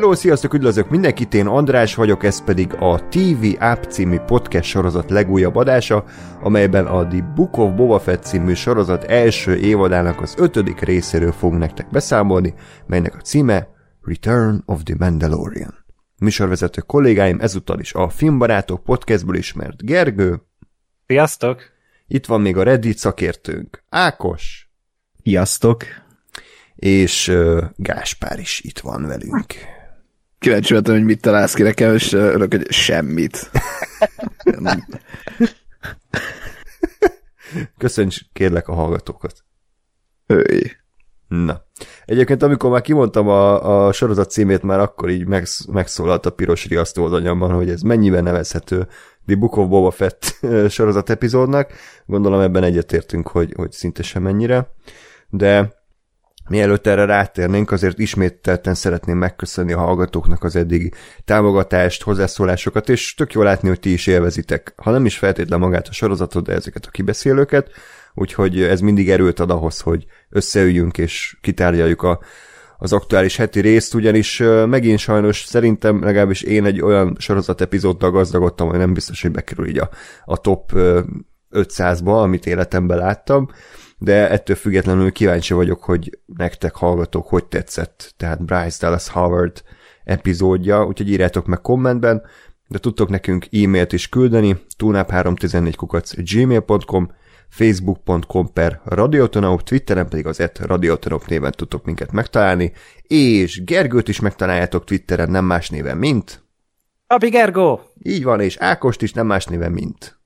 Hello, sziasztok, üdvözlök mindenkit, én András vagyok, ez pedig a TV App című podcast sorozat legújabb adása, amelyben a The Book of Boba Fett című sorozat első évadának az ötödik részéről fogunk nektek beszámolni, melynek a címe Return of the Mandalorian. Műsorvezető kollégáim ezúttal is a Filmbarátok podcastból ismert Gergő. Sziasztok! Itt van még a Reddit szakértőnk, Ákos. Sziasztok! És uh, Gáspár is itt van velünk. Kíváncsi voltam, hogy mit találsz ki nekem, és örök, hogy semmit. Köszönj kérlek a hallgatókat. Őj. Na. Egyébként amikor már kimondtam a, a sorozat címét, már akkor így megsz, megszólalt a piros riasztó oldanyamban, hogy ez mennyiben nevezhető The Book of Boba Fett sorozat epizódnak. Gondolom ebben egyetértünk, hogy, hogy szinte sem mennyire. De Mielőtt erre rátérnénk, azért ismételten szeretném megköszönni a hallgatóknak az eddigi támogatást, hozzászólásokat, és tök jó látni, hogy ti is élvezitek, ha nem is feltétlen magát a sorozatot, de ezeket a kibeszélőket, úgyhogy ez mindig erőt ad ahhoz, hogy összeüljünk és kitárgyaljuk a, az aktuális heti részt, ugyanis megint sajnos szerintem legalábbis én egy olyan sorozat epizóddal gazdagodtam, hogy nem biztos, hogy bekerül így a, a top 500-ba, amit életemben láttam, de ettől függetlenül kíváncsi vagyok, hogy nektek hallgatók hogy tetszett, tehát Bryce Dallas Howard epizódja, úgyhogy írjátok meg kommentben, de tudtok nekünk e-mailt is küldeni, tunap314 kukac gmail.com, facebook.com per radiotonaup, twitteren pedig az et radiotonaup néven tudtok minket megtalálni, és Gergőt is megtaláljátok twitteren nem más néven, mint... Abi Gergó! Így van, és Ákost is nem más néven, mint...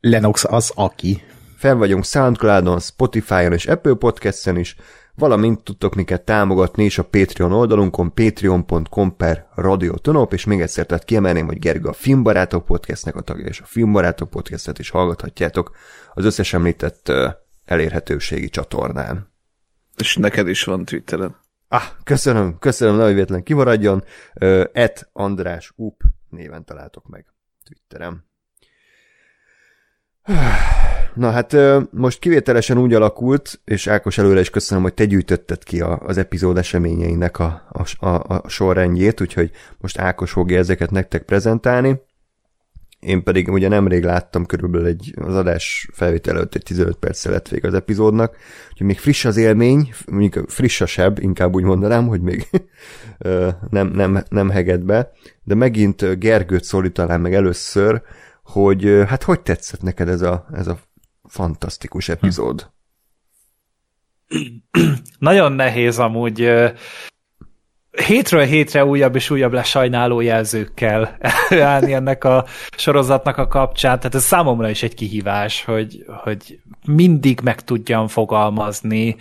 Lenox az aki. Fenn vagyunk Soundcloudon, Spotify-on és Apple Podcast-en is, valamint tudtok minket támogatni is a Patreon oldalunkon, patreon.com per radiotonop, és még egyszer tehát kiemelném, hogy Gergő a Filmbarátok Podcastnek a tagja, és a Filmbarátok Podcastet is hallgathatjátok az összes említett elérhetőségi csatornán. És neked is van Twitteren. Ah, köszönöm, köszönöm, ne véletlen kimaradjon. Et András Up néven találtok meg Twitterem. Na hát most kivételesen úgy alakult, és Ákos előre is köszönöm, hogy te gyűjtötted ki az epizód eseményeinek a, a, a, a sorrendjét, úgyhogy most Ákos fogja ezeket nektek prezentálni. Én pedig ugye nemrég láttam körülbelül egy, az adás felvétel előtt egy 15 perc lett vég az epizódnak, úgyhogy még friss az élmény, mondjuk frissasebb, inkább úgy mondanám, hogy még nem, nem, nem heged be, de megint Gergőt szólítanám meg először, hogy hát hogy tetszett neked ez a, ez a fantasztikus epizód? Nagyon nehéz amúgy hétről hétre újabb és újabb lesajnáló jelzőkkel állni ennek a sorozatnak a kapcsán. Tehát ez számomra is egy kihívás, hogy, hogy mindig meg tudjam fogalmazni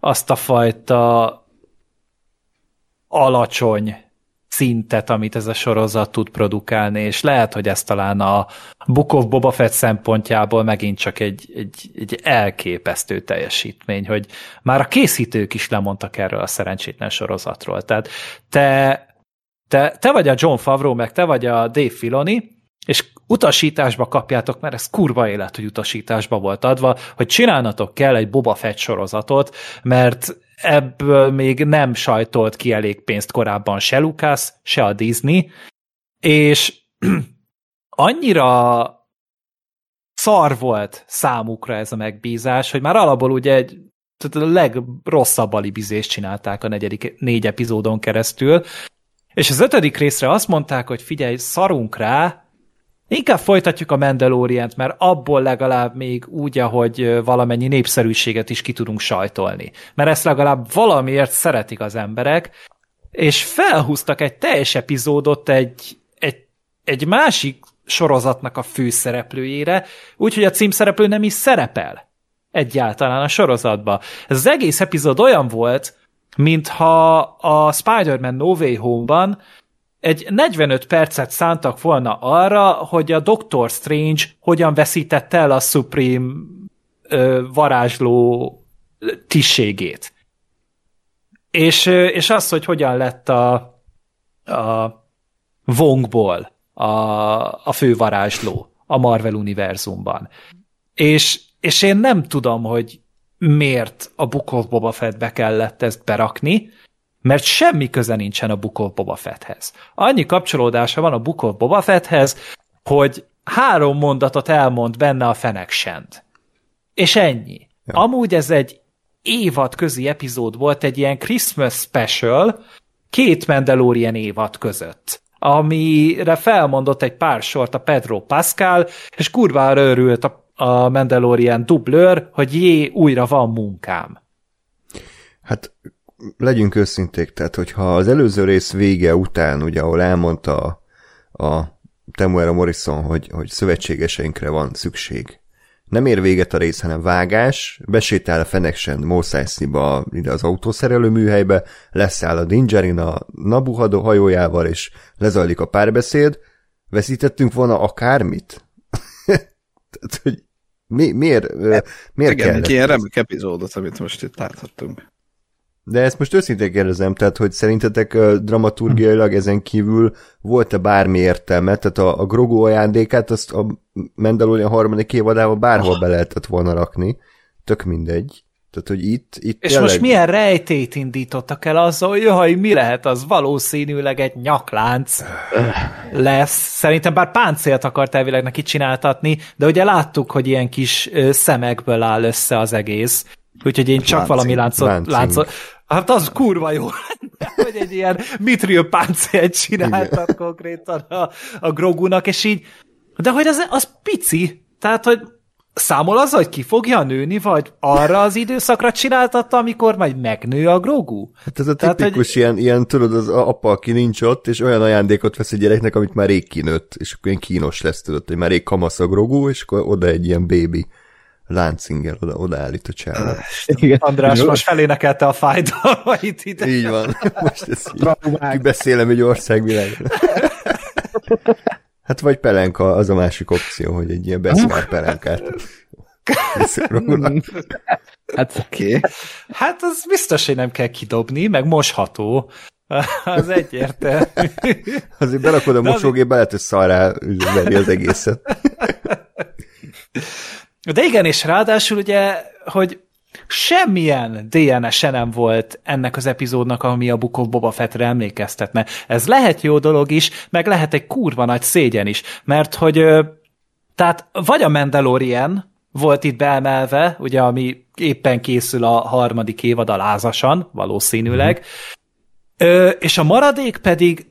azt a fajta alacsony szintet, amit ez a sorozat tud produkálni, és lehet, hogy ez talán a Book of Boba Fett szempontjából megint csak egy, egy, egy elképesztő teljesítmény, hogy már a készítők is lemondtak erről a szerencsétlen sorozatról. Tehát te, te, te vagy a John Favreau, meg te vagy a Dave Filoni, és utasításba kapjátok, mert ez kurva élet, hogy utasításba volt adva, hogy csinálnatok kell egy Boba Fett sorozatot, mert ebből még nem sajtolt ki elég pénzt korábban se Lucas, se a Disney, és annyira szar volt számukra ez a megbízás, hogy már alapból ugye egy tehát a legrosszabb alibizést csinálták a negyedik négy epizódon keresztül, és az ötödik részre azt mondták, hogy figyelj, szarunk rá, Inkább folytatjuk a Mandalorient, mert abból legalább még úgy, ahogy valamennyi népszerűséget is ki tudunk sajtolni. Mert ezt legalább valamiért szeretik az emberek, és felhúztak egy teljes epizódot egy, egy, egy másik sorozatnak a főszereplőjére, úgyhogy a címszereplő nem is szerepel egyáltalán a sorozatba. Ez az egész epizód olyan volt, mintha a Spider-Man No Way Home-ban egy 45 percet szántak volna arra, hogy a Doctor Strange hogyan veszítette el a Supreme ö, varázsló tisztségét. És, és az, hogy hogyan lett a, a Wongból a, a fővarázsló a Marvel univerzumban. És, és én nem tudom, hogy miért a Book of Boba Fettbe kellett ezt berakni, mert semmi köze nincsen a Book of Boba Fetthez. Annyi kapcsolódása van a Book of Boba Fetthez, hogy három mondatot elmond benne a Fennec És ennyi. Ja. Amúgy ez egy évad közi epizód volt, egy ilyen Christmas special, két Mandalorian évad között amire felmondott egy pár sort a Pedro Pascal, és kurvára örült a, a Mandalorian dublőr, hogy jé, újra van munkám. Hát legyünk őszinték, tehát hogyha az előző rész vége után, ugye, ahol elmondta a, a Temuera Morrison, hogy, hogy szövetségeseinkre van szükség, nem ér véget a rész, hanem vágás, besétál a Feneksen Eisley-ba, ide az autószerelő műhelybe, leszáll a Dingerin a Nabuhado hajójával, és lezajlik a párbeszéd, veszítettünk volna akármit? Tehát, hogy mi, miért, miért Igen, egy ilyen remek epizódot, amit most itt láthattunk. De ezt most őszintén kérdezem, tehát hogy szerintetek uh, dramaturgiailag ezen kívül volt-e bármi értelme? Tehát a, a Grogu ajándékát azt a Mandalorian harmadik évadában bárhol oh. be lehetett volna rakni. Tök mindegy. Tehát, hogy itt, itt És tényleg... most milyen rejtét indítottak el azzal, hogy jaj, mi lehet az? Valószínűleg egy nyaklánc lesz. Szerintem bár páncélt akart elvileg neki csináltatni, de ugye láttuk, hogy ilyen kis szemekből áll össze az egész. Úgyhogy én csak Láncing, valami láncot, láncot, Hát az kurva jó hogy egy ilyen mitril páncélt csináltak Igen. konkrétan a, a Grogunak, és így, de hogy az, az pici, tehát, hogy számol az, hogy ki fogja nőni, vagy arra az időszakra csináltatta, amikor majd megnő a Grogu? Hát ez a tipikus Tehát, hogy... ilyen, ilyen, tudod, az apa, aki nincs ott, és olyan ajándékot vesz egy gyereknek, amit már rég kinőtt, és akkor ilyen kínos lesz, tudod, hogy már rég kamasz a Grogu, és akkor oda egy ilyen bébi láncingel oda, odaállít a csávot. András most felénekelte a fájdalmait ide. Így van. Most ezt kibeszélem egy országvilág. Hát vagy pelenka, az a másik opció, hogy egy ilyen beszélt pelenkát. hát oké. Okay. Hát az biztos, hogy nem kell kidobni, meg mosható. Az egyértelmű. Azért berakod a mosógépbe, lehet, hogy szarrá az egészet. De igen, és ráadásul ugye, hogy semmilyen DNS-e nem volt ennek az epizódnak, ami a Book of Boba Fettre emlékeztetne. Ez lehet jó dolog is, meg lehet egy kurva nagy szégyen is, mert hogy tehát vagy a Mandalorian volt itt beemelve, ugye, ami éppen készül a harmadik évad a lázasan, valószínűleg, mm. és a maradék pedig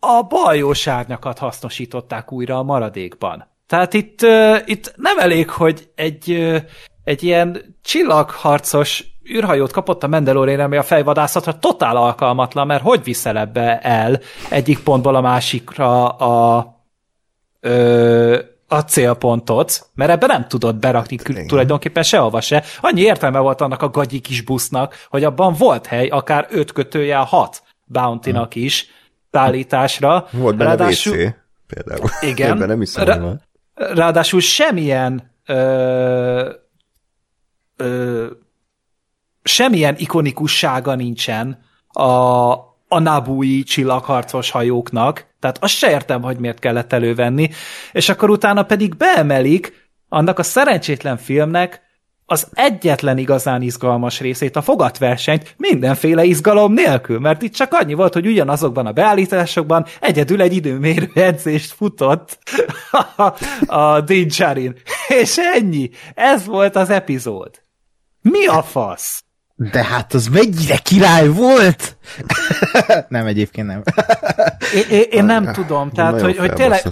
a baljós árnyakat hasznosították újra a maradékban. Tehát itt, uh, itt nem elég, hogy egy, uh, egy ilyen csillagharcos űrhajót kapott a Mandalorian, ami a fejvadászatra totál alkalmatlan, mert hogy viszel ebbe el egyik pontból a másikra a, ö, a célpontot, mert ebbe nem tudod berakni Igen. tulajdonképpen sehova se. Annyi értelme volt annak a gagyi kis busznak, hogy abban volt hely, akár öt kötője hat bounty-nak is szállításra. Volt benne Ráadásul... WC, például. Igen. Ebben nem hiszem, Rá... Ráadásul semmilyen ö, ö, semmilyen ikonikussága nincsen a, a Nabui csillagharcos hajóknak, tehát azt se értem, hogy miért kellett elővenni, és akkor utána pedig beemelik annak a szerencsétlen filmnek az egyetlen igazán izgalmas részét, a fogatversenyt mindenféle izgalom nélkül, mert itt csak annyi volt, hogy ugyanazokban a beállításokban egyedül egy időmérő edzést futott a Dean Charin. És ennyi. Ez volt az epizód. Mi a fasz? De hát az mennyire király volt! nem, egyébként nem. Én, én, én nem tudom, tehát, hogy, hogy tényleg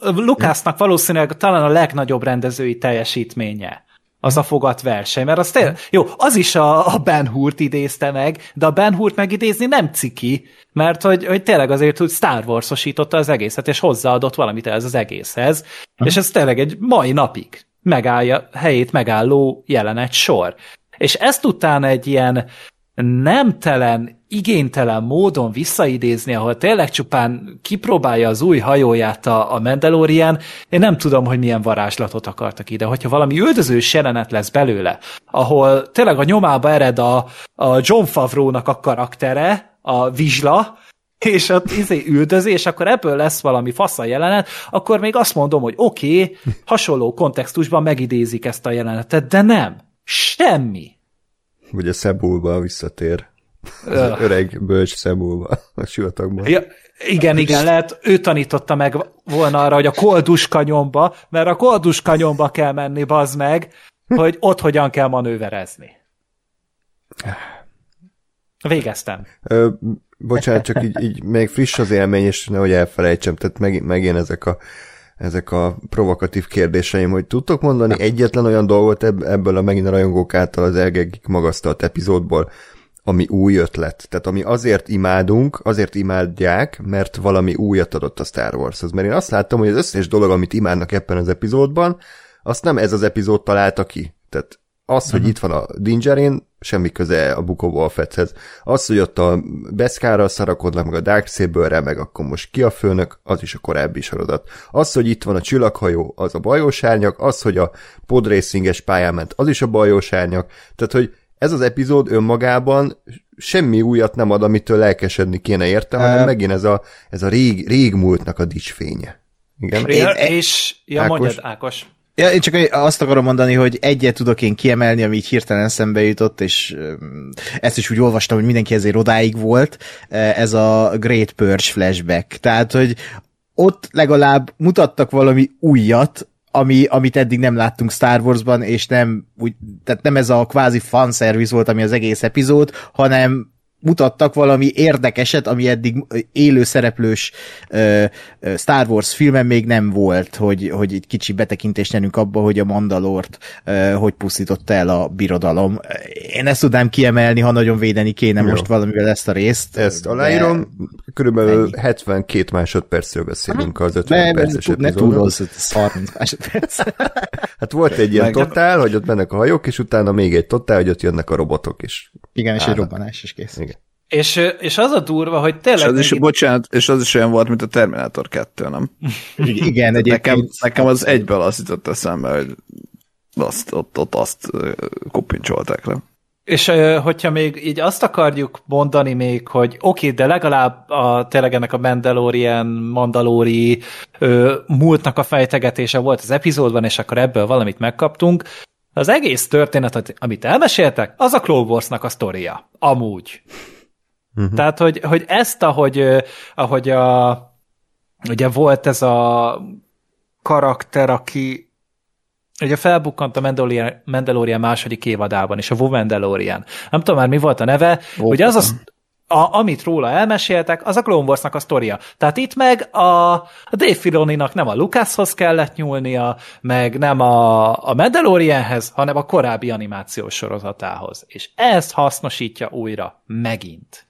Lukásznak valószínűleg talán a legnagyobb rendezői teljesítménye az a fogat verseny, mert az tényleg, jó, az is a, a Ben Hurt idézte meg, de a Ben Hurt megidézni nem ciki, mert hogy, hogy tényleg azért hogy Star Wars-osította az egészet, és hozzáadott valamit ez az egészhez, uh-huh. és ez tényleg egy mai napig megállja, helyét megálló jelenet sor. És ezt utána egy ilyen nemtelen, igénytelen módon visszaidézni, ahol tényleg csupán kipróbálja az új hajóját a, a Mandalorian, én nem tudom, hogy milyen varázslatot akartak ide. Hogyha valami üldözős jelenet lesz belőle, ahol tényleg a nyomába ered a, a John Favreau-nak a karaktere, a Vizsla, és ott izé üldözi, és akkor ebből lesz valami fasza jelenet, akkor még azt mondom, hogy oké, okay, hasonló kontextusban megidézik ezt a jelenetet, de nem. Semmi ugye Szebulba visszatér. Az öreg bölcs szemúlva a sivatagban. Ja, igen, igen, lehet, ő tanította meg volna arra, hogy a koldus kanyomba, mert a koldus kanyomba kell menni, bazd meg, hogy ott hogyan kell manőverezni. Végeztem. Ö, bocsánat, csak így, így még friss az élmény, és nehogy elfelejtsem, tehát meg, megint ezek a, ezek a provokatív kérdéseim, hogy tudtok mondani egyetlen olyan dolgot ebből a megint a rajongók által az elgegik magasztalt epizódból, ami új ötlet. Tehát ami azért imádunk, azért imádják, mert valami újat adott a Star Warshoz. Mert én azt láttam, hogy az összes dolog, amit imádnak ebben az epizódban, azt nem ez az epizód találta ki. Tehát az, hogy uh-huh. itt van a Dingerin, semmi köze a Book of Fetthez. Az, hogy ott a Beszkára szarakodnak, meg a Darksaberre, meg akkor most ki a főnök, az is a korábbi sorozat. Az, hogy itt van a csillaghajó, az a bajósárnyak, az, hogy a podracinges pályán ment, az is a bajósárnyak. Tehát, hogy ez az epizód önmagában semmi újat nem ad, amitől lelkesedni kéne érte, hanem uh, megint ez a, ez a rég, régmúltnak a dicsfénye. Igen. Én, és, ja, Ákos. mondjad, Ákos. Ja, én csak azt akarom mondani, hogy egyet tudok én kiemelni, ami így hirtelen szembe jutott, és ezt is úgy olvastam, hogy mindenki ezért odáig volt, ez a Great Purge flashback. Tehát, hogy ott legalább mutattak valami újat, ami, amit eddig nem láttunk Star Warsban, és nem, úgy, tehát nem ez a kvázi fanservice volt, ami az egész epizód, hanem mutattak valami érdekeset, ami eddig élő szereplős uh, Star Wars filmen még nem volt, hogy, hogy egy kicsi betekintést nyerünk abba, hogy a Mandalort hogy pusztította el a birodalom. Én ezt tudnám kiemelni, ha nagyon védeni kéne Jó. most valamivel ezt a részt. Ezt aláírom, de... körülbelül ennyi. 72 másodpercről beszélünk az 50 de, perces Ne túl rossz, ez 30 másodperc. hát volt egy ilyen totál, hogy ott mennek a hajók, és utána még egy totál, hogy ott jönnek a robotok is. Igen, és egy robbanás is kész. Igen. És, és az a durva, hogy tényleg... És az is, bocsánat, és az is olyan volt, mint a Terminator 2, nem? Igen, egyébként. Nekem, nekem az egyből azt jutott eszembe, hogy azt, ott, ott azt kopincsolták le. És hogyha még így azt akarjuk mondani még, hogy oké, okay, de legalább a, tényleg ennek a Mandalorian, Mandalori ö, múltnak a fejtegetése volt az epizódban, és akkor ebből valamit megkaptunk, az egész történet, amit elmeséltek, az a Clone Wars-nak a sztoria. Amúgy. Uh-huh. Tehát, hogy, hogy ezt, ahogy, ahogy a, ugye volt ez a karakter, aki ugye felbukkant a Mandalorian, Mandalorian második évadában, és a Wu Mandalorian. Nem tudom már, mi volt a neve. Ó, ugye az a, a, amit róla elmeséltek, az a Clone Wars-nak a sztoria. Tehát itt meg a, a Dave Filoninak nem a Lucashoz kellett nyúlnia, meg nem a, a Mandalorianhez, hanem a korábbi animációs sorozatához. És ezt hasznosítja újra megint.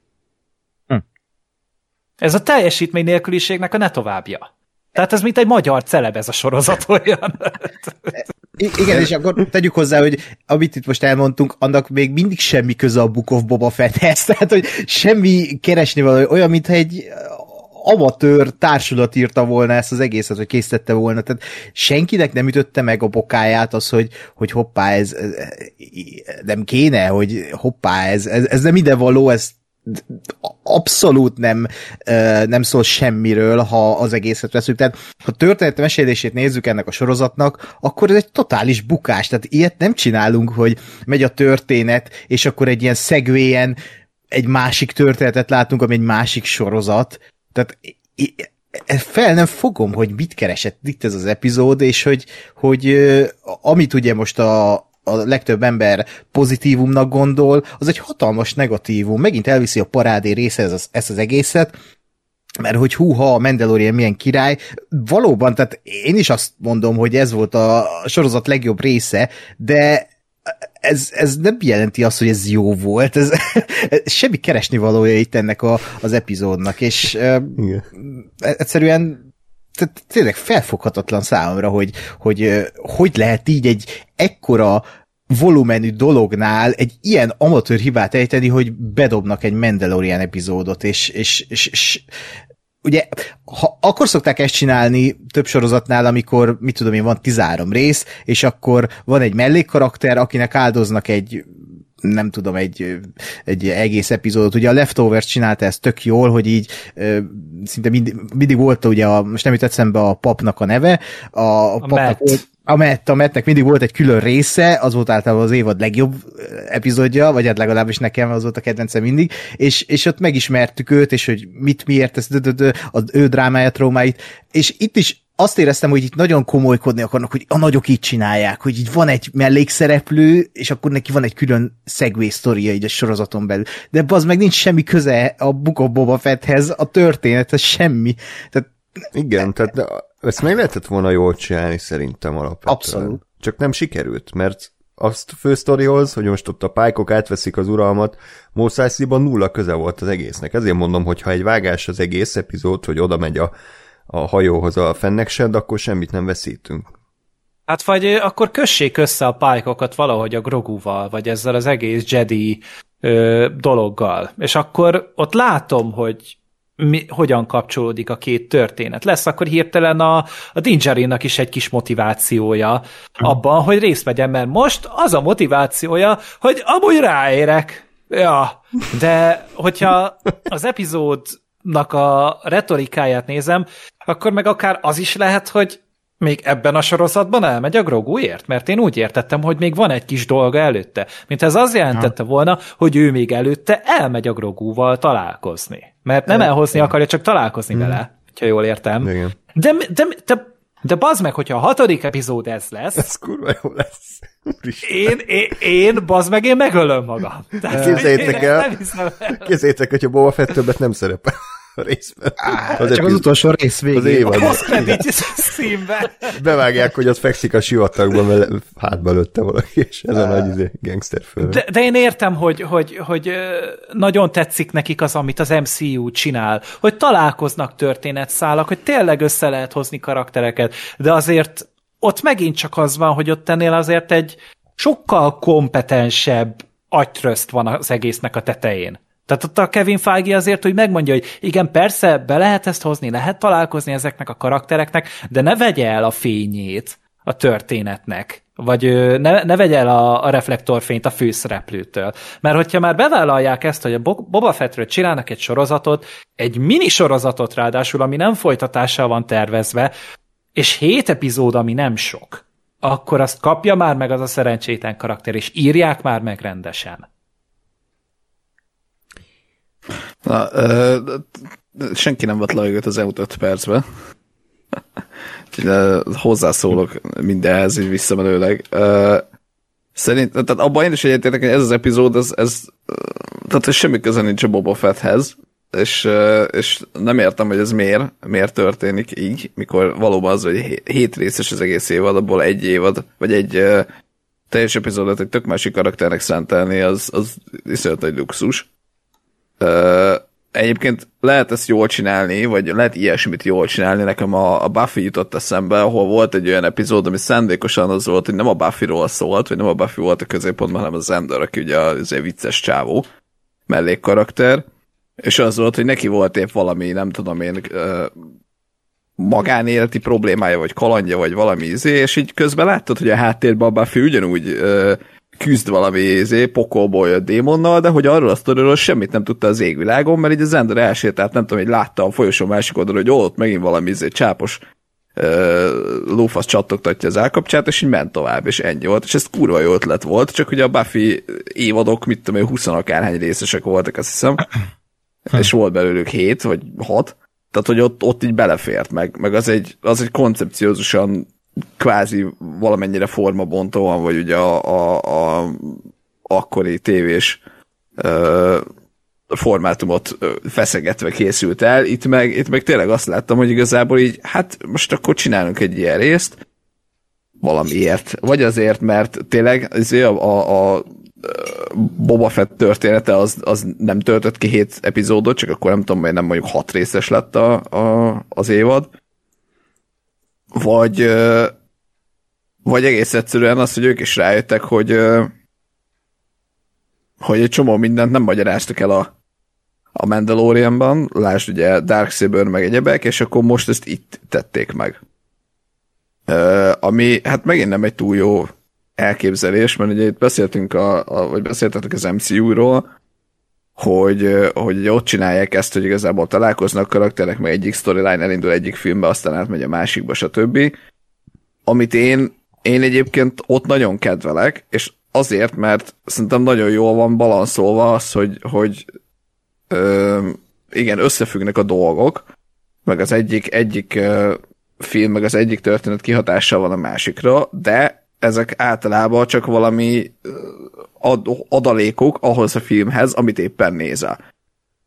Ez a teljesítmény nélküliségnek a ne továbbja. Tehát ez mint egy magyar celeb ez a sorozat olyan. Igen, és akkor tegyük hozzá, hogy amit itt most elmondtunk, annak még mindig semmi köze a Book of Boba Fetthez, tehát hogy semmi keresni valami, olyan, mintha egy amatőr társulat írta volna ezt az egészet, hogy készítette volna. Tehát senkinek nem ütötte meg a bokáját az, hogy, hogy hoppá, ez, ez nem kéne, hogy hoppá, ez, ez, ez nem ide való, ez abszolút nem, nem szól semmiről, ha az egészet veszük. Tehát, ha történet mesélését nézzük ennek a sorozatnak, akkor ez egy totális bukás. Tehát ilyet nem csinálunk, hogy megy a történet, és akkor egy ilyen szegvélyen egy másik történetet látunk, ami egy másik sorozat. Tehát fel nem fogom, hogy mit keresett itt ez az epizód, és hogy, hogy amit ugye most a, a legtöbb ember pozitívumnak gondol, az egy hatalmas negatívum. Megint elviszi a parádé része ez az, ezt az egészet, mert hogy húha, a Mandalorian milyen király, valóban, tehát én is azt mondom, hogy ez volt a sorozat legjobb része, de ez, ez nem jelenti azt, hogy ez jó volt, ez, ez semmi keresni valója itt ennek a, az epizódnak, és Igen. egyszerűen tehát tényleg felfoghatatlan számomra, hogy, hogy hogy lehet így egy ekkora volumenű dolognál egy ilyen amatőr hibát ejteni, hogy bedobnak egy Mandalorian epizódot, és, és, és, és ugye, ha, akkor szokták ezt csinálni több sorozatnál, amikor, mit tudom én, van 13 rész, és akkor van egy mellékkarakter, akinek áldoznak egy nem tudom, egy, egy egész epizódot. Ugye a Leftovers csinálta ezt tök jól, hogy így szinte mindig, mindig volt ugye, a, most nem jut eszembe a papnak a neve, a, a, a papnak a Matt, a Mattnek mindig volt egy külön része, az volt általában az évad legjobb epizódja, vagy hát legalábbis nekem az volt a kedvencem mindig, és, és ott megismertük őt, és hogy mit miért, ez, az ő drámája, traumáit, és itt is azt éreztem, hogy itt nagyon komolykodni akarnak, hogy a nagyok így csinálják, hogy így van egy mellékszereplő, és akkor neki van egy külön segway sztoria így a sorozaton belül. De az meg nincs semmi köze a Book of Boba Fetthez, a történethez semmi. Tehát igen, tehát ezt meg lehetett volna jól csinálni szerintem alapvetően. Abszolút. Csak nem sikerült, mert azt fősztorihoz, hogy most ott a pálykok átveszik az uralmat, Mos nulla köze volt az egésznek. Ezért mondom, hogy ha egy vágás az egész epizód, hogy oda megy a, a hajóhoz a fenneksed, akkor semmit nem veszítünk. Hát vagy akkor kössék össze a pálykokat valahogy a Groguval, vagy ezzel az egész Jedi ö, dologgal. És akkor ott látom, hogy mi, hogyan kapcsolódik a két történet. Lesz akkor hirtelen a, a Dingerin-nak is egy kis motivációja abban, hogy részt vegyen, mert most az a motivációja, hogy amúgy ráérek. Ja, de hogyha az epizódnak a retorikáját nézem, akkor meg akár az is lehet, hogy még ebben a sorozatban elmegy a Groguért? Mert én úgy értettem, hogy még van egy kis dolga előtte. Mint ez az jelentette volna, hogy ő még előtte elmegy a Groguval találkozni. Mert nem elhozni akarja, csak találkozni hmm. vele, ha jól értem. Igen. De, de, de, de bazd meg, hogyha a hatodik epizód ez lesz. Ez kurva jó lesz. Én, én, én bazd meg, én megölöm magam. Képzeljétek el, képzeljétek, hogyha Boba Fett többet nem szerepel részben. Á, az csak az utolsó rész végén. Az évad. A színben. Bevágják, hogy ott fekszik a sivatagban, mert hátba lőtte valaki, és ez a nagy izé, gangster föl. De, de, én értem, hogy, hogy, hogy nagyon tetszik nekik az, amit az MCU csinál, hogy találkoznak történetszálak, hogy tényleg össze lehet hozni karaktereket, de azért ott megint csak az van, hogy ott ennél azért egy sokkal kompetensebb agytrözt van az egésznek a tetején. Tehát ott a Kevin Feige azért, hogy megmondja, hogy igen, persze, be lehet ezt hozni, lehet találkozni ezeknek a karaktereknek, de ne vegye el a fényét a történetnek, vagy ne, ne vegye el a, a reflektorfényt a főszereplőtől. Mert hogyha már bevállalják ezt, hogy a Boba Fettről csinálnak egy sorozatot, egy mini sorozatot ráadásul, ami nem folytatással van tervezve, és hét epizód, ami nem sok, akkor azt kapja már meg az a szerencsétlen karakter, és írják már meg rendesen. Na, ö, senki nem vett levegőt az elmúlt öt percben. hozzászólok mindenhez, így visszamenőleg. Szerint, tehát abban én is egyetértek, hogy ez az epizód, ez, ez tehát semmi köze nincs a Boba Fetthez, és, és nem értem, hogy ez miért, miért történik így, mikor valóban az, hogy hét részes az egész évad, abból egy évad, vagy egy teljes epizódot egy tök másik karakternek szentelni, az, az iszonyat egy luxus. Egyébként lehet ezt jól csinálni, vagy lehet ilyesmit jól csinálni. Nekem a, a Buffy jutott eszembe, ahol volt egy olyan epizód, ami szándékosan az volt, hogy nem a Buffy-ról szólt, vagy nem a Buffy volt a középpontban, hanem a Zender, aki ugye az egy vicces csávó mellékkarakter, és az volt, hogy neki volt épp valami, nem tudom én, magánéleti problémája, vagy kalandja, vagy valami izé, és így közben láttad, hogy a háttérben a Buffy ugyanúgy küzd valami izé, pokolból jött démonnal, de hogy arról a sztoriról semmit nem tudta az égvilágon, mert így az Ender elsétált, nem tudom, hogy látta a folyosó másik oldalon, hogy ott megint valami izé, csápos lófasz csattogtatja az állkapcsát, és így ment tovább, és ennyi volt, és ez kurva jó ötlet volt, csak hogy a Buffy évadok, mit tudom én, 20 akárhány részesek voltak, azt hiszem, és volt belőlük 7 vagy 6, tehát hogy ott, ott így belefért meg, meg az egy, az egy koncepciózusan kvázi valamennyire formabontóan, vagy ugye a, a, a akkori tévés ö, formátumot feszegetve készült el. Itt meg, itt meg tényleg azt láttam, hogy igazából így, hát most akkor csinálunk egy ilyen részt, valamiért. Vagy azért, mert tényleg azért a, a, a Boba Fett története az, az nem töltött ki hét epizódot, csak akkor nem tudom, hogy nem mondjuk hat részes lett a, a, az évad vagy, vagy egész egyszerűen az, hogy ők is rájöttek, hogy, hogy egy csomó mindent nem magyaráztak el a, a Mandalorianban, lásd ugye Darksaber meg egyebek, és akkor most ezt itt tették meg. Ami hát megint nem egy túl jó elképzelés, mert ugye itt beszéltünk, a, a, vagy beszéltetek az MCU-ról, hogy, hogy ott csinálják ezt, hogy igazából találkoznak karakterek, meg egyik storyline elindul egyik filmbe, aztán átmegy a másikba, stb. Amit én én egyébként ott nagyon kedvelek, és azért, mert szerintem nagyon jól van balanszolva az, hogy, hogy ö, igen, összefüggnek a dolgok, meg az egyik, egyik ö, film, meg az egyik történet kihatással van a másikra, de ezek általában csak valami ad, adalékok ahhoz a filmhez, amit éppen nézel.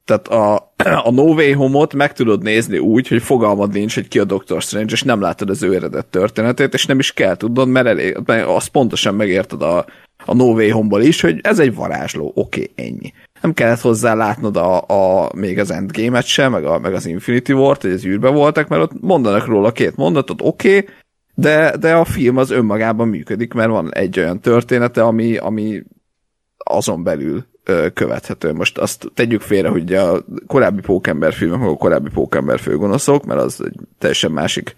Tehát a, a No Way Home-ot meg tudod nézni úgy, hogy fogalmad nincs, hogy ki a Doctor Strange, és nem látod az ő eredet történetét, és nem is kell tudnod, mert, elég, mert azt pontosan megérted a, a No Way Home-ból is, hogy ez egy varázsló, oké, okay, ennyi. Nem kellett hozzá látnod a, a, még az Endgame-et sem, meg, a, meg az Infinity War-t, hogy az űrbe voltak, mert ott mondanak róla két mondatot, oké, okay, de, de a film az önmagában működik, mert van egy olyan története, ami, ami azon belül követhető. Most azt tegyük félre, hogy a korábbi pókember filmek, a korábbi pókember főgonoszok, mert az egy teljesen másik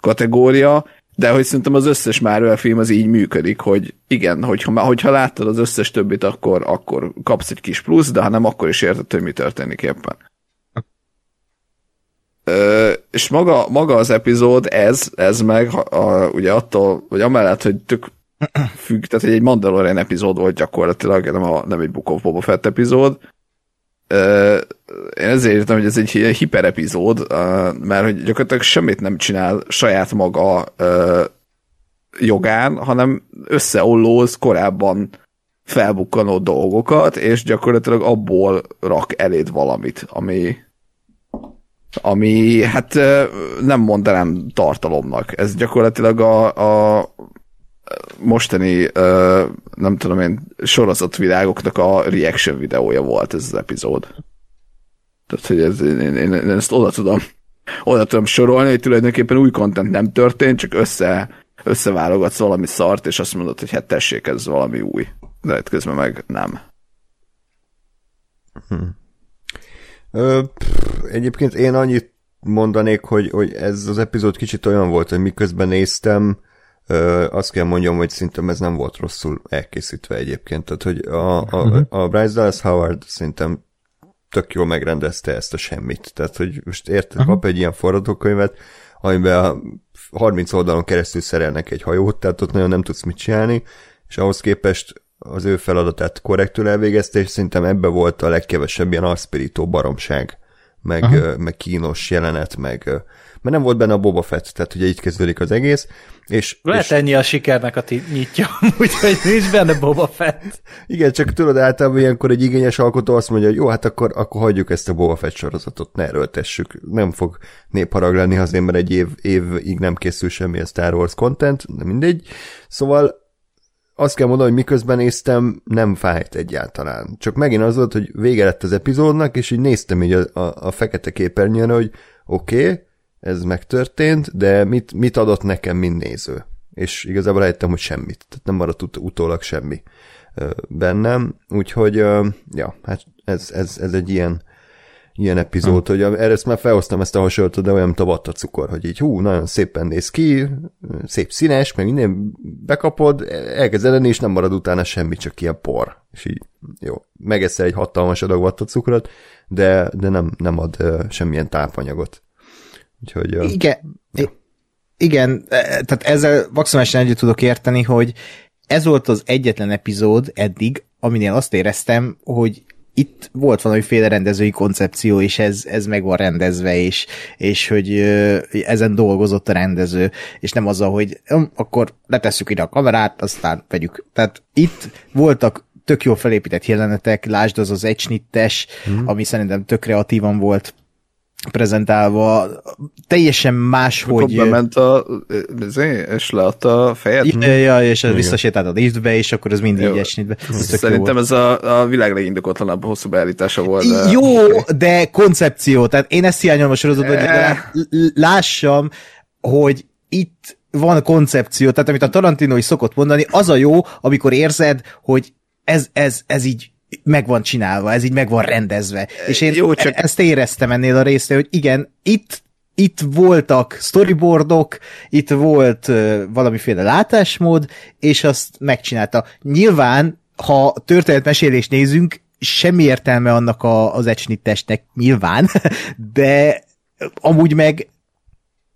kategória, de hogy szerintem az összes Marvel film az így működik, hogy igen, hogyha, hogyha láttad az összes többit, akkor, akkor kapsz egy kis plusz, de ha nem, akkor is érted, hogy mi történik éppen. Ö, és maga, maga az epizód, ez, ez meg, a, ugye attól, vagy amellett, hogy tök függ, tehát egy Mandalorian epizód volt gyakorlatilag, nem, a, nem egy Book of Boba Fett epizód. Én ezért értem, hogy ez egy hiper epizód, mert hogy gyakorlatilag semmit nem csinál saját maga jogán, hanem összeollóz korábban felbukkanó dolgokat, és gyakorlatilag abból rak eléd valamit, ami ami hát nem mondanám tartalomnak. Ez gyakorlatilag a, a mostani, nem tudom én, sorozatvilágoknak a reaction videója volt ez az epizód. Tehát, hogy ez, én, én, én ezt oda tudom, oda tudom sorolni, hogy tulajdonképpen új content nem történt, csak össze, összeválogatsz valami szart, és azt mondod, hogy hát tessék, ez valami új. De hát közben meg nem. Hm. Ö, pff, egyébként én annyit mondanék, hogy, hogy ez az epizód kicsit olyan volt, hogy miközben néztem, Ö, azt kell mondjam, hogy szerintem ez nem volt rosszul elkészítve egyébként. Tehát, hogy a, a, uh-huh. a Bryce Dallas Howard szerintem tök jól megrendezte ezt a semmit. Tehát, hogy most érted, uh-huh. kap egy ilyen forradókönyvet, amiben a 30 oldalon keresztül szerelnek egy hajót, tehát ott nagyon nem tudsz mit csinálni, és ahhoz képest az ő feladatát korrektül elvégezte, és szerintem ebbe volt a legkevesebb ilyen aspirító baromság, meg, uh-huh. meg kínos jelenet, meg mert nem volt benne a Boba Fett, tehát ugye így kezdődik az egész. És, Lehet és... ennyi a sikernek a nyitja, úgyhogy nincs benne Boba Fett. Igen, csak tudod, általában ilyenkor egy igényes alkotó azt mondja, hogy jó, hát akkor, akkor hagyjuk ezt a Boba Fett sorozatot, ne erőltessük. Nem fog népharag lenni azért, mert egy év, évig nem készül semmi a Star Wars content, de mindegy. Szóval azt kell mondanom, hogy miközben néztem, nem fájt egyáltalán. Csak megint az volt, hogy vége lett az epizódnak, és így néztem így a, a, a fekete képernyőn, hogy oké, okay, ez megtörtént, de mit, mit adott nekem, mint néző? És igazából rájöttem, hogy semmit. Tehát nem maradt ut- utólag semmi bennem. Úgyhogy, ja, hát ez, ez, ez egy ilyen, ilyen epizód, hmm. hogy erre ezt már felhoztam ezt a hasonlatot, de olyan, mint a vatta cukor, hogy így hú, nagyon szépen néz ki, szép színes, meg minden bekapod, elkezd lenni, és nem marad utána semmi, csak ilyen por. És így, jó, megeszel egy hatalmas adag vatta cukrot, de, de nem, nem ad uh, semmilyen tápanyagot. Úgyhogy, igen, ja. igen, e, tehát ezzel maximálisan együtt tudok érteni, hogy ez volt az egyetlen epizód eddig, aminél azt éreztem, hogy itt volt valamiféle rendezői koncepció, és ez, ez meg van rendezve, és, és hogy ezen dolgozott a rendező, és nem azzal, hogy akkor letesszük ide a kamerát, aztán vegyük. Tehát itt voltak tök jó felépített jelenetek, lásd az az egysnittes, hmm. ami szerintem tök kreatívan volt prezentálva, teljesen más, Akkor hogy... bement a, és leadta a fejet? Ja, ja és Igen. visszasétált a liftbe, és akkor ez mindig így. Szerintem ez a, a világ legindokotlanabb hosszú beállítása volt. De... Jó, de koncepció, tehát én ezt hiányolom a sorozatban, hogy eh. lássam, hogy itt van koncepció, tehát amit a Tarantino is szokott mondani, az a jó, amikor érzed, hogy ez, ez, ez így meg van csinálva, ez így meg van rendezve. És én Jó, csak... ezt éreztem ennél a résznél, hogy igen, itt itt voltak storyboardok, itt volt uh, valamiféle látásmód, és azt megcsinálta. Nyilván, ha történetmesélést nézünk, semmi értelme annak a, az ecsnittesnek nyilván, de amúgy meg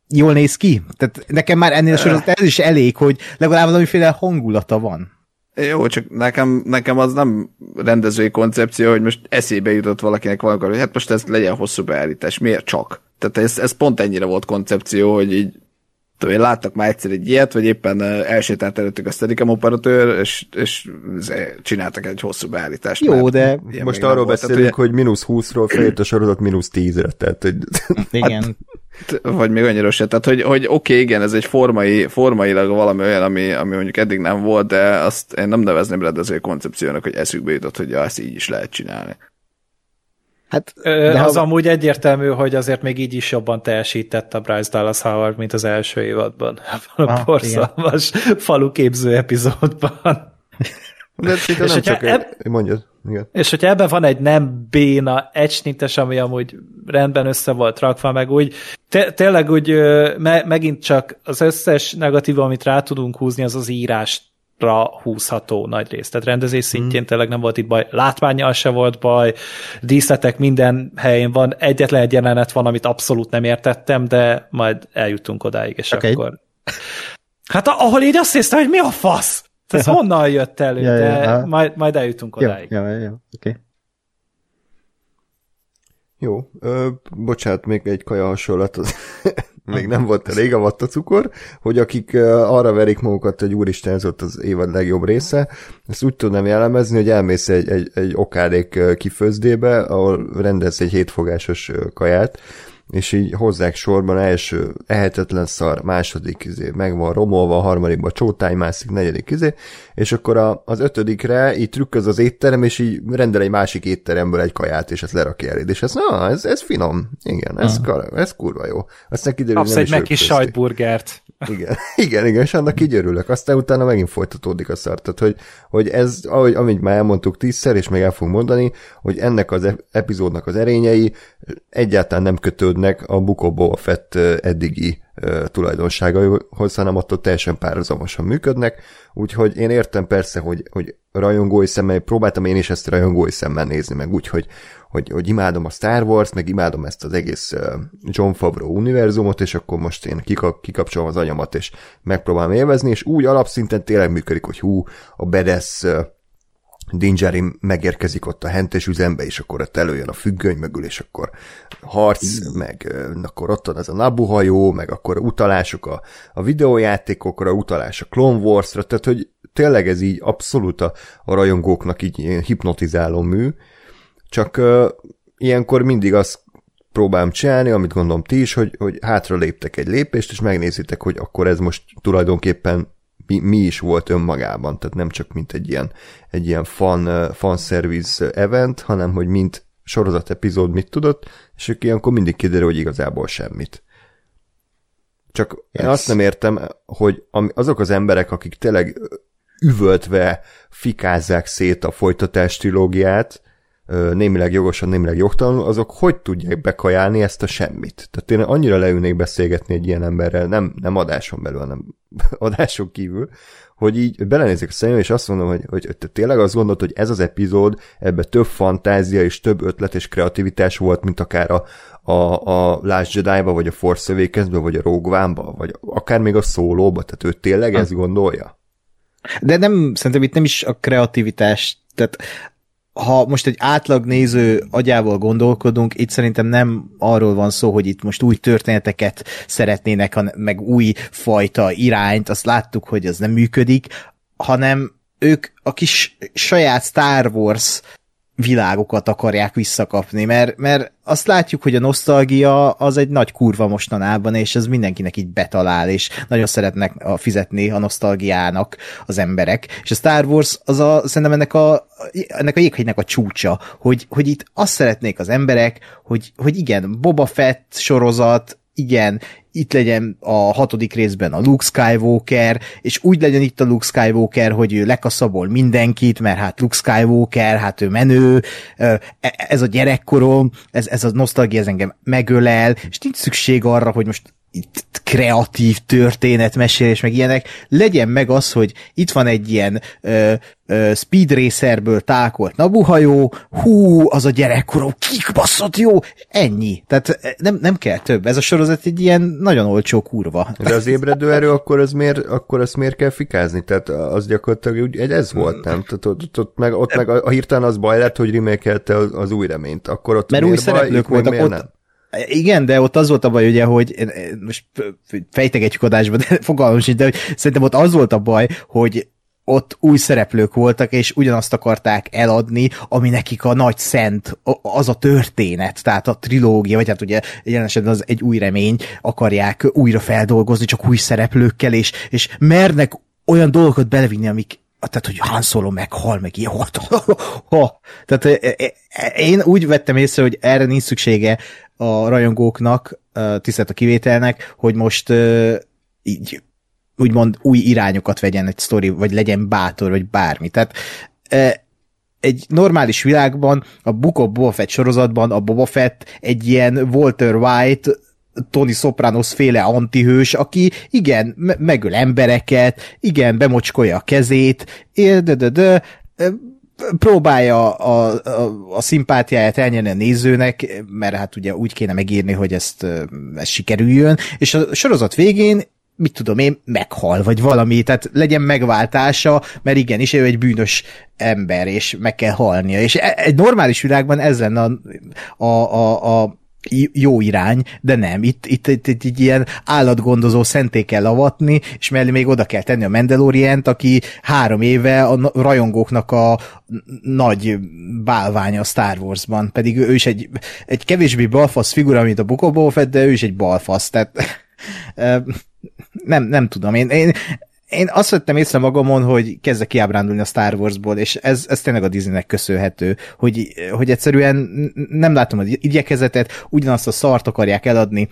jól néz ki. Tehát nekem már ennél a sorozat ez is elég, hogy legalább valamiféle hangulata van. Jó, csak nekem, nekem az nem rendezői koncepció, hogy most eszébe jutott valakinek valamikor, hogy hát most ez legyen hosszú beállítás. Miért csak? Tehát ez, ez pont ennyire volt koncepció, hogy így tudom, láttak már egyszer egy ilyet, vagy éppen elsétált előttük a Steadicam operatőr, és, és csináltak egy hosszú beállítást. Jó, de most arról beszélünk, tehát, hogy mínusz 20-ról feljött a sorozat mínusz 10-re, tehát hogy... Igen. Hát, vagy még annyira se, tehát hogy, hogy oké, okay, igen, ez egy formai, formailag valami olyan, ami, ami mondjuk eddig nem volt, de azt én nem nevezném rendező koncepciónak, hogy eszükbe jutott, hogy ja, ezt így is lehet csinálni. Hát, de az ha... amúgy egyértelmű, hogy azért még így is jobban teljesített a Bryce Dallas Howard, mint az első évadban. A ah, borzalmas faluképző epizódban. De és nem csak eb... mondjad. Igen. És hogyha ebben van egy nem béna eccsnintes, ami amúgy rendben össze volt rakva, meg úgy, tényleg úgy me, megint csak az összes negatív, amit rá tudunk húzni, az az írást ra húzható nagy rész. Tehát rendezés hmm. szintjén mm. tényleg nem volt itt baj. Látványjal se volt baj, díszletek minden helyén van, egyetlen egy jelenet van, amit abszolút nem értettem, de majd eljutunk odáig, és okay. akkor... Hát ahol így azt hiszem, hogy mi a fasz? Ez honnan jött elő, ja, de ja, majd, majd eljutunk odáig. Ja, ja, ja, oké. Okay. Jó, ö, bocsánat, még egy kaja hasonlat, az még nem volt elég a cukor, hogy akik arra verik magukat, hogy úristen, ez ott az évad legjobb része, ezt úgy tudnám jellemezni, hogy elmész egy, egy, egy okádék kifőzdébe, ahol rendelsz egy hétfogásos kaját, és így hozzák sorban első ehetetlen szar, második izé, meg van romolva, a harmadikban csótány mászik, negyedik izé, és akkor a, az ötödikre így trükköz az étterem, és így rendel egy másik étteremből egy kaját, és ezt lerakja eléd, és ez, na, ez, ez finom, igen, ez, uh. ez kurva jó. Aztán kiderül, Kapsz egy meg kis sajtburgert. Igen, igen, igen, és annak így örülök. Aztán utána megint folytatódik a szar. Tehát, hogy, hogy ez, ahogy, amit már elmondtuk tízszer, és még el fogunk mondani, hogy ennek az epizódnak az erényei egyáltalán nem kötődnek a Bukóból Fett eddigi tulajdonságaihoz, hanem attól teljesen párhuzamosan működnek, úgyhogy én értem persze, hogy, hogy rajongói szemmel, próbáltam én is ezt rajongói szemmel nézni, meg úgy, hogy, hogy, imádom a Star Wars, meg imádom ezt az egész John Favreau univerzumot, és akkor most én kikapcsolom az anyamat, és megpróbálom élvezni, és úgy alapszinten tényleg működik, hogy hú, a bedesz Dingerin megérkezik ott a hentes üzembe, és akkor ott előjön a függöny mögül, és akkor harc, meg akkor ott van ez a Nabu hajó, meg akkor utalások a, a videójátékokra, utalás a Clone Wars-ra, tehát hogy tényleg ez így abszolút a, a rajongóknak így hipnotizáló mű, csak uh, ilyenkor mindig azt próbálom csinálni, amit gondolom ti is, hogy, hogy hátra léptek egy lépést, és megnézitek, hogy akkor ez most tulajdonképpen mi, mi is volt önmagában, tehát nem csak mint egy ilyen, egy ilyen fan, fan service event, hanem hogy mint sorozat epizód mit tudott, és akkor ilyenkor mindig kiderül, hogy igazából semmit. Csak yes. én azt nem értem, hogy azok az emberek, akik tényleg üvöltve fikázzák szét a folytatás trilógiát, némileg jogosan, némileg jogtalanul, azok hogy tudják bekajálni ezt a semmit? Tehát én annyira leülnék beszélgetni egy ilyen emberrel, nem, nem adáson belül, hanem adáson kívül, hogy így belenézek a szemébe, és azt mondom, hogy, hogy te tényleg azt gondolod, hogy ez az epizód, ebbe több fantázia és több ötlet és kreativitás volt, mint akár a, a, a Last Jedi-ba, vagy a Force awakens vagy a Rogue One-ba, vagy akár még a szólóba, tehát ő tényleg ha. ezt gondolja? De nem, szerintem itt nem is a kreativitás, tehát ha most egy átlag néző agyával gondolkodunk, itt szerintem nem arról van szó, hogy itt most új történeteket szeretnének, meg új fajta irányt, azt láttuk, hogy az nem működik, hanem ők a kis saját Star Wars világokat akarják visszakapni, mert, mert azt látjuk, hogy a nosztalgia az egy nagy kurva mostanában, és ez mindenkinek így betalál, és nagyon szeretnek a, fizetni a nosztalgiának az emberek. És a Star Wars az a, szerintem ennek a, ennek a jéghegynek a csúcsa, hogy, hogy itt azt szeretnék az emberek, hogy, hogy igen, Boba Fett sorozat, igen, itt legyen a hatodik részben a Luke Skywalker, és úgy legyen itt a Luke Skywalker, hogy ő lekaszabol mindenkit, mert hát Luke Skywalker, hát ő menő, e, ez a gyerekkorom, ez, ez a nosztalgia, ez engem megölel, és nincs szükség arra, hogy most kreatív történetmesélés, meg ilyenek, legyen meg az, hogy itt van egy ilyen ö, ö, speed racerből tákolt nabuhajó, hú, az a gyerekkorom, kikbaszott jó, ennyi. Tehát nem, nem kell több. Ez a sorozat egy ilyen nagyon olcsó kurva. De az ébredő erő, akkor, az miért, akkor azt miért kell fikázni? Tehát az gyakorlatilag úgy, egy ez volt, nem? Tehát ott, meg, ott meg a, a hirtelen az baj lett, hogy remékelte az, az új reményt. Akkor ott Mert új szereplők voltak, ott? Igen, de ott az volt a baj, ugye, hogy most fejtegetjük adásba, de fogalmam sincs, de hogy szerintem ott az volt a baj, hogy ott új szereplők voltak, és ugyanazt akarták eladni, ami nekik a nagy szent, az a történet, tehát a trilógia, vagy hát ugye jelen az egy új remény, akarják újra feldolgozni, csak új szereplőkkel, és, és mernek olyan dolgokat belevinni, amik tehát, hogy Han Solo meghal, meg ilyen. Tehát én úgy vettem észre, hogy erre nincs szüksége a rajongóknak, tisztelt a kivételnek, hogy most így úgymond új irányokat vegyen egy sztori, vagy legyen bátor, vagy bármi. Tehát egy normális világban, a Book of Boba Fett sorozatban a Boba Fett egy ilyen Walter White Tony Sopranos féle antihős, aki igen, me- megöl embereket, igen, bemocskolja a kezét, de, de, de, próbálja a, a, a szimpátiáját elnyerni a nézőnek, mert hát ugye úgy kéne megírni, hogy ezt, ezt sikerüljön, és a sorozat végén mit tudom én, meghal, vagy valami, tehát legyen megváltása, mert igenis ő egy bűnös ember, és meg kell halnia. És e, egy normális világban ez lenne a, a, a, a jó irány, de nem. Itt, itt, itt, itt egy ilyen állatgondozó szenté kell avatni, és mellé még oda kell tenni a Mandalorient, aki három éve a rajongóknak a nagy bálványa a Star Warsban, pedig ő is egy, egy kevésbé balfasz figura, mint a Book de ő is egy balfasz, tehát nem, nem tudom, én, én én azt vettem észre magamon, hogy kezdek kiábrándulni a Star Warsból, és ez, ez tényleg a Disneynek köszönhető, hogy, hogy egyszerűen nem látom az igyekezetet, ugyanazt a szart akarják eladni,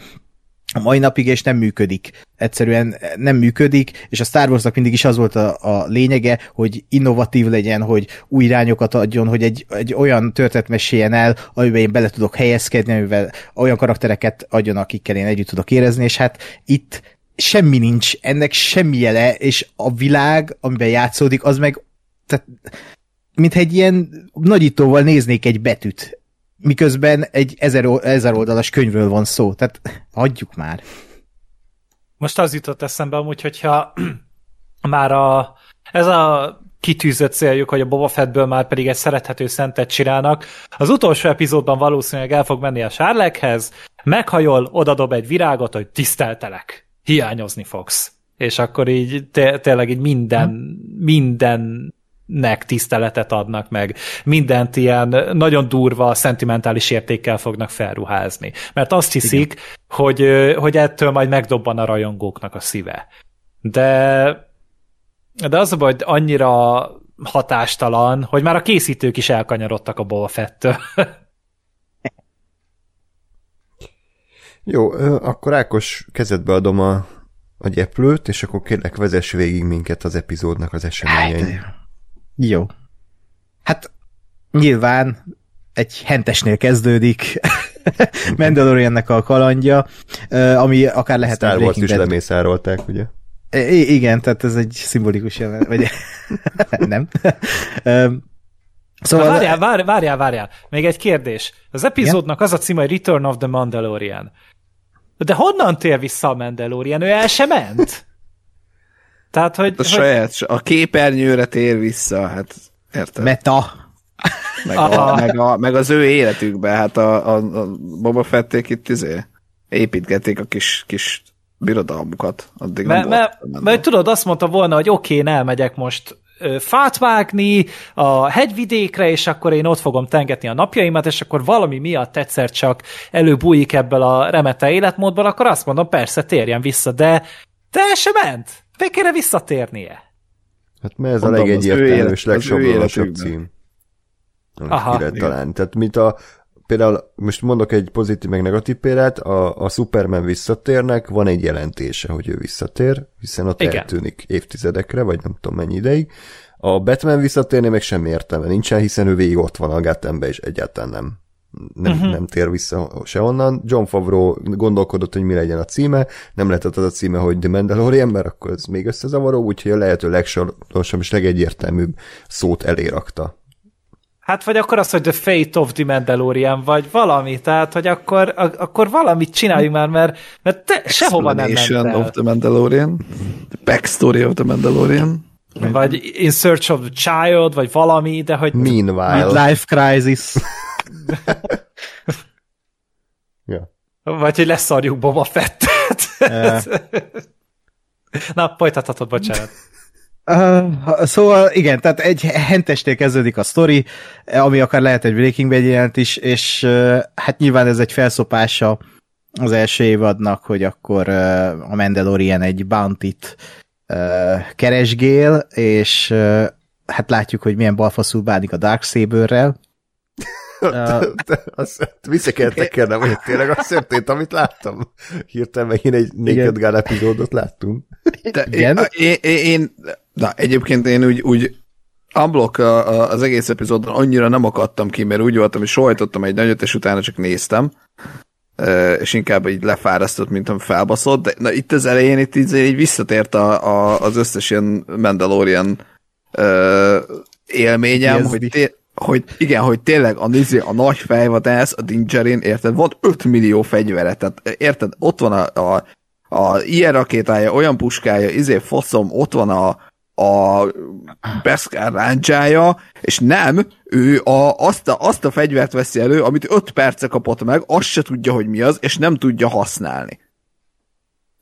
a mai napig, és nem működik. Egyszerűen nem működik, és a Star Warsnak mindig is az volt a, a lényege, hogy innovatív legyen, hogy új irányokat adjon, hogy egy, egy olyan történet meséljen el, amiben én bele tudok helyezkedni, amivel olyan karaktereket adjon, akikkel én együtt tudok érezni, és hát itt semmi nincs, ennek semmi jele, és a világ, amiben játszódik, az meg tehát, mint egy ilyen nagyítóval néznék egy betűt, miközben egy ezer, ezer oldalas könyvről van szó, tehát adjuk már. Most az jutott eszembe amúgy, hogyha már a, ez a kitűzött céljuk, hogy a Boba Fettből már pedig egy szerethető szentet csinálnak. Az utolsó epizódban valószínűleg el fog menni a Sárlekhez, meghajol, odadob egy virágot, hogy tiszteltelek hiányozni fogsz. És akkor így té- tényleg így minden, hmm. mindennek tiszteletet adnak meg, mindent ilyen nagyon durva, szentimentális értékkel fognak felruházni. Mert azt hiszik, hogy, hogy ettől majd megdobban a rajongóknak a szíve. De, de az a baj, hogy annyira hatástalan, hogy már a készítők is elkanyarodtak a Boba Fettől. Jó, akkor Ákos kezedbe adom a, a gyeplőt, és akkor kérlek vezess végig minket az epizódnak az eseményein. Hát, jó. Hát nyilván egy hentesnél kezdődik Mandaloriannek a kalandja, ami akár lehet Star Wars is lemészárolták, ugye? I- igen, tehát ez egy szimbolikus jelen, vagy nem. Szóval... várjál, várjál, várjál, várjál. Még egy kérdés. Az epizódnak az a címe, hogy Return of the Mandalorian. De honnan tér vissza a Mandalorian? Ő el sem ment? Tehát, hogy... A hogy... saját, a képernyőre tér vissza, hát érted? Meta. Meg, a, meg, a, meg az ő életükbe, hát a, a, a Boba Fették itt izé, építgették a kis, kis birodalmukat. Addig mert, mert, mert tudod, azt mondta volna, hogy oké, okay, elmegyek most fát vágni a hegyvidékre, és akkor én ott fogom tengetni a napjaimat, és akkor valami miatt egyszer csak előbújik ebből a remete életmódból, akkor azt mondom, persze, térjen vissza, de de el sem ment. Még kéne visszatérnie. Hát mert ez Mondom, a legegyértelmű és legsablanosabb cím. Aha. talán. Tehát mint a, például most mondok egy pozitív meg negatív példát, a, a Superman visszatérnek, van egy jelentése, hogy ő visszatér, hiszen ott Igen. eltűnik évtizedekre, vagy nem tudom mennyi ideig. A Batman visszatérni meg semmi értelme nincsen, hiszen ő végig ott van a Gothamben, és egyáltalán nem nem, uh-huh. nem tér vissza onnan. John Favreau gondolkodott, hogy mi legyen a címe, nem lehetett az a címe, hogy The Mandalorian, mert akkor ez még összezavaró, úgyhogy a lehető legsorosabb és legegyértelműbb szót elérakta. Hát vagy akkor az, hogy The Fate of the Mandalorian, vagy valami, tehát, hogy akkor, akkor valamit csináljunk már, mert, mert te sehova nem ment el. of the Mandalorian, the backstory of the Mandalorian. Vagy In Search of the Child, vagy valami, de hogy... Meanwhile. Life Crisis. ja. Vagy hogy leszarjuk Boba Fettet. Na, folytathatod, bocsánat. Uh, szóval igen, tehát egy hentestél kezdődik a sztori, ami akár lehet egy Breaking Bad jelent is, és uh, hát nyilván ez egy felszopása az első évadnak, hogy akkor uh, a Mandalorian egy bounty-t uh, keresgél, és uh, hát látjuk, hogy milyen balfaszul bánik a Darksaberrel. Azt vissza kell tekernem, hogy tényleg az történt, amit láttam. Hirtelen megint egy Naked Gun epizódot láttunk. De igen? Én, én, én, na, egyébként én úgy, úgy unblock az egész epizódon annyira nem akadtam ki, mert úgy voltam, hogy sohajtottam egy nagyot, és utána csak néztem és inkább így lefárasztott, mint ami felbaszott, de na, itt az elején itt így, így visszatért a, a, az összes ilyen Mandalorian uh, élményem, hogy, té- hogy igen, hogy tényleg a, nézi, a nagy fejvadász, a Dingerin, érted, van 5 millió fegyvere, tehát érted, ott van a, a, a ilyen rakétája, olyan puskája, izé faszom, ott van a, a Beskar ráncsája, és nem, ő a, azt, a, azt a fegyvert veszi elő, amit 5 perce kapott meg, azt se tudja, hogy mi az, és nem tudja használni.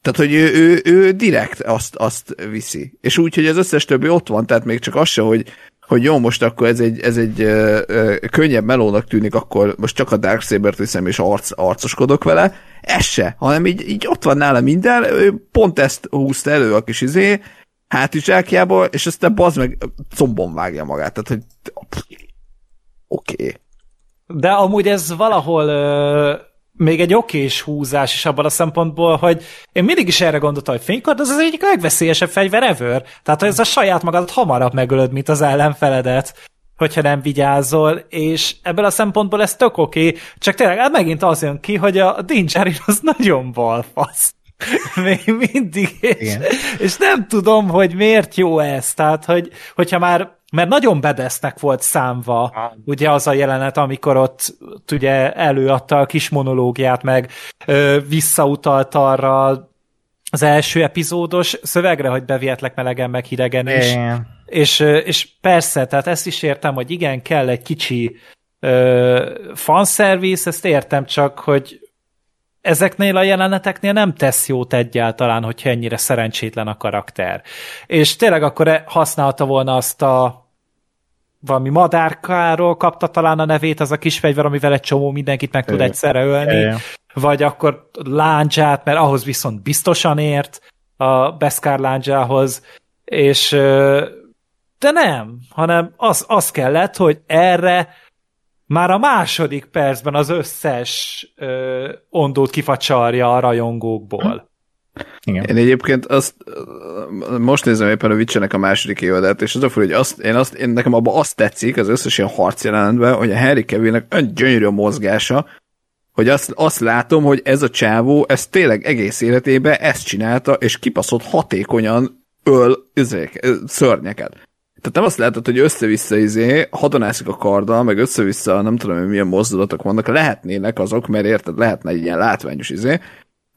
Tehát, hogy ő, ő, ő direkt azt, azt viszi. És úgy, hogy az összes többi ott van, tehát még csak az se, hogy, hogy jó, most akkor ez egy, ez egy ö, ö, könnyebb melónak tűnik, akkor most csak a Darksaber-t viszem, és arc, arcoskodok vele. Ez se, hanem így, így ott van nála minden, ő pont ezt húzta elő a kis izé, hátizsákjából, és aztán bazd meg combon vágja magát. Tehát, hogy oké. Okay. De amúgy ez valahol ö, még egy okés húzás is abban a szempontból, hogy én mindig is erre gondoltam, hogy fénykard az az egyik legveszélyesebb fegyver ever. Tehát, hogy ez a saját magadat hamarabb megölöd, mint az ellenfeledet hogyha nem vigyázol, és ebből a szempontból ez tök oké, okay, csak tényleg hát megint az jön ki, hogy a Dingerin az nagyon balfasz. Még mindig, és, és nem tudom, hogy miért jó ez, tehát, hogy, hogyha már mert nagyon bedesznek volt számva, ah. ugye az a jelenet, amikor ott, ott ugye előadta a kis monológiát, meg ö, visszautalt arra az első epizódos szövegre, hogy bevihetlek melegen, meg hidegen is. És, és persze, tehát ezt is értem, hogy igen, kell egy kicsi fanszervisz, ezt értem csak, hogy ezeknél a jeleneteknél nem tesz jót egyáltalán, hogyha ennyire szerencsétlen a karakter. És tényleg akkor e- használta volna azt a valami madárkáról kapta talán a nevét, az a kis fegyver, amivel egy csomó mindenkit meg tud egyszerre ölni, é. vagy akkor láncsát, mert ahhoz viszont biztosan ért a Beskar láncsához, és de nem, hanem az, az kellett, hogy erre már a második percben az összes ö, ondót kifacsarja a rajongókból. Igen. Én egyébként azt, most nézem éppen a Witchernek a második évadát, és az a fura, hogy azt, én azt, én nekem abban azt tetszik, az összes ilyen harc jelenetben, hogy a Harry Kevillnek olyan gyönyörű a mozgása, hogy azt, azt látom, hogy ez a csávó, ez tényleg egész életében ezt csinálta, és kipaszott hatékonyan öl üzék, szörnyeket. Tehát nem azt látod, hogy össze-vissza izé, hadonászik a karddal, meg össze-vissza, nem tudom, hogy milyen mozdulatok vannak, lehetnének azok, mert érted, lehetne egy ilyen látványos izé,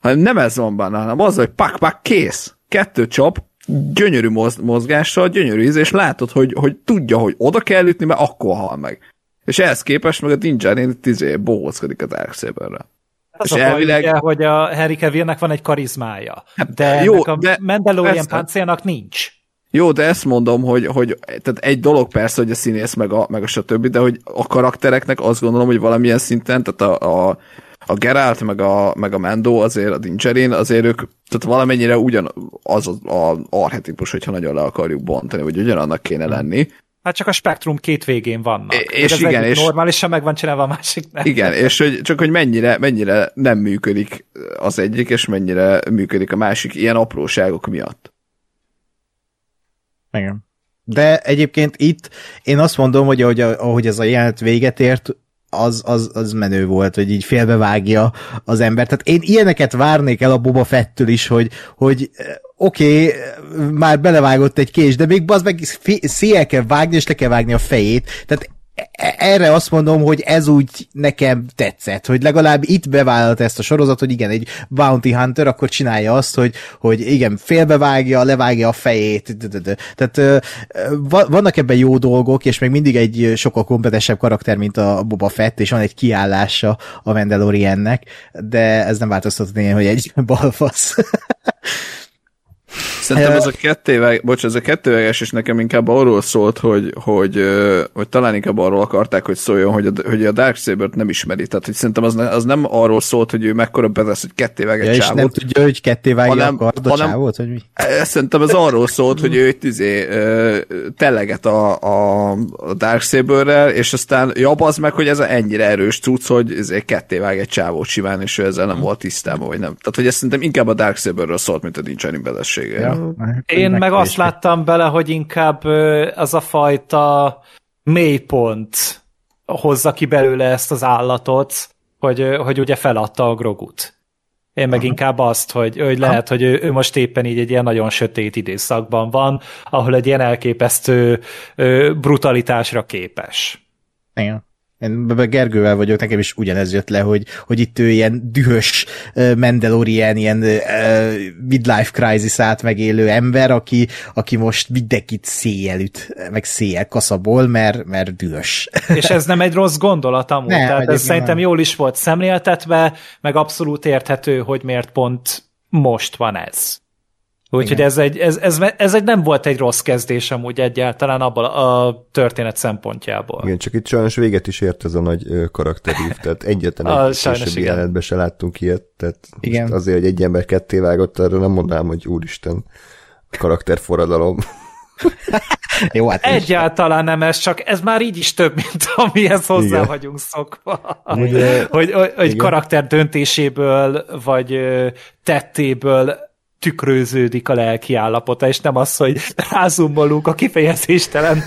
hanem nem ez van benne, hanem az, hogy pak-pak kész, kettő csap, gyönyörű mozgással, gyönyörű íz, és látod, hogy, hogy tudja, hogy oda kell ütni, mert akkor hal meg. És ehhez képest meg a Dinjarin itt izé bohózkodik a Darksaberre. Hát és az elvileg... Ugye, hogy a Harry Cavillnek van egy karizmája, hát, de jó, a de Mandalorian páncélnak nincs. Jó, de ezt mondom, hogy, hogy tehát egy dolog persze, hogy a színész meg a, meg a stb., de hogy a karaktereknek azt gondolom, hogy valamilyen szinten, tehát a, a, a Geralt, meg a, meg a Mando, azért a Dingerin, azért ők, tehát valamennyire ugyan az az a arhetipus, hogyha nagyon le akarjuk bontani, hogy ugyanannak kéne lenni. Hát csak a spektrum két végén vannak. É, és ez igen, és normálisan meg van csinálva a másik nem. Igen, és hogy, csak hogy mennyire, mennyire nem működik az egyik, és mennyire működik a másik ilyen apróságok miatt. Igen. De egyébként itt én azt mondom, hogy ahogy, ahogy ez a jelenet véget ért, az, az, az menő volt, hogy így félbevágja az ember. Tehát én ilyeneket várnék el a Boba Fettől is, hogy, hogy oké, okay, már belevágott egy kés, de még az meg szél kell vágni, és le kell vágni a fejét. Tehát erre azt mondom, hogy ez úgy nekem tetszett, hogy legalább itt bevállalt ezt a sorozat, hogy igen, egy bounty hunter akkor csinálja azt, hogy, hogy igen, félbevágja, levágja a fejét, tehát vannak ebben jó dolgok, és még mindig egy sokkal kompetensebb karakter, mint a Boba Fett, és van egy kiállása a Mandaloriannek, de ez nem változtatni, hogy egy balfasz. Szerintem ez a kettéveg, bocs, ez a kettőveges, és nekem inkább arról szólt, hogy, hogy, hogy talán inkább arról akarták, hogy szóljon, hogy a, hogy a Darksaber-t nem ismeri. Tehát, hogy szerintem az, ne, az nem arról szólt, hogy ő mekkora bedesz, hogy kettéveget ja, és nem tudja, hogy kettévágja a hanem, csávot, hogy mi? Szerintem ez arról szólt, hogy ő itt izé, telleget a, a, a Darksaber-rel, és aztán jobb az meg, hogy ez ennyire erős cucc, hogy izé kettévág egy csávót simán, és ő ezzel nem volt tisztában, vagy nem. Tehát, hogy ez szerintem inkább a Darksaber-ről szólt, mint a Dincsani bedessége. Ja. Én meg azt láttam bele, hogy inkább az a fajta mélypont hozza ki belőle ezt az állatot, hogy, hogy ugye feladta a grogut. Én meg Aha. inkább azt, hogy, hogy lehet, hogy ő, ő most éppen így egy ilyen nagyon sötét időszakban van, ahol egy ilyen elképesztő brutalitásra képes. Igen. Én Gergővel vagyok, nekem is ugyanez jött le, hogy, hogy itt ő ilyen dühös Mandalorian, ilyen uh, midlife crisis át megélő ember, aki, aki most mindenkit széjjel üt, meg széjjel kaszabol, mert, mert dühös. És ez nem egy rossz gondolat amúgy, ne, tehát ez szerintem jól is volt szemléltetve, meg abszolút érthető, hogy miért pont most van ez. Úgyhogy ez egy, ez, ez, ez egy nem volt egy rossz kezdés amúgy egyáltalán abban a történet szempontjából. Igen, csak itt sajnos véget is ért ez a nagy karakterív, tehát egyetlen egy későbbi jelenetben se láttunk ilyet, tehát igen. azért, hogy egy ember ketté vágott, arra nem mondanám, hogy úristen, karakterforradalom. Jó, hát Egyáltalán nem ez, csak ez már így is több, mint amihez hozzá Igen. vagyunk szokva. Ugye, hogy, hogy, hogy karakter döntéséből, vagy tettéből tükröződik a lelki állapota, és nem az, hogy rázumolunk a kifejezéstelen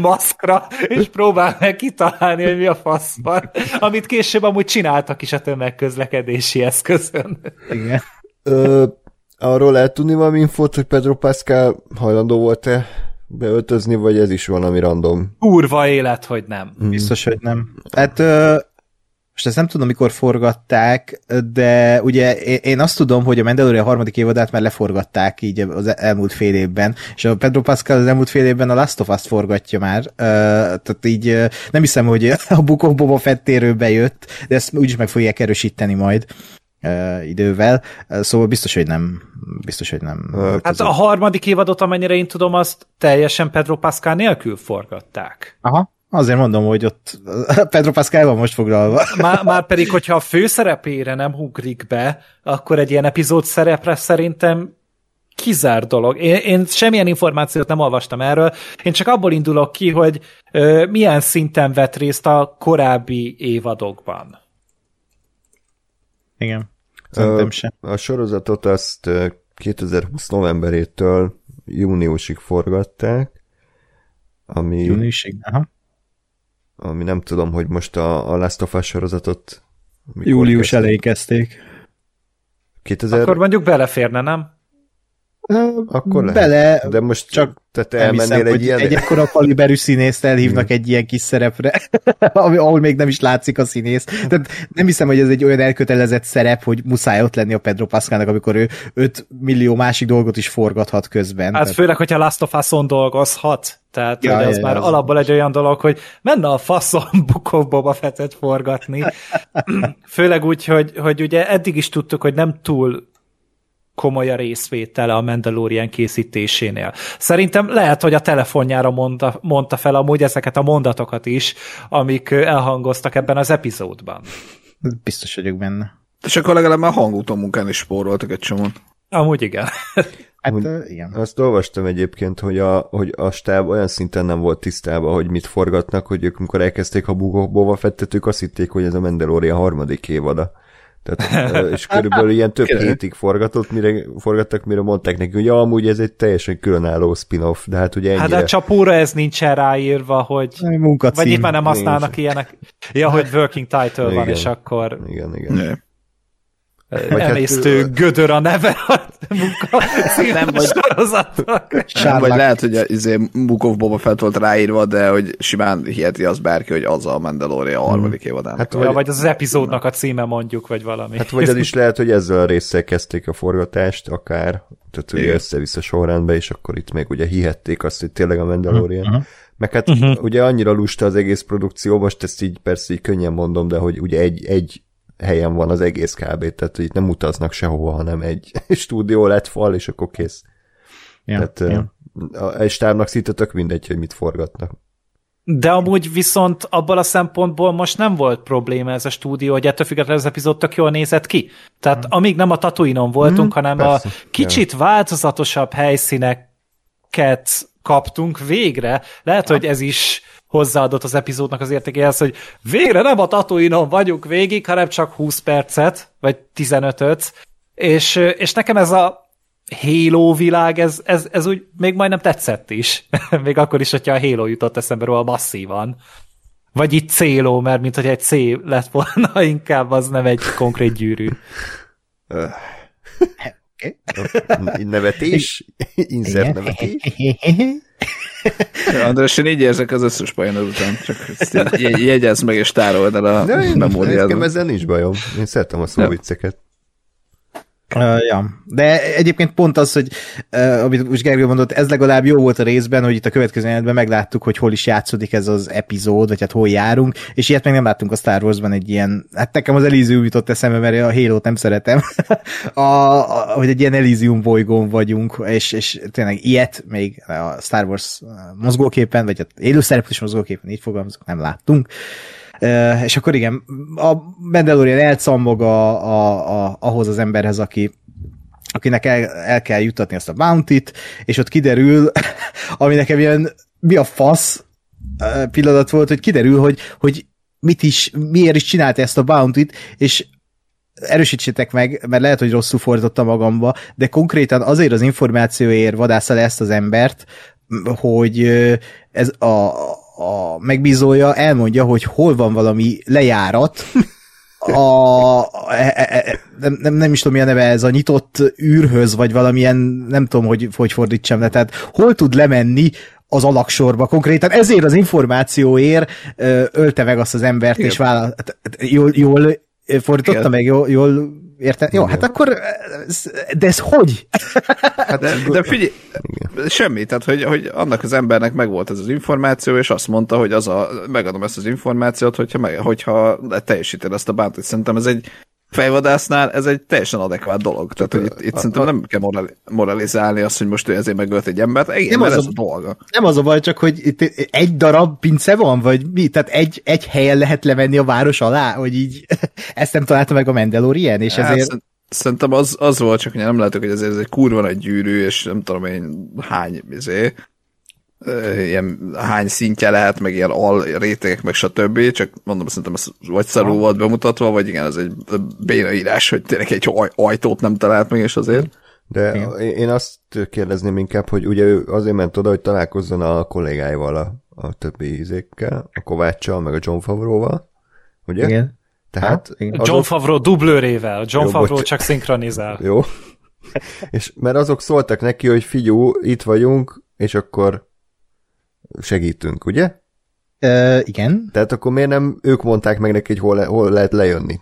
maszkra, és próbál meg kitalálni, hogy mi a fasz van, amit később amúgy csináltak is a tömegközlekedési eszközön. Igen. Ö, arról lehet tudni valami infót, hogy Pedro Pascal hajlandó volt-e beöltözni, vagy ez is valami random? Kurva élet, hogy nem. Biztos, hogy nem. Hát ö, most ezt nem tudom, mikor forgatták, de ugye én azt tudom, hogy a Mandalorian harmadik évadát már leforgatták így az elmúlt fél évben, és a Pedro Pascal az elmúlt fél évben a Last of Us-t forgatja már, tehát így nem hiszem, hogy a Book of Boba Fettéről bejött, de ezt úgyis meg fogják erősíteni majd idővel, szóval biztos, hogy nem. Biztos, hogy nem. Hát a harmadik évadot, amennyire én tudom, azt teljesen Pedro Pascal nélkül forgatták. Aha. Azért mondom, hogy ott Pedro Pascal van most foglalva. Már, már pedig, hogyha a főszerepére nem ugrik be, akkor egy ilyen epizód szerepre szerintem kizár dolog. Én, én semmilyen információt nem olvastam erről, én csak abból indulok ki, hogy ö, milyen szinten vett részt a korábbi évadokban. Igen, szerintem sem. A sorozatot azt 2020 novemberétől júniusig forgatták, ami... Júniusig, aha ami nem tudom, hogy most a, a Last of Us sorozatot Július elejé kezdték. 2000... Akkor mondjuk beleférne, nem? Akkor lehet. Bele, de most csak te elmennél egy ilyen... Egy ekkora kaliberű színészt elhívnak egy ilyen kis szerepre, ahol még nem is látszik a színész. Tehát nem hiszem, hogy ez egy olyan elkötelezett szerep, hogy muszáj ott lenni a Pedro Pascalnak, amikor ő 5 millió másik dolgot is forgathat közben. Hát Tehát... főleg, hogyha Last of Us-on dolgozhat. Tehát ja, az ja, már az alapból egy olyan dolog, hogy menne a faszon Bukov Boba Fettet forgatni. főleg úgy, hogy, hogy ugye eddig is tudtuk, hogy nem túl komoly a részvétele a Mandalorian készítésénél. Szerintem lehet, hogy a telefonjára mondta, mondta fel amúgy ezeket a mondatokat is, amik elhangoztak ebben az epizódban. Biztos vagyok benne. És akkor legalább már hangúton munkán is spóroltak egy csomót. Amúgy igen. Hát, uh, igen. Azt olvastam egyébként, hogy a, hogy a stáb olyan szinten nem volt tisztában, hogy mit forgatnak, hogy ők amikor elkezdték a bugókból fettetők, azt hitték, hogy ez a Mandalorian harmadik évada. Tehát, és körülbelül ilyen több hétig forgatott, mire, forgattak, mire mondták neki, hogy amúgy ez egy teljesen különálló spin-off, de hát ugye ennyire... Hát de a csapóra ez nincsen ráírva, hogy... Munkacím. Vagy itt már nem nincs. használnak ilyenek. Ja, hogy working title van, Igen. és akkor Igen, igen. Nő. Vagy hát- emésztő gödör a neve a munka nem vagy sorozatnak. Nem, vagy lehet, hogy a izé, Book of Boba Fett volt ráírva, de hogy simán hiheti az bárki, hogy az a Mandalorian harmadik évadának. Hát Hát, Ja, vagy az, az epizódnak a címe mondjuk, vagy valami. Hát vagy az is lehet, hogy ezzel a résszel kezdték a forgatást, akár, tehát ugye Igen. össze-vissza sorrendbe, és akkor itt még ugye hihették azt, hogy tényleg a Mandalorian. Mhm. Meg hát uh-huh. ugye annyira lusta az egész produkció, most ezt így persze így könnyen mondom, de hogy ugye egy, egy helyen van az egész kb. Tehát, hogy itt nem utaznak sehova, hanem egy stúdió lett fal, és akkor kész. Ja, Tehát ja. ja. egy stábnak szinte tök mindegy, hogy mit forgatnak. De amúgy viszont abból a szempontból most nem volt probléma ez a stúdió, hogy ettől függetlenül az epizód tök jól nézett ki. Tehát amíg nem a Tatooine-on voltunk, hanem persze. a kicsit változatosabb helyszíneket kaptunk végre, lehet, hogy ez is hozzáadott az epizódnak az értékéhez, hogy végre nem a Tatooine-on vagyunk végig, hanem csak 20 percet, vagy 15-öt, és, és nekem ez a Halo világ, ez, ez, ez úgy még majdnem tetszett is. még akkor is, hogyha a Halo jutott eszembe róla masszívan. Vagy itt céló, mert mint hogy egy C lett volna, inkább az nem egy konkrét gyűrű. Nevetés? Insert Igen. nevetés? András, én így érzek az összes Pioneer után, csak jegyezd meg és tárold el a én, nekem ezzel nincs bajom. Én szeretem a szóvicceket. Uh, ja. De egyébként pont az, hogy uh, amit most Gergő mondott, ez legalább jó volt a részben, hogy itt a következő jelentben megláttuk, hogy hol is játszódik ez az epizód, vagy hát hol járunk, és ilyet meg nem láttunk a Star Warsban egy ilyen, hát nekem az Elysium jutott eszembe, mert a Halo-t nem szeretem, a, a, hogy egy ilyen Elysium bolygón vagyunk, és, és tényleg ilyet még a Star Wars mozgóképen, vagy hát élőszereplős mozgóképen, így fogalmazok, nem láttunk. Uh, és akkor igen, a Mandalorian elcammog a, a, a, ahhoz az emberhez, aki akinek el, el kell juttatni azt a bounty-t, és ott kiderül, ami nekem ilyen mi a fasz pillanat volt, hogy kiderül, hogy, hogy mit is, miért is csinálta ezt a bounty-t, és erősítsétek meg, mert lehet, hogy rosszul fordítottam magamba, de konkrétan azért az információért vadásza le ezt az embert, hogy ez a, a megbízója elmondja, hogy hol van valami lejárat, a, e, e, e, nem, nem, nem is tudom, mi a neve ez, a nyitott űrhöz, vagy valamilyen, nem tudom, hogy, hogy fordítsam le, tehát hol tud lemenni az alaksorba konkrétan, ezért az információért ölte meg azt az embert, Igen. és vállal, hát, hát, jól, jól fordította Igen. meg, jól, jól érte? Jó, hát akkor, ez- de ez hogy? Hát, De, de figyelj, semmi, tehát hogy, hogy annak az embernek megvolt ez az információ, és azt mondta, hogy az a, megadom ezt az információt, hogyha, meg, hogyha teljesíted ezt a bántot. Szerintem ez egy fejvadásznál ez egy teljesen adekvát dolog. Tehát, hogy itt, itt szerintem nem kell morali- moralizálni azt, hogy most ő ezért megölt egy embert. Igen, Nem az ez a- a dolga. Nem az a baj, csak hogy itt egy darab pince van, vagy mi? Tehát egy, egy helyen lehet levenni a város alá, hogy így ezt nem találta meg a Mandalorian, és Hát, ezért... szerint- Szerintem az, az volt, csak ugye nem látok, hogy ezért ez egy kurva nagy gyűrű, és nem tudom én hány izé, ilyen hány szintje lehet, meg ilyen al rétegek, meg stb. Csak mondom, szerintem ez vagy szarul volt bemutatva, vagy igen, ez egy béna írás, hogy tényleg egy aj- ajtót nem talált meg, és azért. De Igen. én azt kérdezném inkább, hogy ugye ő azért ment oda, hogy találkozzon a kollégáival, a, a többi izékkel, a Kováccsal, meg a John Favróval, ugye? Igen. Tehát Ha, igen. John Favreau dublőrével. John Jó, Favreau bocs. csak szinkronizál. jó. És mert azok szóltak neki, hogy figyú, itt vagyunk, és akkor segítünk, ugye? Ö, igen. Tehát akkor miért nem ők mondták meg neki, hogy hol, le, hol lehet lejönni?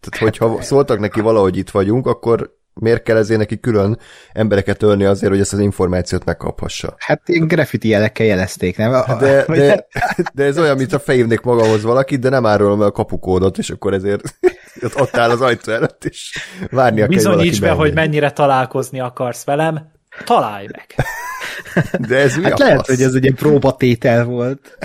Tehát, hogyha szóltak neki valahogy itt vagyunk, akkor miért kell ezért neki külön embereket ölni azért, hogy ezt az információt megkaphassa? Hát ilyen graffiti jelekkel jelezték, nem? Hát De, de, de ez olyan, mint ha felhívnék magamhoz valakit, de nem árulom el a kapukódot, és akkor ezért ott, ott áll az ajtó előtt, és várnia kell, hogy Bizonyíts be, hogy menjen. mennyire találkozni akarsz velem. Találj meg. De ez mi Hát a lehet, fasz? hogy ez egy ilyen próbatétel volt.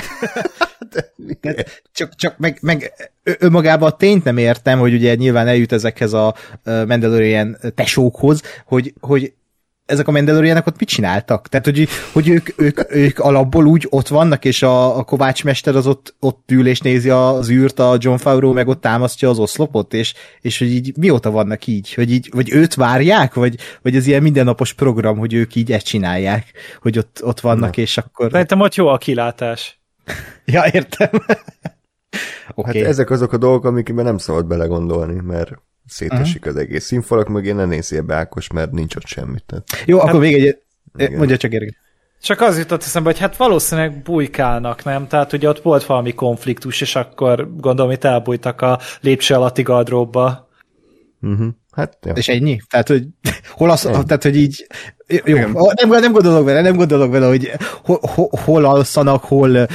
Mi? Tehát csak, csak meg, meg önmagában a tényt nem értem, hogy ugye nyilván eljut ezekhez a Mandalorian tesókhoz, hogy, hogy ezek a Mandalorianek ott mit csináltak? Tehát, hogy, hogy ők, ők, ők alapból úgy ott vannak, és a, a Kovács Mester az ott, ott ül és nézi az űrt, a John Favreau meg ott támasztja az oszlopot, és, és hogy így mióta vannak így? Hogy így, vagy őt várják, vagy, vagy ez ilyen mindennapos program, hogy ők így ezt csinálják, hogy ott, ott vannak, Na. és akkor... Szerintem ott jó a kilátás. Ja, értem. Okay. Hát ezek azok a dolgok, amikben nem szabad belegondolni, mert szétesik az egész színfalak mögé, ne nézzél be Ákos, mert nincs ott semmit. Tehát, Jó, akkor még egy... Igen. Mondja csak Gergely. Csak az jutott eszembe, hogy hát valószínűleg bujkálnak, nem? Tehát ugye ott volt valami konfliktus, és akkor gondolom, itt elbújtak a lépcső alatti gardróbba. uh-huh. Hát, ja. És ennyi? Tehát, hogy hol az, Ennyi. tehát, hogy így, jó, nem, nem gondolok vele, nem gondolok vele, hogy hol, hol, alszanak, hol uh,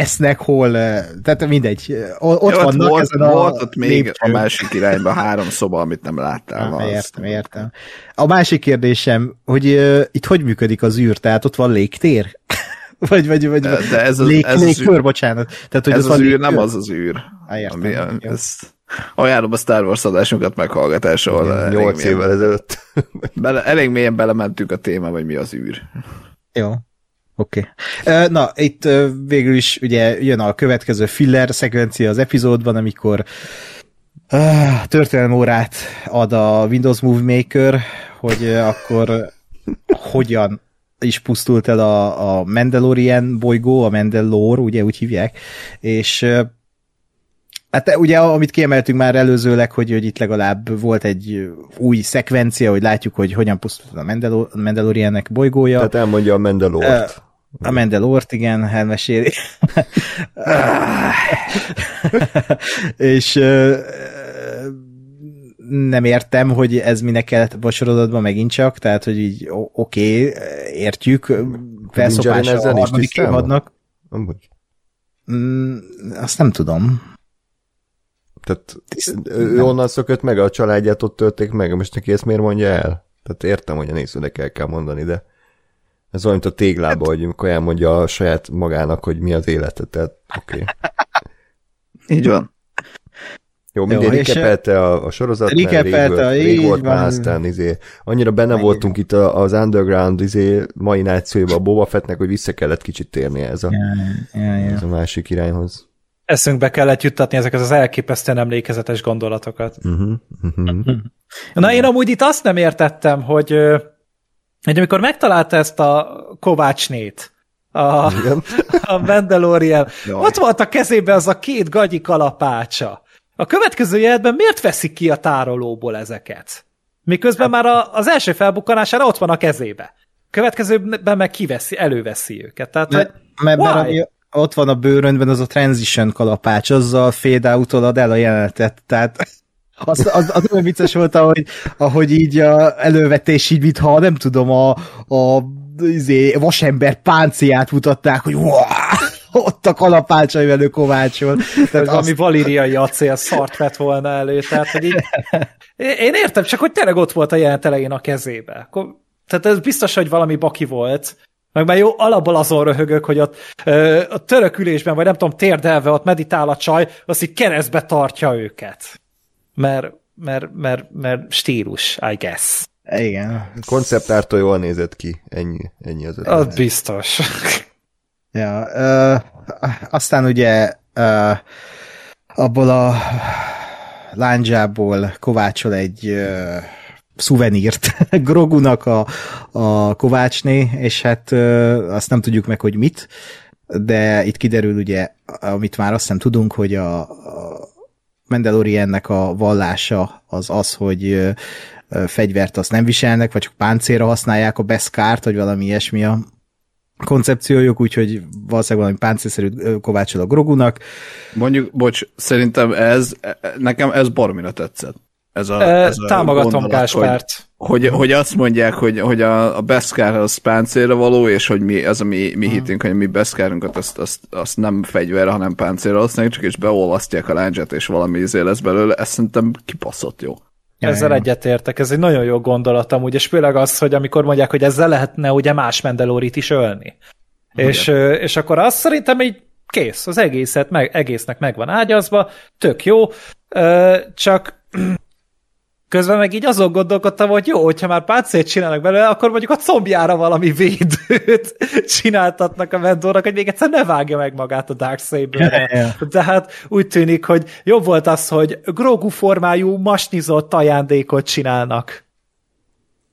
esznek, hol, uh, tehát mindegy. Ott Jó, vannak volt, ezen a volt ott még lépcsőn. a másik irányban három szoba, amit nem láttál. Ah, értem, értem. A másik kérdésem, hogy uh, itt hogy működik az űr? Tehát ott van légtér? vagy, vagy, vagy, De- de ez az- lég, ez az légkör, űr. bocsánat. Tehát, hogy Ez az van űr légkör? nem az az űr. Értem, Ami, jó. ezt ajánlom a Star Wars adásunkat meghallgatásra, ahol elég 8 mélyen- évvel ezelőtt. Bele, elég mélyen belementünk a téma, hogy mi az űr. Jó. Oké. Okay. Na, itt végül is ugye jön a következő filler szekvencia az epizódban, amikor uh, történelmi órát ad a Windows Movie Maker, hogy akkor hogyan is pusztult el a, a Mandalorian bolygó, a Mandalore, ugye úgy hívják, és Hát ugye, amit kiemeltünk már előzőleg, hogy, hogy itt legalább volt egy új szekvencia, hogy látjuk, hogy hogyan pusztult a Mandalor- Mandaloriannek bolygója. Tehát elmondja a Mandalort. A Mandalort, igen, elmeséli. és ö, ö, nem értem, hogy ez minek kellett a sorozatban megint csak, tehát, hogy így oké, okay, értjük, felszopása a harmadik évadnak. Amúgy. Mm, azt nem tudom. Tehát ő ő onnan szökött meg, a családját ott tölték meg, most neki ezt miért mondja el? Tehát értem, hogy a nézőnek el kell mondani, de ez olyan, mint a téglába, hogy amikor elmondja a saját magának, hogy mi az élete, tehát oké. Okay. Így van. Jó, mindig rikepelte a, a sorozat, Rikepelte, rég így volt van. már, aztán izé, annyira benne Ennyi voltunk itt a, az underground izé, mai nációiba a Boba Fettnek, hogy vissza kellett kicsit térnie ez a, Ja, ja, ja. ez a másik irányhoz. Eszünkbe kellett juttatni ezeket az elképesztően emlékezetes gondolatokat. Uh-huh, uh-huh. Na én amúgy itt azt nem értettem, hogy, hogy amikor megtalálta ezt a Kovácsnét, a, Igen. a Mandalorian, Jaj. ott volt a kezében az a két gagyi kalapácsa. A következő jelenetben miért veszik ki a tárolóból ezeket? Miközben már a, az első felbukkanására ott van a kezébe. Következőben meg kiveszi, előveszi őket. Tehát, hogy, Mert, mert, mert why? ami ott van a bőröndben, az a transition kalapács, azzal fade out el a jelenetet, tehát az, az, az olyan vicces volt, ahogy, ahogy így a elővetés így, mintha nem tudom, a, a izé, vasember pánciát mutatták, hogy wow, ott a kalapácsaival ő kovácsol. Tehát valami azt, valíriai acél szart vett volna elő. Tehát, hogy így, én értem, csak hogy tényleg ott volt a jelent elején a kezébe. Akkor, tehát ez biztos, hogy valami baki volt. Meg már jó, alapból azon röhögök, hogy ott ö, a törökülésben, vagy nem tudom, térdelve ott meditál a csaj, azt így keresztbe tartja őket. Mert, mert, mert, mert stílus, I guess. igen. Konceptártól jól nézett ki, ennyi, ennyi az ötlet. Az biztos. Ja, ö, aztán ugye ö, abból a lándzsából kovácsol egy ö, szuvenírt Grogunak a, a kovácsné, és hát azt nem tudjuk meg, hogy mit, de itt kiderül ugye, amit már azt hiszem tudunk, hogy a, a Mandaloriannek a vallása az az, hogy fegyvert azt nem viselnek, vagy csak páncélra használják a beszkárt, vagy valami ilyesmi a koncepciójuk, úgyhogy valószínűleg valami páncélszerű ö, kovácsol a Grogunak. Mondjuk, bocs, szerintem ez, nekem ez barmira tetszett. Ez a, ez a Támogatom gondolat, Gáspárt. Hogy, hogy, hogy azt mondják, hogy, hogy a, a Beskar az páncélra való, és hogy mi, az a mi, mi hitünk, hogy mi Beskárunkat azt, azt, azt nem fegyverre, hanem páncélra használjuk, csak és beolvasztják a láncsát, és valami izé lesz belőle. Ez szerintem kipaszott jó. Ezzel egyetértek, ez egy nagyon jó gondolat amúgy, és főleg az, hogy amikor mondják, hogy ezzel lehetne ugye más Mandalorit is ölni. És, és akkor azt szerintem így kész, az egészet, meg, egésznek meg van ágyazva, tök jó, csak Közben meg így azon gondolkodtam, hogy jó, hogyha már páncélt csinálnak belőle, akkor mondjuk a combjára valami védőt csináltatnak a Vendornak, hogy még egyszer ne vágja meg magát a Darksaber-re. Ja, ja. Tehát úgy tűnik, hogy jobb volt az, hogy Grogu formájú masnizott ajándékot csinálnak.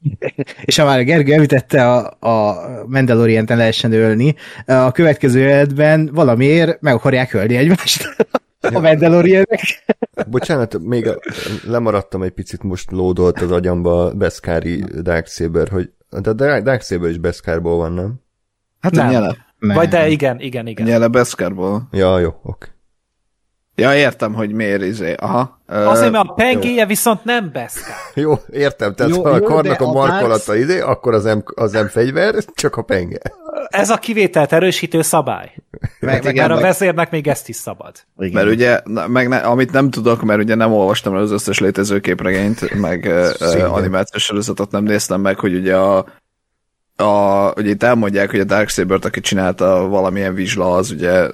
És ha már Gergő említette a, a Mandalorian-en lehessen ölni, a következő életben valamiért meg akarják ölni egymást a Mandalorianek. Bocsánat, még a- lemaradtam egy picit, most lódolt az agyamba Beszkári Darksaber, hogy de a Dark- Darksaber is Beszkárból van, nem? Hát Nem. a nyele. Vagy de igen, igen, igen. Nyele Beszkárból. Ja, jó, oké. Ja, értem, hogy miért izé. Aha. Azért, mert a pengéje viszont nem Beskar. Jó, értem, tehát Jó, ha a karnak a a markolata ide, akkor az M, az M fegyver, csak a penge. Ez a kivételt erősítő szabály. Meg, meg, Mert a meg, vezérnek még ezt is szabad. Mert ugye, meg ne, amit nem tudok, mert ugye nem olvastam el az összes létező képregényt, meg Szégyen. animációs sorozatot nem néztem meg, hogy ugye a, a ugye itt elmondják, hogy a Darksaber-t, aki csinálta valamilyen vizsla, az ugye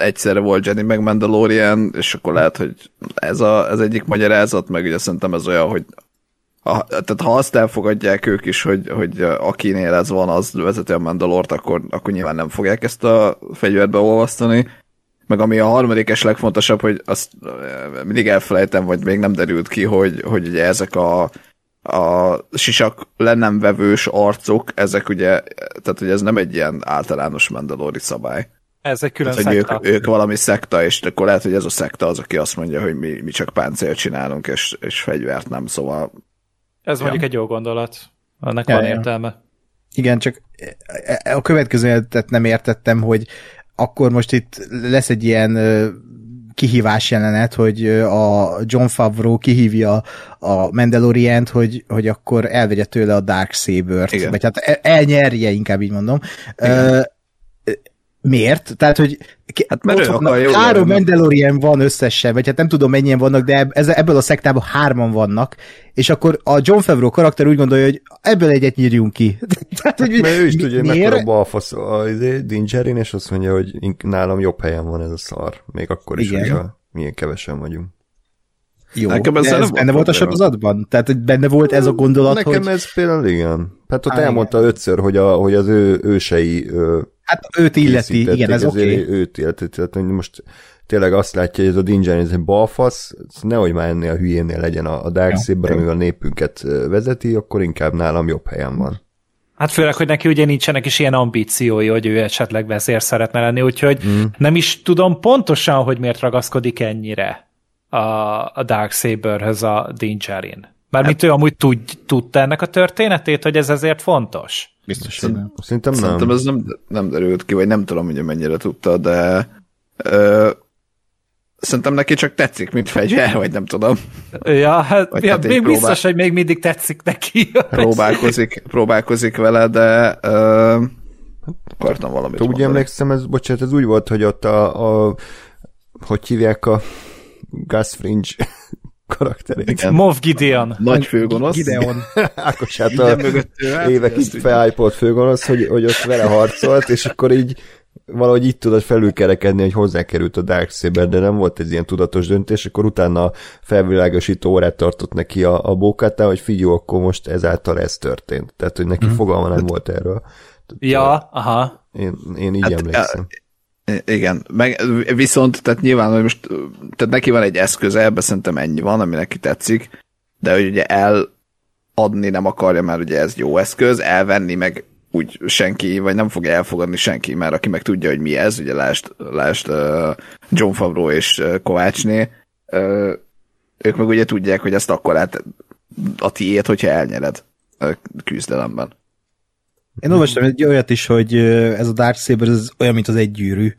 egyszerre volt Jenny meg Mandalorian, és akkor lehet, hogy ez a, ez egyik magyarázat, meg ugye szerintem ez olyan, hogy ha, tehát ha azt elfogadják ők is, hogy, hogy akinél ez van, az vezeti a Mandalort, akkor, akkor nyilván nem fogják ezt a fegyvert beolvasztani. Meg ami a harmadik és legfontosabb, hogy azt eh, mindig elfelejtem, vagy még nem derült ki, hogy, hogy ugye ezek a, a sisak le nem vevős arcok, ezek ugye, tehát hogy ez nem egy ilyen általános mandalori szabály. Ez egy külön hogy szekta. ők, ők valami szekta, és akkor lehet, hogy ez a szekta az, aki azt mondja, hogy mi, mi csak páncélt csinálunk, és, és fegyvert nem, szóval Ez mondjuk egy jó gondolat. Annak Ja, van ja. értelme. Igen, csak a következő életet nem értettem, hogy akkor most itt lesz egy ilyen kihívás jelenet, hogy a John Favreau kihívja a Mandalorian-t, hogy, hogy akkor elvegye tőle a Dark Saber-t, Igen. vagy hát el- elnyerje, inkább így mondom. Ö, miért? Tehát, hogy Hát mert ott ő vannak- akar jól három lenni. Mandalorian van összesen, vagy hát nem tudom mennyien vannak, de ebből a szektában hárman vannak, és akkor a John Favreau karakter úgy gondolja, hogy ebből egyet nyírjunk ki. Tehát, hogy Mert ő is tudja, hogy miért? mekkora balfasz a izé, Dingerin, és azt mondja, hogy nálam jobb helyen van ez a szar. Még akkor is, Igen. hogyha milyen kevesen vagyunk. Jó, Nekem ez nem benne volt a sorozatban? Tehát, hogy benne volt ez a gondolat, Nekem hogy ez például igen. Hát ott Á, elmondta ötször, hogy, a, hogy az ő ősei ö, hát őt illeti, igen, ez oké. ezért őt illeti. Tehát hogy most tényleg azt látja, hogy ez a Dingerin, ez egy balfasz, nehogy már ennél a hülyénél legyen a, a Darksaber, amivel a népünket vezeti, akkor inkább nálam jobb helyen van. Hát főleg, hogy neki ugye nincsenek is ilyen ambíciói, hogy ő esetleg vezér szeretne lenni, úgyhogy mm. nem is tudom pontosan, hogy miért ragaszkodik ennyire a, a Darksaberhöz a Dingerin. Bármit ő amúgy tud, tudta ennek a történetét, hogy ez ezért fontos. Biztos, hogy nem. Szerintem nem. Szerintem ez nem, nem derült ki, vagy nem tudom, hogy mennyire tudta, de ö, szerintem neki csak tetszik, mint fegyver, vagy nem tudom. Ja, hát, Vagy ja, hát még próbál- biztos, hogy még mindig tetszik neki. Próbálkozik, próbálkozik vele, de ö, akartam valamit Úgy emlékszem, ez, bocsánat, ez úgy volt, hogy ott a, a hogy hívják a Gus Fringe karakterét. Igen. Moff Gideon. Nagy főgonosz. Gideon. Ákos hát a mögött ő áll, évek hogy így ezt úgy- felhypolt főgonosz, hogy, hogy ott vele harcolt, és akkor így valahogy így tudod felülkerekedni, hogy hozzákerült a Darksaber, de nem volt ez ilyen tudatos döntés, akkor utána felvilágosító órát tartott neki a, a bókátá, hogy figyelj, akkor most ezáltal ez történt. Tehát, hogy neki fogalma nem volt erről. Ja, aha. Én, én így Hát, emlékszem. I- Igen, meg viszont, tehát nyilván, hogy most, tehát neki van egy eszköze, ebbe szerintem ennyi van, ami neki tetszik, de hogy ugye eladni nem akarja, mert ugye ez jó eszköz, elvenni meg úgy senki, vagy nem fogja elfogadni senki, mert aki meg tudja, hogy mi ez, ugye lást, lást uh, John Favreau és uh, Kovácsné, uh, ők meg ugye tudják, hogy ezt akkor át a tiét, hogyha elnyered a küzdelemben. Én olvastam egy olyat is, hogy ez a Darksaber ez olyan, mint az egy gyűrű.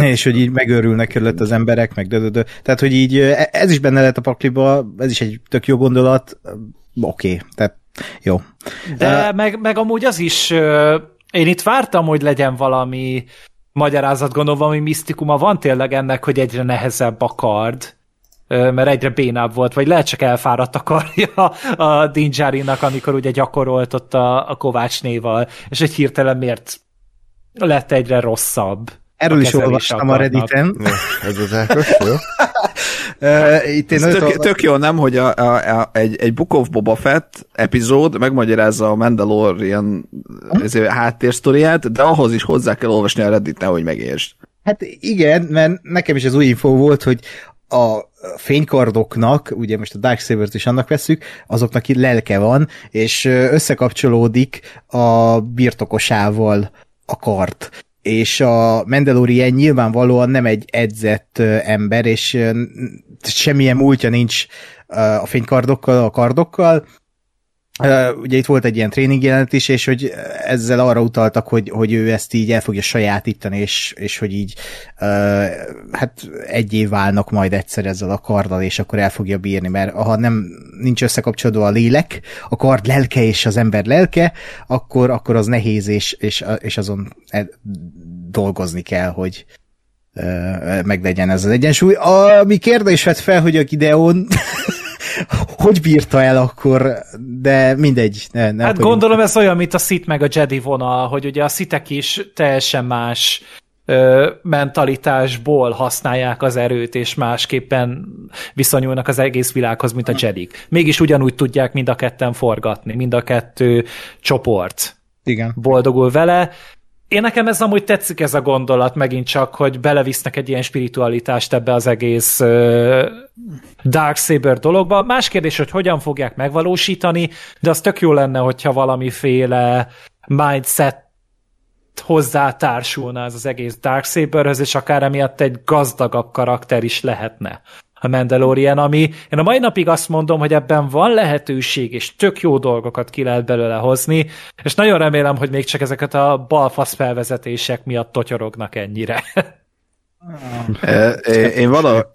És hogy így megőrülnek körülött az emberek, meg dö, dö, dö. Tehát, hogy így e- ez is benne lehet a pakliba, ez is egy tök jó gondolat. Oké, okay, tehát jó. De meg, meg amúgy az is, én itt vártam, hogy legyen valami magyarázat, gondolom, valami misztikuma van tényleg ennek, hogy egyre nehezebb a kard, mert egyre bénább volt, vagy lehet csak elfáradt a karja a Dinjarinak, amikor ugye gyakorolt ott a, a Kovácsnéval, és egy hirtelen miért lett egyre rosszabb. Erről is olvastam a. Redditen. Ja, ez az Ákos, jó? Itt én Ez nagyon- tök, tök jó, nem, hogy a, a, a, egy, egy Book of Boba Fett epizód megmagyarázza a Mandalorian ezért háttérsztoriát, de ahhoz is hozzá kell olvasni a reddit hogy megértsd. Hát igen, mert nekem is az új info volt, hogy a fénykardoknak, ugye most a Darksaber-t is annak veszük, azoknak itt lelke van, és összekapcsolódik a birtokosával a kard. És a Mandalorian nyilvánvalóan nem egy edzett ember, és semmilyen múltja nincs a fénykardokkal, a kardokkal, Uh, ugye itt volt egy ilyen tréning jelenet is, és hogy ezzel arra utaltak, hogy, hogy ő ezt így el fogja sajátítani, és, és hogy így uh, hát egyé válnak majd egyszer ezzel a karddal, és akkor el fogja bírni, mert ha nem nincs összekapcsolódva a lélek, a kard lelke és az ember lelke, akkor, akkor az nehéz, és, és, és azon el- dolgozni kell, hogy uh, meglegyen ez az egyensúly. Ami kérdés vett fel, hogy a Gideon hogy bírta el akkor, de mindegy. Ne, ne Hát gondolom ez olyan, mint a Sith meg a Jedi vonal, hogy ugye a szitek is teljesen más ö, mentalitásból használják az erőt, és másképpen viszonyulnak az egész világhoz, mint a Jedik. Mégis ugyanúgy tudják mind a ketten forgatni, mind a kettő csoport Igen. boldogul vele. Én nekem ez amúgy tetszik ez a gondolat, megint csak, hogy belevisznek egy ilyen spiritualitást ebbe az egész uh, Darksaber dologba. Más kérdés, hogy hogyan fogják megvalósítani, de az tök jó lenne, hogyha valamiféle mindset hozzá társulna ez az egész Darksaberhez, és akár emiatt egy gazdagabb karakter is lehetne a Mandalorian, ami én a mai napig azt mondom, hogy ebben van lehetőség, és tök jó dolgokat ki lehet belőle hozni, és nagyon remélem, hogy még csak ezeket a balfasz felvezetések miatt totyorognak ennyire. Eh, Én, én valahogy,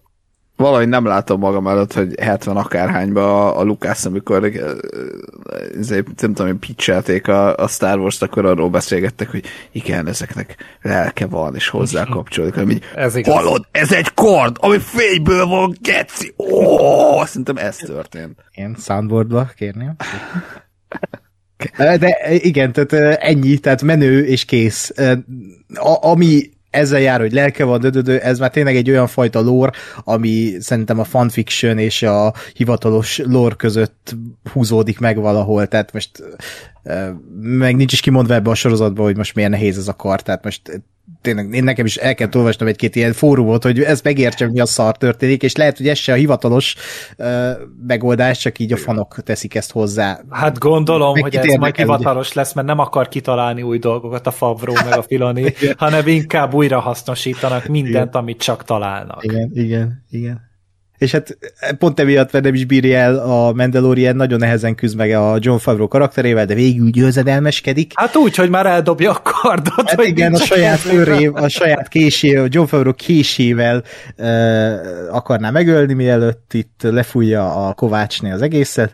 valahogy nem látom magam előtt, hogy 70 akárhányba a, a Lukász, amikor eh, ezért, nem tudom, hogy pitchelték a, a Star Wars-t, akkor arról beszélgettek, hogy igen, ezeknek lelke van, és hozzá kapcsolódik, így, Ez igaz. hallod, ez egy kord, ami fényből van, geci, ó, szerintem ez történt. Én soundboardba kérném. De igen, tehát ennyi, tehát menő és kész. A, ami ezzel jár, hogy lelke van, dödödő, ez már tényleg egy olyan fajta lore, ami szerintem a fanfiction és a hivatalos lore között húzódik meg valahol, tehát most meg nincs is kimondva ebbe a sorozatban, hogy most milyen nehéz ez a kar, tehát most tényleg én nekem is el kell olvasnom egy-két ilyen fórumot, hogy ez megértsem, mi a szar történik, és lehet, hogy ez se a hivatalos uh, megoldás, csak így a fanok teszik ezt hozzá. Hát gondolom, Meg hogy ez majd hivatalos lesz, mert nem akar kitalálni új dolgokat a Favro meg a Filoni, hanem inkább újra hasznosítanak mindent, amit csak találnak. Igen, igen, igen. És hát pont emiatt, mert nem is bírja el a Mandalorian, nagyon nehezen küzd meg a John Favreau karakterével, de végül győzedelmeskedik. Hát úgy, hogy már eldobja a kardot. Hát igen, a saját főré, a saját késével, John Favreau késével uh, akarná megölni, mielőtt itt lefújja a kovácsné az egészet,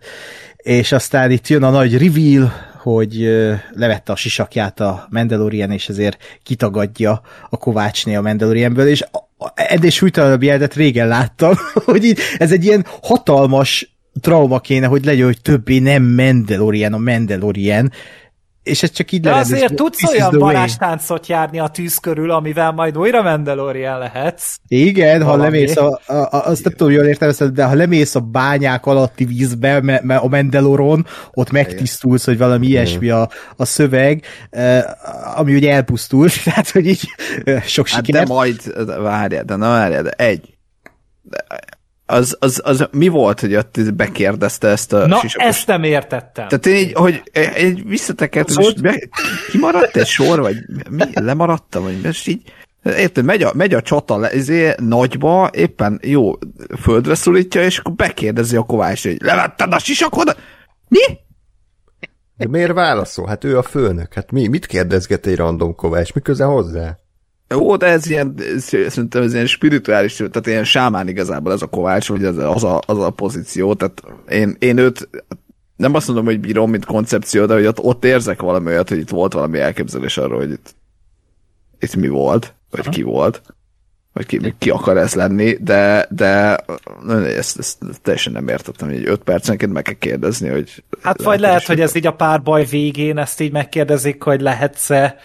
és aztán itt jön a nagy reveal, hogy levette a sisakját a Mandalorian, és ezért kitagadja a kovácsné a Mandalorianből, és ennél súlytalanabb jelenet régen láttam, hogy így, ez egy ilyen hatalmas trauma kéne, hogy legyen, hogy többé nem Mandalorian a Mandalorian, és ez csak így De lerendezik, azért tudsz olyan varázstáncot járni a tűz körül, amivel majd újra Mandalorian lehetsz. Igen, ha Valami. lemész a, a, a, azt nem tudom, jól értelmezted, de ha lemész a bányák alatti vízbe, me, me, a Mendeloron, ott megtisztulsz, hogy valami ilyesmi a, a szöveg, eh, ami ugye elpusztul, tehát, hogy így eh, sok Hát sikert. de majd, várjál, de na várjál, de egy. De az, az, az, mi volt, hogy ott bekérdezte ezt a Na, sisakos ezt nem értettem. Tehát én így, hogy egy visszatekert, most be, kimaradt egy sor, vagy mi, lemaradtam, vagy most így, érted, megy a, megy a csata le, ezé, nagyba, éppen jó, földre szólítja, és akkor bekérdezi a Kovács, hogy levetted a sisakod? Mi? De miért válaszol? Hát ő a főnök. Hát mi? Mit kérdezget egy random kovács? Mi köze hozzá? Jó, de ez ilyen, szerintem ez ilyen spirituális, tehát ilyen sámán igazából ez a Kovács, vagy az, az, a, az a pozíció, tehát én, én őt nem azt mondom, hogy bírom, mint koncepció, de hogy ott, ott érzek valami olyat, hogy itt volt valami elképzelés arról, hogy itt, itt mi volt, vagy Aha. ki volt, vagy ki, ki akar ez lenni, de, de ezt, ezt teljesen nem értettem, hogy öt percenként meg kell kérdezni, hogy Hát vagy lehet, hogy ez így a párbaj végén ezt így megkérdezik, hogy lehetsz-e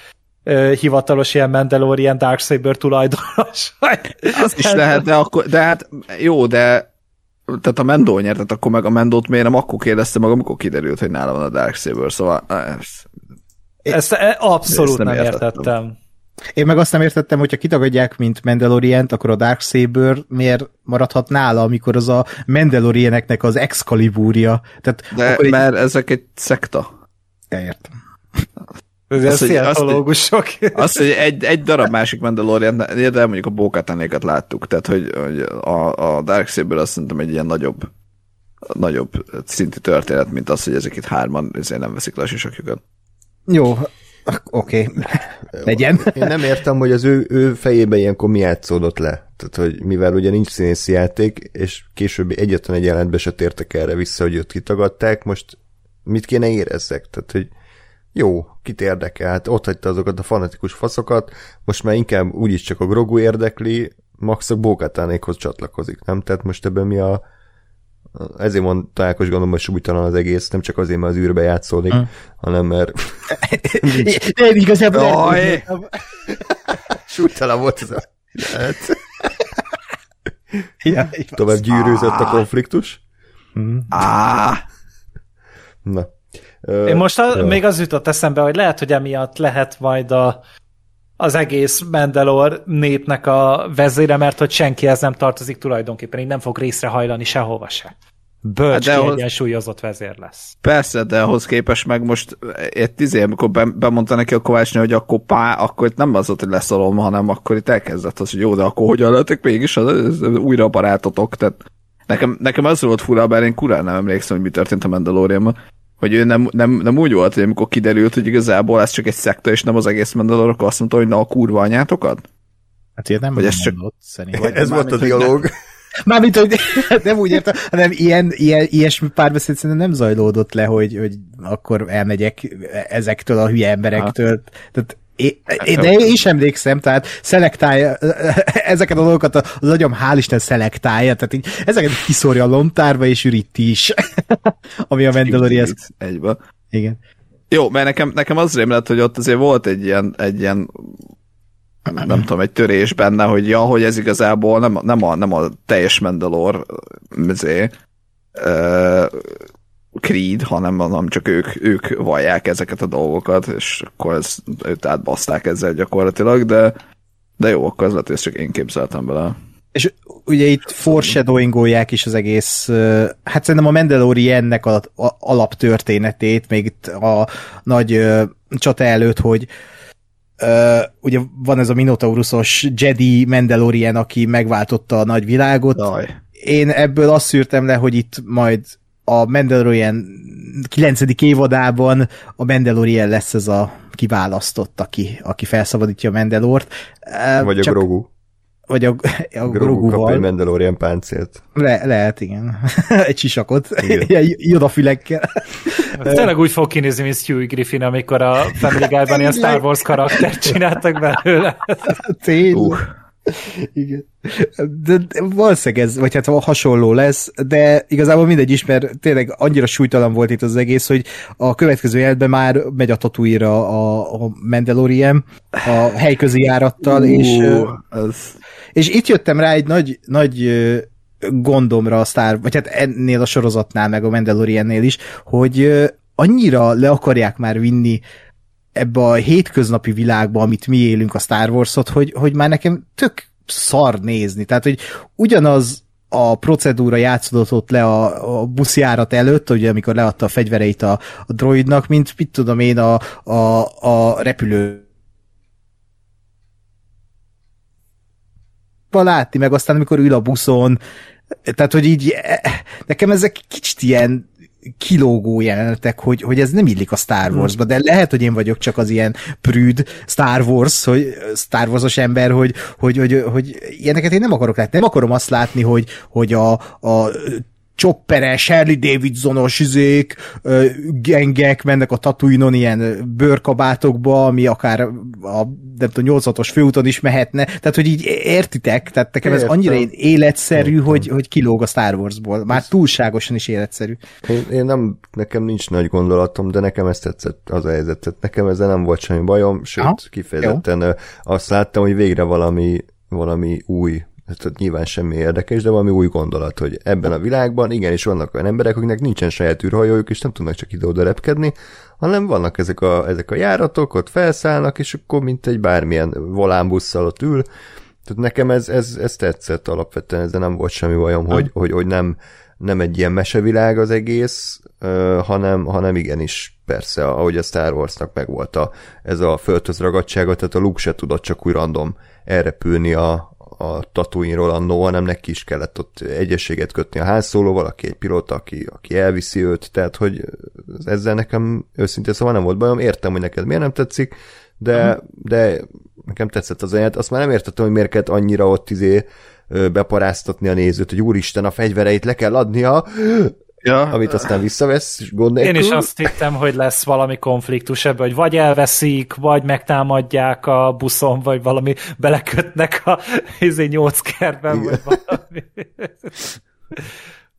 ö, hivatalos ilyen Mandalorian Darksaber tulajdonos. Az is lehet, de, akkor, de hát jó, de tehát a Mendó nyert, akkor meg a Mendót miért nem akkor kérdezte meg, amikor kiderült, hogy nála van a Darksaber, szóval ez, Ezt e- abszolút Ezt nem nem értettem. értettem. Én meg azt nem értettem, hogyha kitagadják, mint Mandalorian-t, akkor a Darksaber miért maradhat nála, amikor az a Mandalorianeknek az Excaliburja. Tehát de akkor egy... mert ezek egy szekta. Ja, értem. Ez Azt, hogy- szientológusok. Azt, hogy egy, egy darab másik Mandalorian, de mondjuk a bókátanékat láttuk, tehát hogy, hogy a, a Darksaber azt szerintem egy ilyen nagyobb nagyobb szintű történet, mint az, hogy ezek itt hárman ezért nem veszik le a sisakjukat. Jó, oké. Okay. Legyen. Én nem értem, hogy az ő, ő fejében ilyenkor mi játszódott le. Tehát, hogy mivel ugye nincs színészi játék, és későbbi egyetlen egy jelentbe se tértek erre vissza, hogy őt kitagadták, most mit kéne érezzek? Tehát, hogy jó, kit érdekel? Hát ott hagyta azokat a fanatikus faszokat, most már inkább úgyis csak a Grogu érdekli, max a Bókatánékhoz csatlakozik, nem? Tehát most ebben mi a ezért mondta Ákos gondolom, hogy súlytalan az egész, nem csak azért, mert az űrbe játszódik, Hm. hanem mert De igazából... Jaj! súlytalan volt ez a lehet. Ja, Tovább gyűrűzött a konfliktus. Á, Na. Én most a, jó. még az jutott eszembe, hogy lehet, hogy emiatt lehet majd a, az egész Mandalor népnek a vezére, mert hogy senkihez nem tartozik tulajdonképpen, így nem fog részre hajlani sehova se. Bölcs, Hát de hát ahhoz- kiegyensúlyozott vezér lesz. Persze, de ahhoz képest meg most egy tíz év, amikor be, bemondta neki a Kovácsnő, hogy akkor pá, akkor itt nem az volt, hogy leszalom, hanem akkor itt elkezdett az, hogy jó, de akkor hogyan lehetek mégis az, az, az újra barátotok, tehát nekem, nekem az volt fura, bár én kurán nem emlékszem, hogy mi történt a Mandalorianban, hogy ő nem, nem, nem, úgy volt, hogy amikor kiderült, hogy igazából ez csak egy szekta, és nem az egész Mandalor, akkor azt mondta, hogy na a kurva anyátokat? Hát ilyet nem Vagy ez csak- mondott, szerintem. Ez volt a dialóg. Mármint, hogy nem úgy értem, hanem ilyen, ilyen, ilyesmi párbeszéd szerintem nem zajlódott le, hogy, hogy akkor elmegyek ezektől a hülye emberektől. Tehát én, én, de én is emlékszem, tehát szelektálja ezeket a dolgokat az agyam hál' Isten szelektálja, tehát így ezeket kiszórja a lomtárba és üríti is, ami a Mandalorian. Egyben. Igen. Jó, mert nekem, nekem az rém lett, hogy ott azért volt egy ilyen, egy ilyen nem tudom, egy törés benne, hogy ja, hogy ez igazából nem, nem, a, nem a teljes Mandalor mizé, Creed, hanem, hanem csak ők, ők vallják ezeket a dolgokat, és akkor ez, őt átbaszták ezzel gyakorlatilag, de, de jó, akkor az hogy ezt csak én képzeltem bele. És ugye itt foreshadowingolják is az egész, hát szerintem a Mandaloriannek a, a alaptörténetét, még itt a nagy ö, csata előtt, hogy ö, ugye van ez a Minotaurusos Jedi Mandalorian, aki megváltotta a nagy világot. Daj. Én ebből azt szűrtem le, hogy itt majd a Mandalorian 9. évadában a Mandalorian lesz ez a kiválasztott, aki, aki felszabadítja a Mandalort. Vagy a csak- Grogu. Vagy a, a Grogu kap egy. Mandalorian páncélt. Le, lehet, igen. egy sisakot. Ilyen jodafülekkel. Tényleg úgy fog kinézni, mint Stewie Griffin, amikor a Family Guy-ban ilyen Star Wars karaktert csináltak belőle. Tényleg. Uh. Igen. De, de valószínűleg ez, vagy hát hasonló lesz, de igazából mindegy is, mert tényleg annyira súlytalan volt itt az egész, hogy a következő jelentben már megy a Tatooine-ra a, a Mandalorian a helyközi járattal, és, Uh, ez, és itt jöttem rá egy nagy, nagy gondomra a Star, vagy hát ennél a sorozatnál, meg a Mandaloriannél is, hogy annyira le akarják már vinni ebbe a hétköznapi világba, amit mi élünk a Star Wars-ot, hogy, hogy már nekem tök szar nézni. Tehát, hogy ugyanaz a procedúra játszódott ott le a, a buszjárat előtt, ugye amikor leadta a fegyvereit a, a droidnak, mint mit tudom én a, a, a repülő látni, meg aztán amikor ül a buszon, tehát, hogy így eh, nekem ezek kicsit ilyen kilógó jelenetek, hogy, hogy ez nem illik a Star Warsba, de lehet, hogy én vagyok csak az ilyen prűd Star Wars, hogy Star Wars-os ember, hogy, hogy, hogy, hogy ilyeneket én nem akarok látni. Nem akarom azt látni, hogy, hogy a, a chopperes, Harley Davidsonos izék, gengek mennek a Tatooine-on ilyen bőrkabátokba, ami akár a nem tudom, 86-os főúton is mehetne, tehát hogy így értitek, tehát nekem ez Értem. annyira ilyen életszerű, Értem. hogy, hogy kilóg a Star Warsból, már túlságosan is életszerű. Én, én nem, nekem nincs nagy gondolatom, de nekem ez tetszett az a helyzet. Tehát nekem ezzel nem volt semmi bajom, sőt, Aha, kifejezetten ö, azt láttam, hogy végre valami, valami új, tehát nyilván semmi érdekes, de valami új gondolat, hogy ebben a világban igenis vannak olyan emberek, akiknek nincsen saját űrhajójuk, és nem tudnak csak ide-oda repkedni, hanem vannak ezek a, ezek a járatok, ott felszállnak, és akkor mint egy bármilyen volánbusszal ott ül, tehát nekem ez, ez, ez tetszett alapvetően, ezzel nem volt semmi bajom, hogy, hogy, hogy nem, nem egy ilyen mesevilág az egész, ö, hanem, hanem igenis persze, ahogy a Star Warsnak megvolt a, ez a földhöz ragadtsága, tehát a Luke se tudott csak úgy random elrepülni a, a Tatooine-ról annó, hanem neki is kellett ott egyességet kötni a házszólóval, aki egy pilóta, aki, aki elviszi őt, tehát hogy ezzel nekem őszintén szóval nem volt bajom, értem, hogy neked miért nem tetszik, de, de nekem tetszett az anyát, azt már nem értettem, hogy miért kellett annyira ott izé beparáztatni a nézőt, hogy úristen, a fegyvereit le kell adnia, Ja, amit aztán visszavesz, és gond Én nélkül. is azt hittem, hogy lesz valami konfliktus ebben, hogy vagy elveszik, vagy megtámadják a buszon, vagy valami belekötnek a izé, nyolc kertben, vagy valami.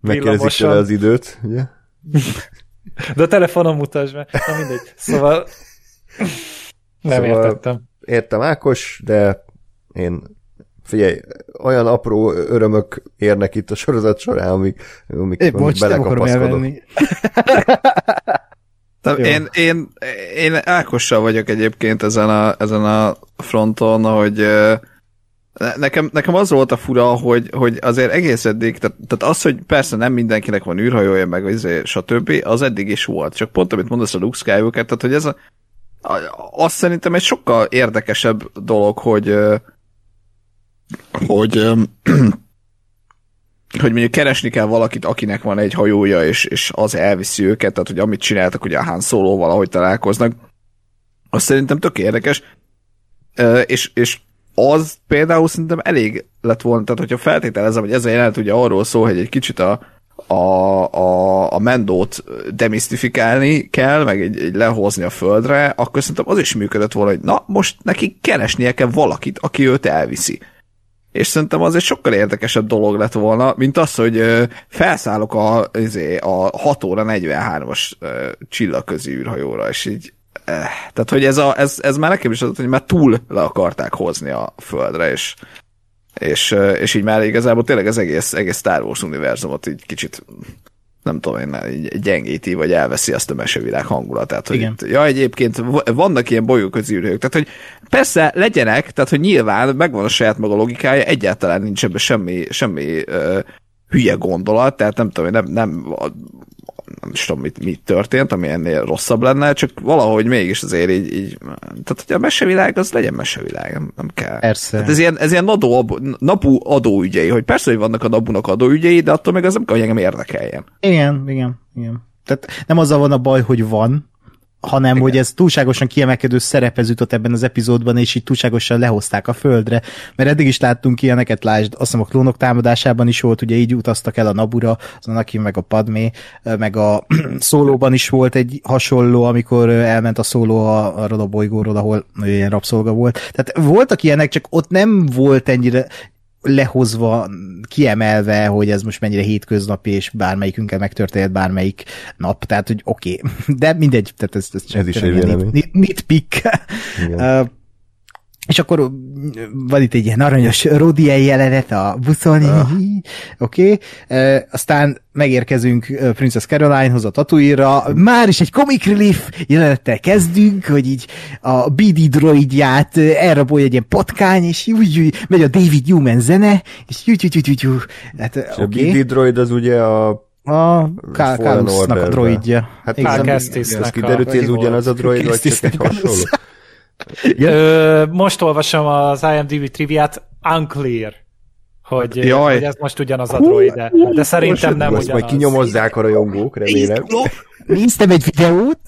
Megkérdezik tőle az időt, ugye? De a telefonon mutasd meg. Na mindegy. Szóval nem Szóval- értettem. Értem Ákos, de én figyelj, olyan apró örömök érnek itt a sorozat során, amik, amik, É, bocs, belekapaszkodok. én, én, én Ákossal vagyok egyébként ezen a, ezen a fronton, hogy nekem, nekem az volt a fura, hogy, hogy azért egész eddig, tehát, tehát az, hogy persze nem mindenkinek van űrhajója, meg izé, stb., az eddig is volt. Csak pont, amit mondasz a Luke Skywalker, tehát hogy ez a, azt szerintem egy sokkal érdekesebb dolog, hogy hogy hogy mondjuk keresni kell valakit, akinek van egy hajója, és, és az elviszi őket, tehát hogy amit csináltak, ugye a Han Solo-val, ahogy találkoznak, az szerintem tök érdekes, és, és az például szerintem elég lett volna, tehát hogyha feltételezem, hogy ez a jelenet ugye arról szól, hogy egy kicsit a, a, a, a mendót demisztifikálni kell, meg egy, egy lehozni a földre, akkor szerintem az is működött volna, hogy na, most neki keresnie kell valakit, aki őt elviszi és szerintem az egy sokkal érdekesebb dolog lett volna, mint az, hogy felszállok a, izé, a 6 óra 43-as ö, csillagközi űrhajóra, és így eh, tehát, hogy ez, a, ez, ez már nekem is az, hogy már túl le akarták hozni a földre, és, és, és így már igazából tényleg az egész, egész Star Wars univerzumot így kicsit nem tudom én, gyengíti, vagy elveszi azt a mesevilág hangulatát. Hogy Igen. Itt, ja, egyébként vannak ilyen bolygóközi űrhajók, tehát hogy persze legyenek, tehát hogy nyilván megvan a saját maga logikája, egyáltalán nincs ebben semmi, semmi uh, hülye gondolat, tehát nem tudom, nem, nem, nem is tudom, mit, mit történt, ami ennél rosszabb lenne, csak valahogy mégis azért így, így tehát hogy a mesevilág az legyen mesevilág, nem, nem kell. Persze. Hát ez ilyen, ez ilyen adó, napu adóügyei, hogy persze, hogy vannak a napunak adóügyei, de attól még az nem kell, hogy engem érdekeljen. Igen, igen, igen. Tehát nem azzal van a baj, hogy van, hanem Igen. hogy ez túlságosan kiemelkedő szerepez jutott ebben az epizódban, és így túlságosan lehozták a földre, mert eddig is láttunk ilyeneket, lásd, azt hiszem a klónok támadásában is volt, ugye így utaztak el a Nabura, az Anakin meg a Padmé, meg a szólóban is volt egy hasonló, amikor elment a szóló a- arról a bolygóról, ahol ilyen rabszolga volt. Tehát voltak ilyenek, csak ott nem volt ennyire lehozva, kiemelve, hogy ez most mennyire hétköznapi, és bármelyikünkkel megtörténhet bármelyik nap, tehát, hogy oké, okay. de mindegy, tehát ez, ez, Ez is egy vélemény. nit, nitpick. Uh, és akkor van itt egy ilyen aranyos Rodien jelenet a buszon, Ah. oké. Okay. Uh, aztán megérkezünk uh, Princess Caroline-hoz a Tatooine-ra. Már is egy comic relief jelenettel kezdünk, hogy így a BD droidját uh, elrabolja egy ilyen patkány, és úgy, úgy megy a David Newman zene, és úgy, úgy, úgy, úgy, úgy. Hát, És a. BD droid az ugye a A Kál- Fallen Kálusznak a droidja. Hát a- kiderült, hogy ez ugyanaz a droid, vagy csak egy hasonló? Ö, most olvasom az IMDb triviát, unclear, hogy, Jaj. hogy ez most ugyanaz a droid, de, szerintem nem Azt majd ugyanaz. kinyomozzák a rajongók, remélem. Néztem egy videót,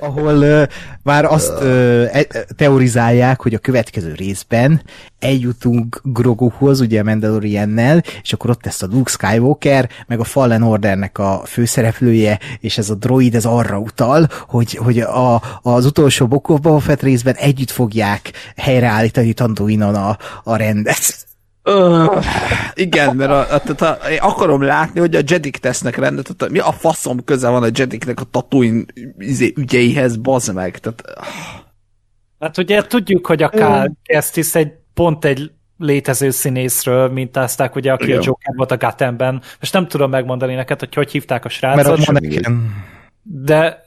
ahol uh, már azt uh, teorizálják, hogy a következő részben eljutunk Groguhoz, ugye Mandaloriannel, és akkor ott lesz a Luke Skywalker, meg a Fallen Ordernek a főszereplője, és ez a droid ez arra utal, hogy, hogy a, az utolsó Book of Boba Fett részben együtt fogják helyreállítani Tanduinon a, a rendet. Uh, igen, mert a, a, a, a, én akarom látni, hogy a Jedik tesznek rendet, tehát mi a faszom köze van a Jediknek a Tatooine izé, ügyeihez, bazd meg. Tehát, Hát ugye tudjuk, hogy a Kál Kestis egy pont egy létező színészről mintázták, ugye, aki Igen. a Joker volt a Gothamben. Most nem tudom megmondani neked, hogy hogy hívták a srácot. Mert. De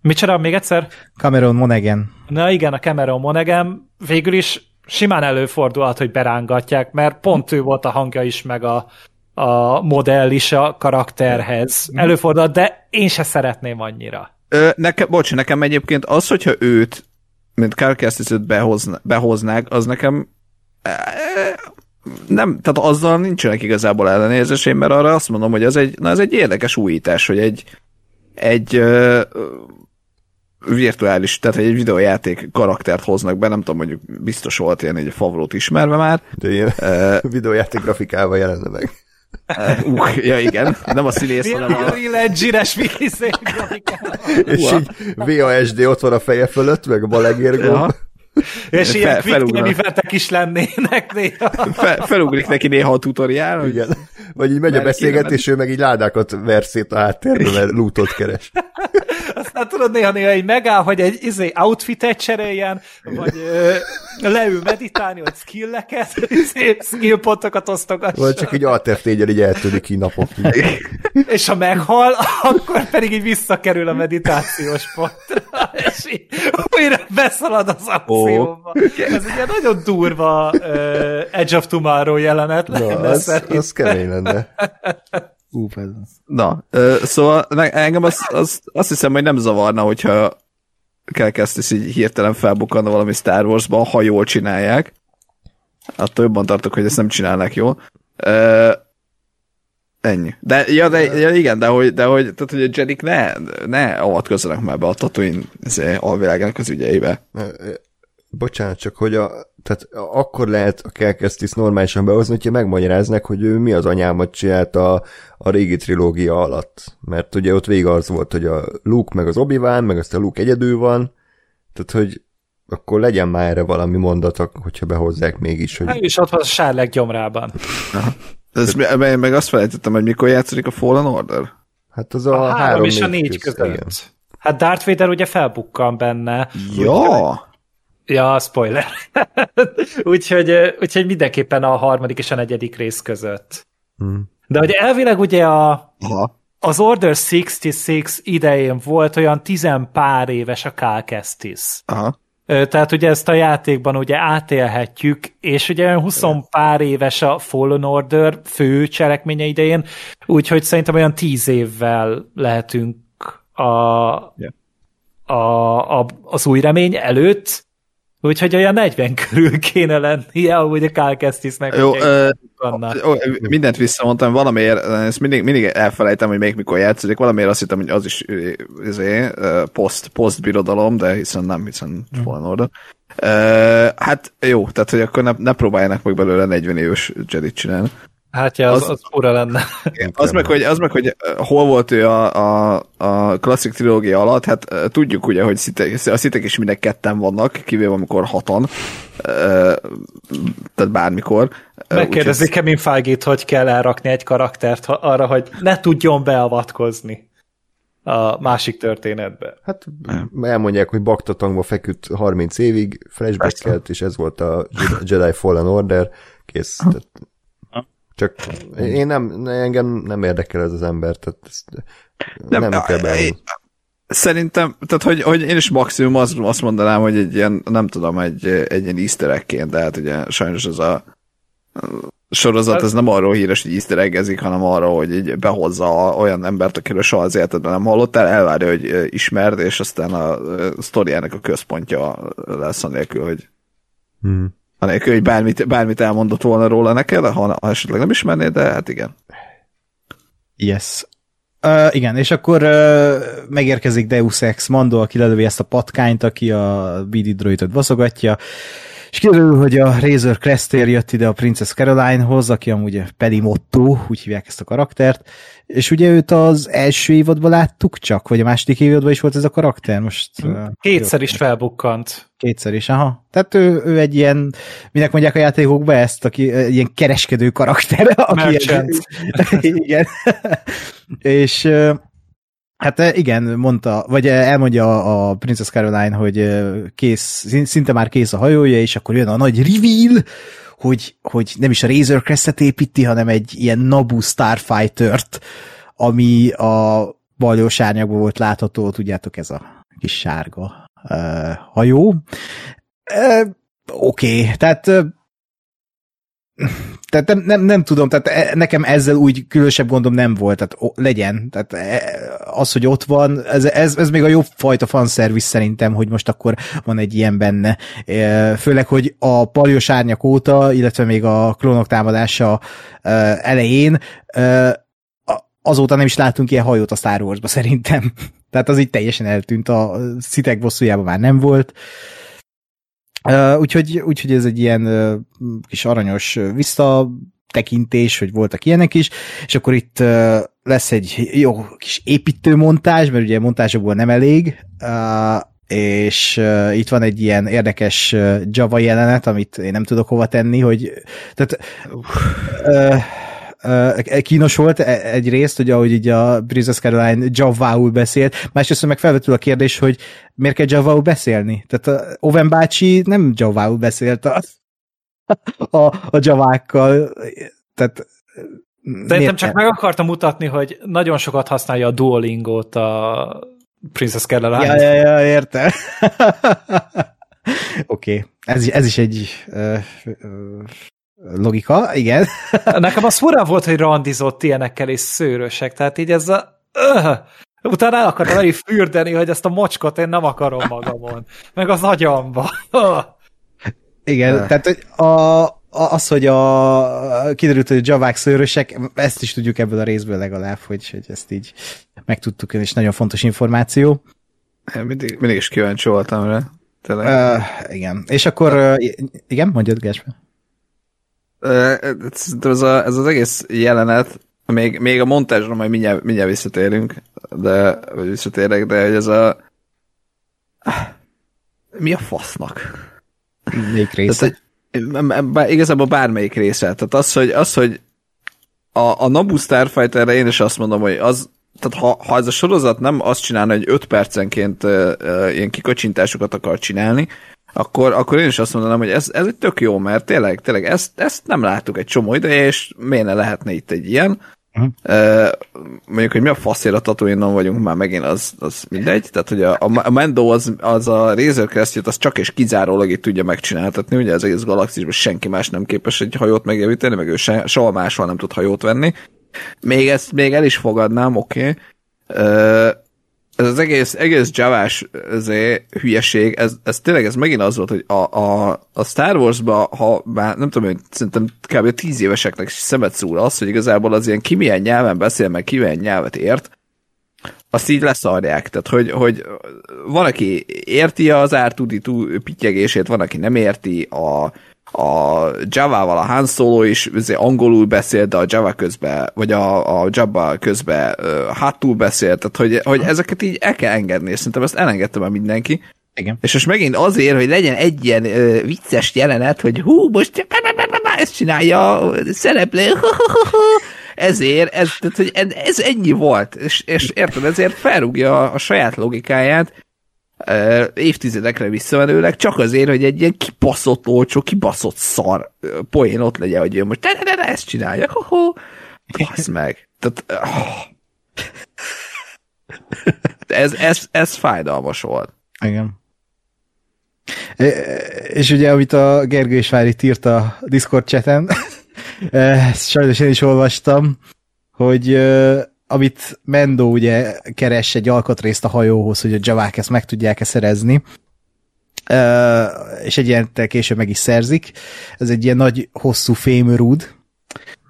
micsoda, még egyszer? Cameron Monaghan. Na igen, a Cameron Monaghan végül is simán előfordulhat, hogy berángatják, mert pont ő volt a hangja is, meg a, a modell is a karakterhez. Mhm. Előfordulhat, de én se szeretném annyira. Ö, nekem, bocs, nekem egyébként az, hogyha őt, mint Carl Kestis-t behozna, behoznák, az nekem nem, tehát azzal nincsenek igazából ellenérzéseim, mert arra azt mondom, hogy ez egy, na ez egy érdekes újítás, hogy egy, egy virtuális, tehát egy videójáték karaktert hoznak be, nem tudom, mondjuk biztos volt ilyen egy Favrót ismerve már. De ilyen uh, videójáték grafikával jelenne meg. Uh, ja igen, nem a színész, hanem a... Real zsíres És így VASD ott van a feje fölött, meg a balegérgó. Ja. És ilyen quick is lennének néha. Fe, felugrik neki néha a tutoriál. Igen. Vagy így megy a beszélgetés, ő meg így ládákat verszét a háttérben, mert lootot keres. Aztán tudod, néha-néha így megáll, hogy egy izé, outfitet cseréljen, vagy ö, leül meditálni, vagy skilleket, izé, skillpontokat osztogasson. Vagy csak így alt f így eltűnik így napok. És ha meghal, akkor pedig így visszakerül a meditációs pontra, és így újra beszalad az akcióba. Oh. Ez egy ilyen nagyon durva uh, Edge of Tomorrow jelenet. Na, az, az kemény lenne. Ú, Na, ö, szóval engem az, az, azt hiszem, hogy nem zavarna, hogyha kell ezt így hirtelen felbukkanna valami Star Wars-ban, ha jól csinálják. Attól jobban tartok, hogy ezt nem csinálnak jól. Ö, ennyi. De, ja, de ja, igen, de hogy, de hogy, tehát, hogy a Jedik ne, ne avatkozzanak már be a Tatooine alvilágának az ügyeibe. Bocsánat, csak hogy a, tehát akkor lehet a Kelkesztis normálisan behozni, hogyha megmagyaráznak, hogy ő mi az anyámat csinált a, a régi trilógia alatt. Mert ugye ott végig az volt, hogy a Luke meg az obi meg aztán Luke egyedül van, tehát hogy akkor legyen már erre valami mondatok, hogyha behozzák mégis. Hogy... Hát is ott van a sárleg gyomrában. Ez, meg, meg azt felejtettem, hogy mikor játszik a Fallen Order? Hát az a, a három, három és a négy között. között. Hát Darth Vader ugye felbukkan benne. Ja! Ja, spoiler. úgyhogy, úgyhogy mindenképpen a harmadik és a negyedik rész között. Hmm. De hogy elvileg ugye a, Aha. az Order 66 idején volt olyan tizen pár éves a Cal Kestis. Aha. Tehát ugye ezt a játékban ugye átélhetjük, és ugye olyan 20 pár éves a Fallen Order fő cselekménye idején, úgyhogy szerintem olyan 10 évvel lehetünk a, yeah. a, a, az új remény előtt, Úgyhogy olyan 40 körül kéne lennie, ahogy a Kyle Kestisnek. Jó, ö, ö, mindent visszamondtam, valamiért, ezt mindig, mindig elfelejtem, hogy még mikor játszódik, valamiért azt hittem, hogy az is izé, post, post birodalom, de hiszen nem, hiszen mm. Fallen Order. Uh, hát jó, tehát hogy akkor ne, ne próbáljanak meg belőle 40 éves Jedi csinálni. Hát ja, az, az, az ura lenne. Az meg, hogy, az meg, hogy hol volt ő a, a, a klasszik trilógia alatt, hát tudjuk ugye, hogy szitek, a szitek is mindegy ketten vannak, kivéve amikor hatan, tehát bármikor. Megkérdezik Kevin feige hogy kell elrakni egy karaktert arra, hogy ne tudjon beavatkozni a másik történetbe. Hát elmondják, hogy Baktatangba feküdt 30 évig, flashback és ez volt a Jedi Fallen Order, kész. Tehát csak én nem, engem nem érdekel ez az ember, tehát ezt nem, nem kell beállni. Szerintem, tehát hogy, hogy én is maximum azt, azt mondanám, hogy egy ilyen, nem tudom, egy, egy ilyen easter egg de hát ugye sajnos ez a sorozat, ez nem arról híres, hogy easter eggezik, hanem arról, hogy így behozza olyan embert, akiről soha az életedben nem hallottál, elvárja, hogy ismerd, és aztán a sztoriának a központja lesz anélkül, hogy hmm Anélkül, hogy bármit, bármit elmondott volna róla neked, ha, ha esetleg nem ismernéd, de hát igen. Yes. Uh, igen, és akkor uh, megérkezik Deus Ex Mando, aki lelövi ezt a patkányt, aki a BD droidot baszogatja, és kiderül, hogy a Razor Crest jött ide a Princess Caroline-hoz, aki amúgy Peli Motto, úgy hívják ezt a karaktert, és ugye őt az első évadban láttuk csak, vagy a második évadban is volt ez a karakter? Most, Kétszer is felbukkant. Kétszer is, aha. Tehát ő, ő egy ilyen, minek mondják a játékokba ezt, aki ilyen kereskedő karakter. Aki ilyen, igen. és Hát igen, mondta, vagy elmondja a Princess Caroline, hogy kész, szinte már kész a hajója, és akkor jön a nagy reveal, hogy, hogy nem is a Razor Crestet építi, hanem egy ilyen Nabu Starfighter-t, ami a baljós árnyakban volt látható, tudjátok, ez a kis sárga uh, hajó. Uh, Oké, okay. tehát uh, tehát nem, nem, nem tudom, tehát e, nekem ezzel úgy különösebb gondom nem volt, tehát o, legyen, tehát e, az, hogy ott van, ez, ez, ez még a jobb fajta fanszervisz szerintem, hogy most akkor van egy ilyen benne. E, főleg, hogy a paljos árnyak óta, illetve még a klónok támadása elején azóta nem is látunk ilyen hajót a Star Wars-ba szerintem. Tehát az így teljesen eltűnt, a szitek bosszújában már nem volt. Úgyhogy, úgyhogy ez egy ilyen uh, kis aranyos visszatekintés, hogy voltak ilyenek is, és akkor itt uh, lesz egy jó kis építőmontázs, mert ugye montázsokból nem elég, uh, és uh, itt van egy ilyen érdekes uh, Java jelenet, amit én nem tudok hova tenni, hogy tehát uh, kínos volt e, egyrészt, hogy ahogy így a Princess Caroline Java-ul beszélt, másrészt meg felvetül a kérdés, hogy miért kell Java-ul beszélni? Tehát a Oven bácsi nem Java-ul beszélt a, a, a javákkal, tehát Szerintem csak meg akartam mutatni, hogy nagyon sokat használja a Duolingo-t a Princess Caroline. Ja, ja, ja, értem. Oké, okay. ez, ez is egy uh, uh, logika, igen. Nekem az fura volt, hogy randizott ilyenekkel és szőrösek, tehát így ez a... Öh, utána el akartam elég fürdeni, hogy ezt a mocskot én nem akarom magamon. Meg az agyamba. igen, öh. tehát hogy a, az, hogy a, kiderült, hogy a javák szőrösek, ezt is tudjuk ebből a részből legalább, hogy, hogy ezt így megtudtuk, és nagyon fontos információ. Mindig, mindig is kíváncsi voltam rá. Uh, igen. És akkor, uh, igen, mondjad, Gáspár ez, a, ez az egész jelenet, még, még a montázsra majd mindjárt, mindjárt visszatérünk, de, vagy visszatérek, de hogy ez a mi a fasznak? Még része? Tehát, igazából bármelyik része. Tehát az, hogy, az, hogy a, a Nabu Starfighterre én is azt mondom, hogy az, tehát ha, ha ez a sorozat nem azt csinálna, hogy 5 percenként uh, uh, ilyen kikacsintásokat akar csinálni, akkor, akkor én is azt mondanám, hogy ez, ez egy tök jó, mert tényleg, tényleg ezt, ezt nem láttuk egy csomó ideje, és miért ne lehetne itt egy ilyen. Uh-huh. Uh, mondjuk, hogy mi a faszér a tatooine vagyunk, már megint az, az mindegy. Tehát, hogy a, a Mendo az, az a Razor crest az csak és kizárólag itt tudja megcsináltatni, ugye az egész galaxisban senki más nem képes egy hajót megjavítani, meg ő se, soha máshol nem tud hajót venni. Még ezt még el is fogadnám, oké. Okay. Uh, ez az egész, egész javás hülyeség, ez, ez tényleg ez megint az volt, hogy a, a, a Star Wars-ba, ha már nem tudom, hogy szerintem kb. tíz éveseknek szemet szúr az, hogy igazából az ilyen ki milyen nyelven beszél, meg ki milyen nyelvet ért, azt így leszarják. Tehát, hogy, hogy van, aki érti az ártuditú pittyegését, van, aki nem érti a, a Java-val a Han Solo is angolul beszélt, de a Java közben, vagy a, a Java közben uh, hátul beszélt, tehát hogy, hogy ezeket így el kell engedni, és szerintem ezt elengedte már mindenki. Igen. És most megint azért, hogy legyen egy ilyen uh, vicces jelenet, hogy hú, most ezt csinálja a szereplő, ezért, ez, tehát, hogy ez ennyi volt, és, és érted, ezért felrúgja a, a saját logikáját, évtizedekre visszamenőleg, csak azért, hogy egy ilyen kibaszott olcsó, kibaszott szar poén ott legyen, hogy ő most de, de, de, ezt csinálja, ho, ho. Basz meg. Tehát, oh. ez, ez, ez fájdalmas volt. Igen. És ugye, amit a Gergő és Vári írt a Discord chaten, sajnos én is olvastam, hogy amit Mendo ugye keres egy alkatrészt a hajóhoz, hogy a javák ezt meg tudják-e szerezni, és egy ilyen később meg is szerzik. Ez egy ilyen nagy, hosszú fémrúd,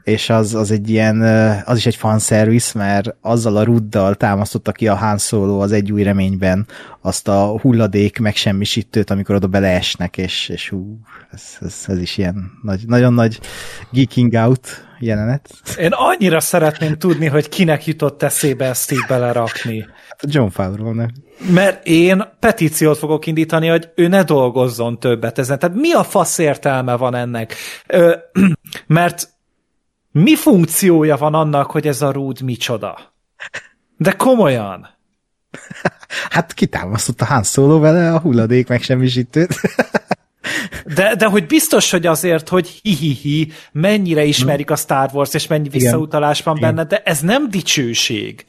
és az, az egy ilyen, az is egy fanservice, mert azzal a ruddal támasztotta ki a Han Solo az egy új reményben azt a hulladék megsemmisítőt, amikor oda beleesnek, és, és hú, ez, ez, ez is ilyen nagy, nagyon nagy geeking out jelenet. Én annyira szeretném tudni, hogy kinek jutott eszébe ezt így belerakni. Hát John favreau nem? Mert én petíciót fogok indítani, hogy ő ne dolgozzon többet ezen. Tehát mi a fasz értelme van ennek? Ö, mert mi funkciója van annak, hogy ez a rúd micsoda? De komolyan. Hát kitámasztott a Han Solo vele a hulladék megsemmisítőt. De, de hogy biztos, hogy azért, hogy hi-hi-hi, mennyire ismerik a Star Wars, és mennyi visszautalás van Igen. benne, de ez nem dicsőség.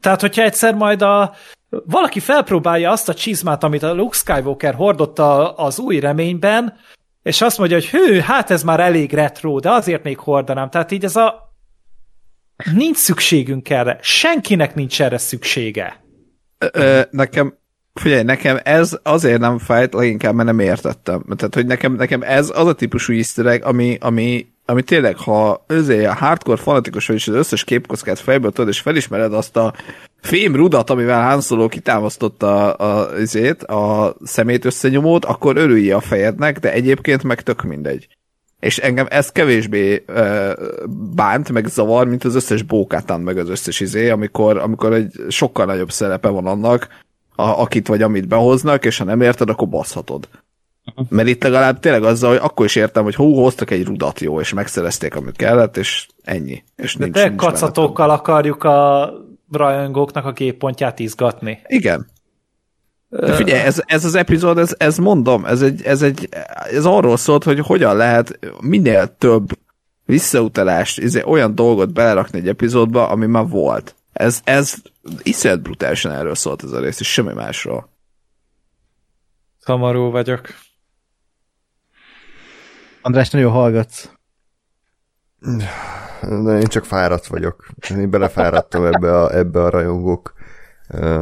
Tehát, hogyha egyszer majd a, valaki felpróbálja azt a csizmát, amit a Luke Skywalker hordott a, az új reményben, és azt mondja, hogy hű, hát ez már elég retro, de azért még hordanám. Tehát így ez a... Nincs szükségünk erre. Senkinek nincs erre szüksége. Ö, nekem, figyelj, nekem ez azért nem fájt, leginkább, mert nem értettem. Tehát, hogy nekem, nekem ez az a típusú easter egg, ami, ami, ami tényleg, ha azért a hardcore fanatikus vagy, és az összes képkockát fejből tudod, és felismered azt a fém rudat, amivel Han Solo kitámasztotta a, azért, a szemét összenyomót, akkor örülj a fejednek, de egyébként meg tök mindegy. És engem ez kevésbé uh, bánt, meg zavar, mint az összes bókátán, meg az összes izé, amikor, amikor egy sokkal nagyobb szerepe van annak, a, akit vagy amit behoznak, és ha nem érted, akkor baszhatod. Mert itt legalább tényleg azzal, hogy akkor is értem, hogy hú, hoztak egy rudat jó, és megszerezték, amit kellett, és ennyi. És De nincs, te nincs benne kacatokkal akarjuk a rajongóknak a képpontját izgatni. Igen. De figyelj, ez, ez az epizód, ez, ez mondom, ez, egy, ez, egy, ez arról szólt, hogy hogyan lehet minél több visszautalást, izé, olyan dolgot belerakni egy epizódba, ami már volt. Ez, ez iszonyat brutálisan erről szólt ez a rész, és semmi másról. Szomorú vagyok. András, nagyon hallgatsz. De én csak fáradt vagyok. Én belefáradtam ebbe a, ebbe a rajongók uh,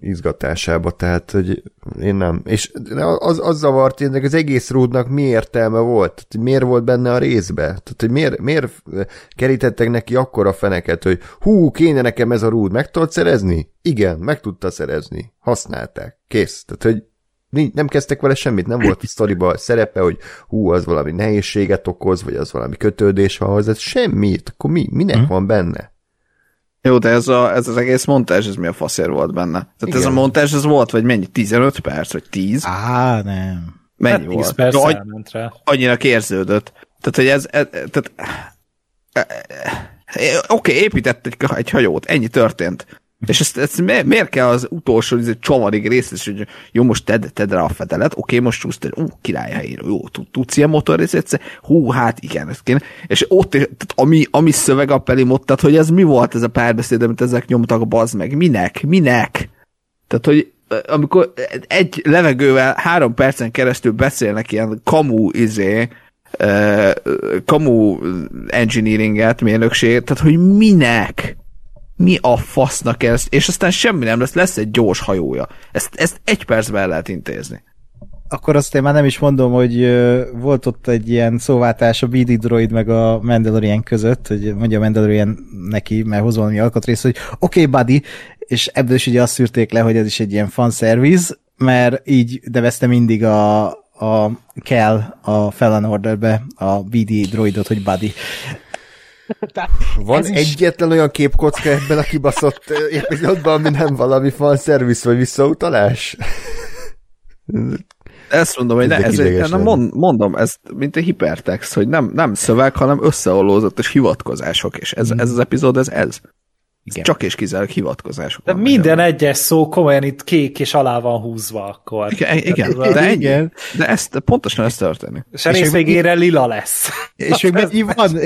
izgatásába, tehát hogy én nem. És az, az zavart, hogy az egész rúdnak mi értelme volt? Tehát, miért volt benne a részbe? Tehát, hogy miért, miért kerítettek neki akkora feneket, hogy hú, kéne nekem ez a rúd, meg tudod szerezni? Igen, meg tudta szerezni. Használták. Kész. Tehát, hogy nem kezdtek vele semmit, nem volt a sztoriba szerepe, hogy hú, az valami nehézséget okoz, vagy az valami kötődés ahhoz, ez semmit, akkor mi, minek Hm. van benne? Jó, de ez, a, ez az egész montázs, ez mi a faszér volt benne? Tehát Igen. ez a montázs, ez volt, vagy mennyi? 15 perc, vagy 10? Á, nem. Mennyi Hát 10 volt? perc elment rá. annyira érződött. Tehát, hogy ez, ez tehát, oké, okay, épített egy, egy hajót, ennyi történt. És ezt, ezt mi- miért kell az utolsó ez egy csavarig rész, és hogy jó, most tedd, tedd rá a fedelet, oké, okay, most csúsztad, ú, király helyére, jó, tud- tudsz ilyen motorrészet, hú, hát igen, ezt kéne. És ott, tehát ami, ami szövegappeli ott, tehát, hogy ez mi volt ez a párbeszéd, amit ezek nyomtak, bazd meg, minek, minek? Tehát, hogy amikor egy levegővel három percen keresztül beszélnek ilyen kamu izé, kamu engineeringet, mérnökség, tehát hogy minek? Mi a fasznak ez? És aztán semmi nem lesz, lesz egy gyors hajója. Ezt, ezt egy percben el lehet intézni. Akkor azt én már nem is mondom, hogy volt ott egy ilyen szóváltás a BD droid meg a Mandalorian között, hogy mondja a Mandalorian neki, mert hoz valami alkatrészt, hogy oké, okay, buddy, és ebből is ugye azt szűrték le, hogy ez is egy ilyen fanservice, mert így nevezte mindig a, a kell a Fallen Orderbe a BD droidot, hogy buddy. Van Ez is- egyetlen olyan képkocka ebben a kibaszott epizódban, ami nem valami fanservice vagy visszautalás? Ezt mondom, hogy ne, ez egy, nem mond, mondom, ez mint egy hipertext, hogy nem, nem szöveg, hanem összeollózott és hivatkozások, és ez, ez az epizód, ez ez. Igen. Csak és kizárólag hivatkozások. De minden egyes szó komolyan itt kék és alá van húzva akkor. Igen, igen, Tehát ez a- de ennyi. Igen. De ezt, pontosan ez történik. És a És rész még- végére lila lesz. És még mennyi van?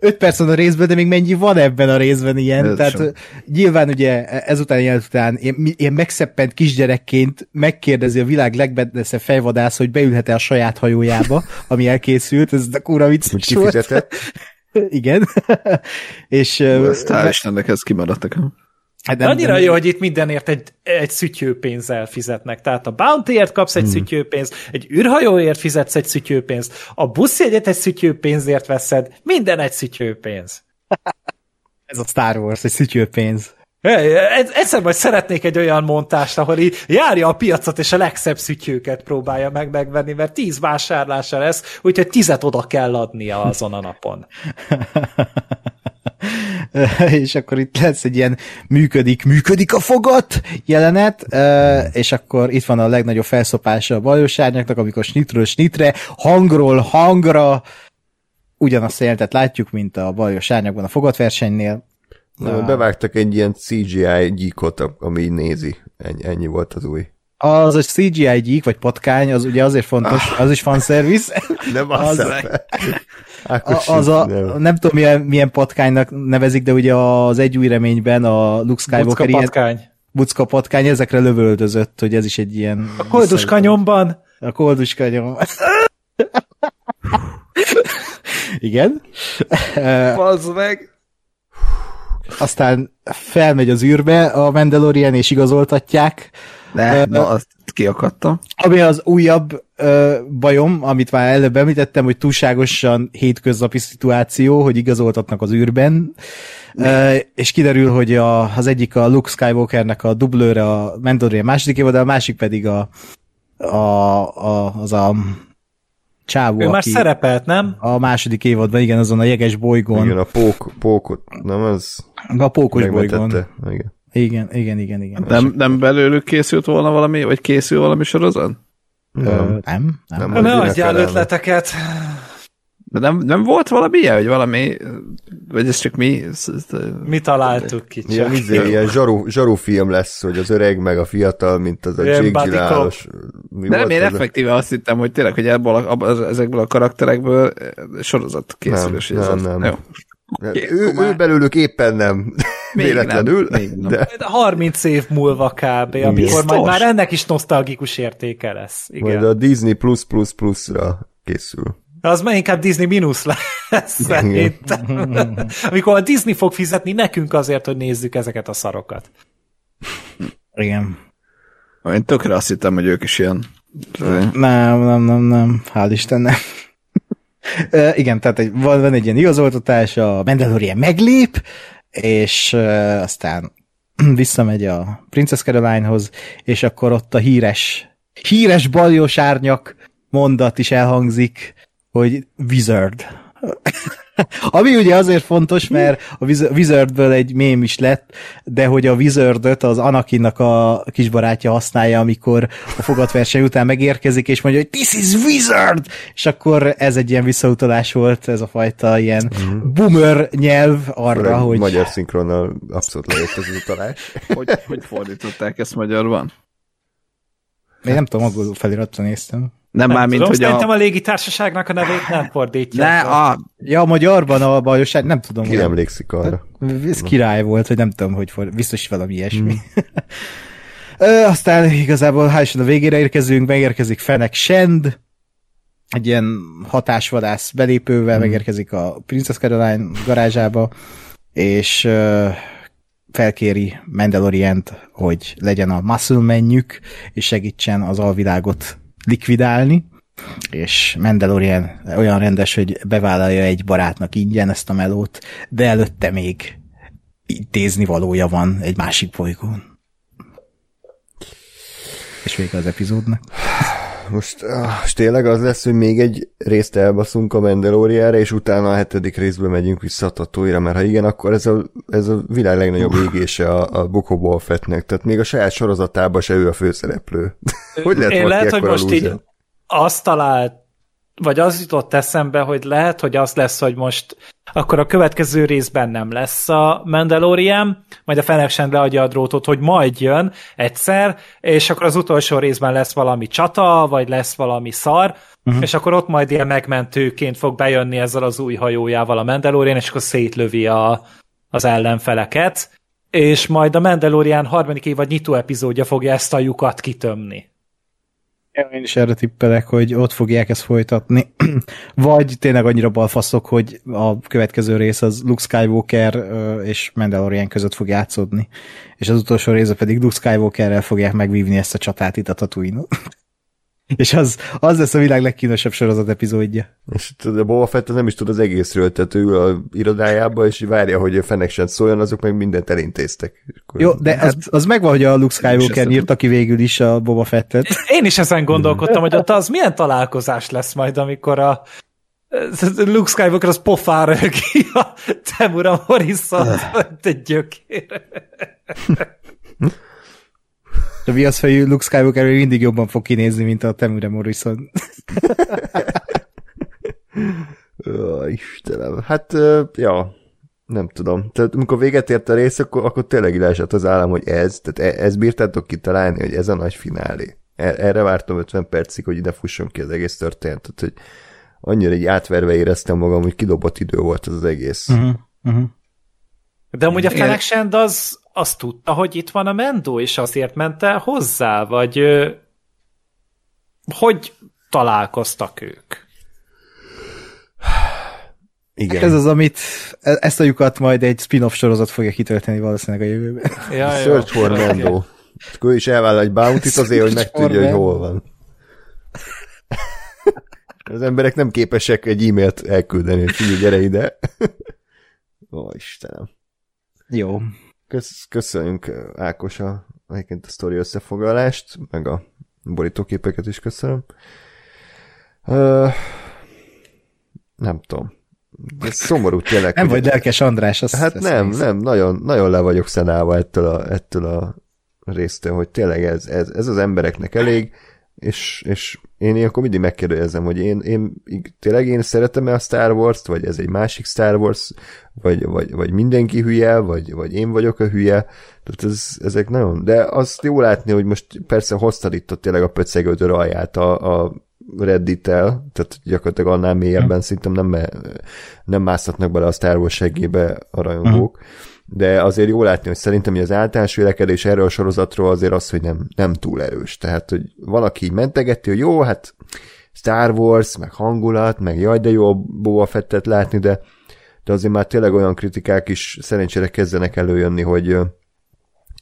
Öt perc van a részben, de még mennyi van ebben a részben ilyen? Ez Tehát sem. nyilván ugye ezután jelenet után ilyen, ilyen megszeppent kisgyerekként megkérdezi a világ legbedeszebb fejvadász, hogy beülhet-e a saját hajójába, ami elkészült, ez a kúra Hogy vicces volt. Igen. és Ezt hál' Istennek ez kimaradt nekem. Hát nem, Annyira nem, jó, hogy itt mindenért egy, egy szütyőpénzzel fizetnek. Tehát a bountyért kapsz egy hmm. szütyőpénzt, egy űrhajóért fizetsz egy szütyőpénzt, a buszjegyet egy szütyőpénzért veszed, minden egy szütyőpénz. Ez a Star Wars, egy szütyőpénz. Egyszer majd szeretnék egy olyan montást, ahol így járja a piacot, és a legszebb szütyőket próbálja meg megvenni, mert tíz vásárlása lesz, úgyhogy tizet oda kell adnia azon a napon. és akkor itt lesz egy ilyen működik, működik a fogat jelenet, és akkor itt van a legnagyobb felszopása a bajosárnyaknak, amikor snitről snitre, hangról hangra, ugyanazt a jelentet látjuk, mint a bajos árnyakban a fogatversenynél, Na, bevágtak egy ilyen CGI gyíkot, ami nézi. Ennyi, ennyi volt az új. Az a CGI gyík, vagy patkány, az ugye azért fontos, ah. az is fanservice. Nem az, az, az, az a, nem. nem tudom milyen, milyen patkánynak nevezik, de ugye az egy új reményben a Luke Skywalker Bucka patkány. Bucka patkány, ezekre lövöldözött, hogy ez is egy ilyen... A koldus kanyomban. A koldus kanyomban. Igen. Bazd meg aztán felmegy az űrbe a Mandalorian, és igazoltatják. De, uh, na, azt kiakadtam. Ami az újabb uh, bajom, amit már előbb említettem, hogy túlságosan hétköznapi szituáció, hogy igazoltatnak az űrben, uh, és kiderül, hogy a, az egyik a Luke Skywalkernek a dublőre a Mandalorian második évad, a másik pedig a, a, a, az a csávó, Ő már szerepelt, nem? A második évadban, igen, azon a jeges bolygón. Igen, a pók, pókot, nem az... A pókos bolygón. Igen. Igen, igen, igen, igen. Nem, nem belőlük készült volna valami, vagy készül valami sorozat? Nem. Nem, nem. nem ne adjál ötleteket. De nem, nem volt valami ilyen, hogy valami, vagy ez csak mi? Mi találtuk ki csak. Ilyen, izé, ilyen zsaru, zsaru film lesz, hogy az öreg meg a fiatal, mint az a Jake Gyllenhaal-os. De nem, én effektíve azt hittem, hogy tényleg, hogy ebből a, ezekből a karakterekből eh, sorozat készül. Nem, nem, nem. Jó. Okay, ő, ő belőlük éppen nem még véletlenül. Nem, még nem. De... 30 év múlva kb, amikor Biztos. majd már ennek is nosztalgikus értéke lesz. Igen. Majd a Disney Plus Plus Plus-ra készül. Az már inkább Disney mínusz lesz szerintem. Amikor a Disney fog fizetni nekünk azért, hogy nézzük ezeket a szarokat. Igen. Én tökre azt hittem, hogy ők is ilyen... Nem, nem, nem, nem. Hál' Istennek. igen, tehát egy, van, van egy ilyen igazoltatás, a Mandalorian meglép, és uh, aztán visszamegy a Princess Caroline-hoz, és akkor ott a híres, híres baljós árnyak mondat is elhangzik, hogy Wizard. Ami ugye azért fontos, mert a Wizardből egy mém is lett, de hogy a Wizardot az Anakinnak a kisbarátja használja, amikor a fogatverseny után megérkezik, és mondja, hogy this is Wizard! És akkor ez egy ilyen visszautalás volt, ez a fajta ilyen mm. boomer nyelv arra, hogy... Magyar szinkronnal abszolút lejött az utalás. hogy, hogy fordították ezt magyarban? Én nem tudom, angolul feliratra néztem. Nem, nem már, mint hogy a... a légitársaságnak a nevét nem fordítja. Ne, a... Ja, a magyarban a bajosság, nem tudom. Ki emlékszik arra. Ez király volt, hogy nem tudom, hogy for... biztos valami ilyesmi. Hmm. Ö, aztán igazából hál' a végére érkezünk, megérkezik Fenek Send, egy ilyen hatásvadász belépővel hmm. megérkezik a Princess Caroline garázsába, és ö, felkéri Mandalorient, hogy legyen a muscle menjük, és segítsen az alvilágot likvidálni, és Mandalorian olyan rendes, hogy bevállalja egy barátnak ingyen ezt a melót, de előtte még intézni valója van egy másik bolygón. És vége az epizódnak. Most, most tényleg az lesz, hogy még egy részt elbaszunk a Mandaloriára, és utána a hetedik részből megyünk vissza a Tatooine-ra, mert ha igen, akkor ez a, ez a világ legnagyobb égése a, a Book Fettnek, tehát még a saját sorozatában se ő a főszereplő. hogy lehet Én lehet, hogy most így azt talált, vagy az jutott eszembe, hogy lehet, hogy az lesz, hogy most akkor a következő részben nem lesz a Mandalorian, majd a Fennec sem leadja a drótot, hogy majd jön egyszer, és akkor az utolsó részben lesz valami csata, vagy lesz valami szar, uh-huh. és akkor ott majd ilyen megmentőként fog bejönni ezzel az új hajójával a Mandalorian, és akkor szétlövi a, az ellenfeleket, és majd a Mandalorian harmadik évad nyitó epizódja fogja ezt a lyukat kitömni. Ja, én is erre tippelek, hogy ott fogják ezt folytatni. Vagy tényleg annyira balfaszok, hogy a következő rész az Luke Skywalker és Mandalorian között fog játszódni. És az utolsó része pedig Luke Skywalkerrel fogják megvívni ezt a csatát itt a tatooine És az, az lesz a világ legkínosabb sorozat epizódja. És a Boba Fett nem is tud az egészről, tehát ő a irodájába, és várja, hogy a fenek sem szóljon, azok meg mindent elintéztek. Jó, de az, az megvan, hogy a Luke Skywalker írta ki végül is a Boba Fettet. Én is ezen gondolkodtam, hogy ott az milyen találkozás lesz majd, amikor a Luke Skywalker az pofára ki a Temura Morrison, egy gyökér. A viaszfejű Luke Skywalker mindig jobban fog kinézni, mint a Temure Morrison. Ó, Istenem. Hát, ja, nem tudom. Tehát amikor véget ért a rész, akkor, akkor tényleg leesett az állam, hogy ez, tehát e, ez bírtátok kitalálni, hogy ez a nagy finálé. E, erre vártam 50 percig, hogy ide fusson ki az egész történet. Tehát, hogy annyira egy átverve éreztem magam, hogy kidobott idő volt az az egész. Uh-huh, uh-huh. De amúgy a Fennec az, azt tudta, hogy itt van a Mendo, és azért ment el hozzá, vagy hogy találkoztak ők? Igen. Hát ez az, amit e- ezt a lyukat majd egy spin-off sorozat fogja kitölteni valószínűleg a jövőben. Ja, Search for Mendo. Akkor is elvállal egy bounty azért, hogy megtudja, hogy hol van. Az emberek nem képesek egy e-mailt elküldeni, hogy figyelj, gyere ide. Ó, Istenem. Jó. Kösz, köszönjük Ákos a, a sztori összefoglalást, meg a borítóképeket is köszönöm. Uh, nem tudom. Ez szomorú tényleg. nem vagy lelkes András. Azt, hát nem, nézem. nem, nagyon, nagyon le vagyok szenálva ettől a, ettől a résztől, hogy tényleg ez, ez, ez az embereknek elég, és, és én ilyenkor mindig megkérdezem, hogy én, én tényleg én szeretem-e a Star Wars-t, vagy ez egy másik Star Wars, vagy, vagy, vagy mindenki hülye, vagy, vagy én vagyok a hülye, tehát ez, ezek nagyon, de azt jó látni, hogy most persze hoztad itt ott tényleg a pöcegődő alját a, a Reddit-el, tehát gyakorlatilag annál mélyebben mm. szerintem nem, nem mászhatnak bele a Star Wars segébe a rajongók. Mm de azért jó látni, hogy szerintem hogy az általános vélekedés erről a sorozatról azért az, hogy nem, nem túl erős. Tehát, hogy valaki így mentegeti, hogy jó, hát Star Wars, meg hangulat, meg jaj, de jó Boba Fettet látni, de, de azért már tényleg olyan kritikák is szerencsére kezdenek előjönni, hogy,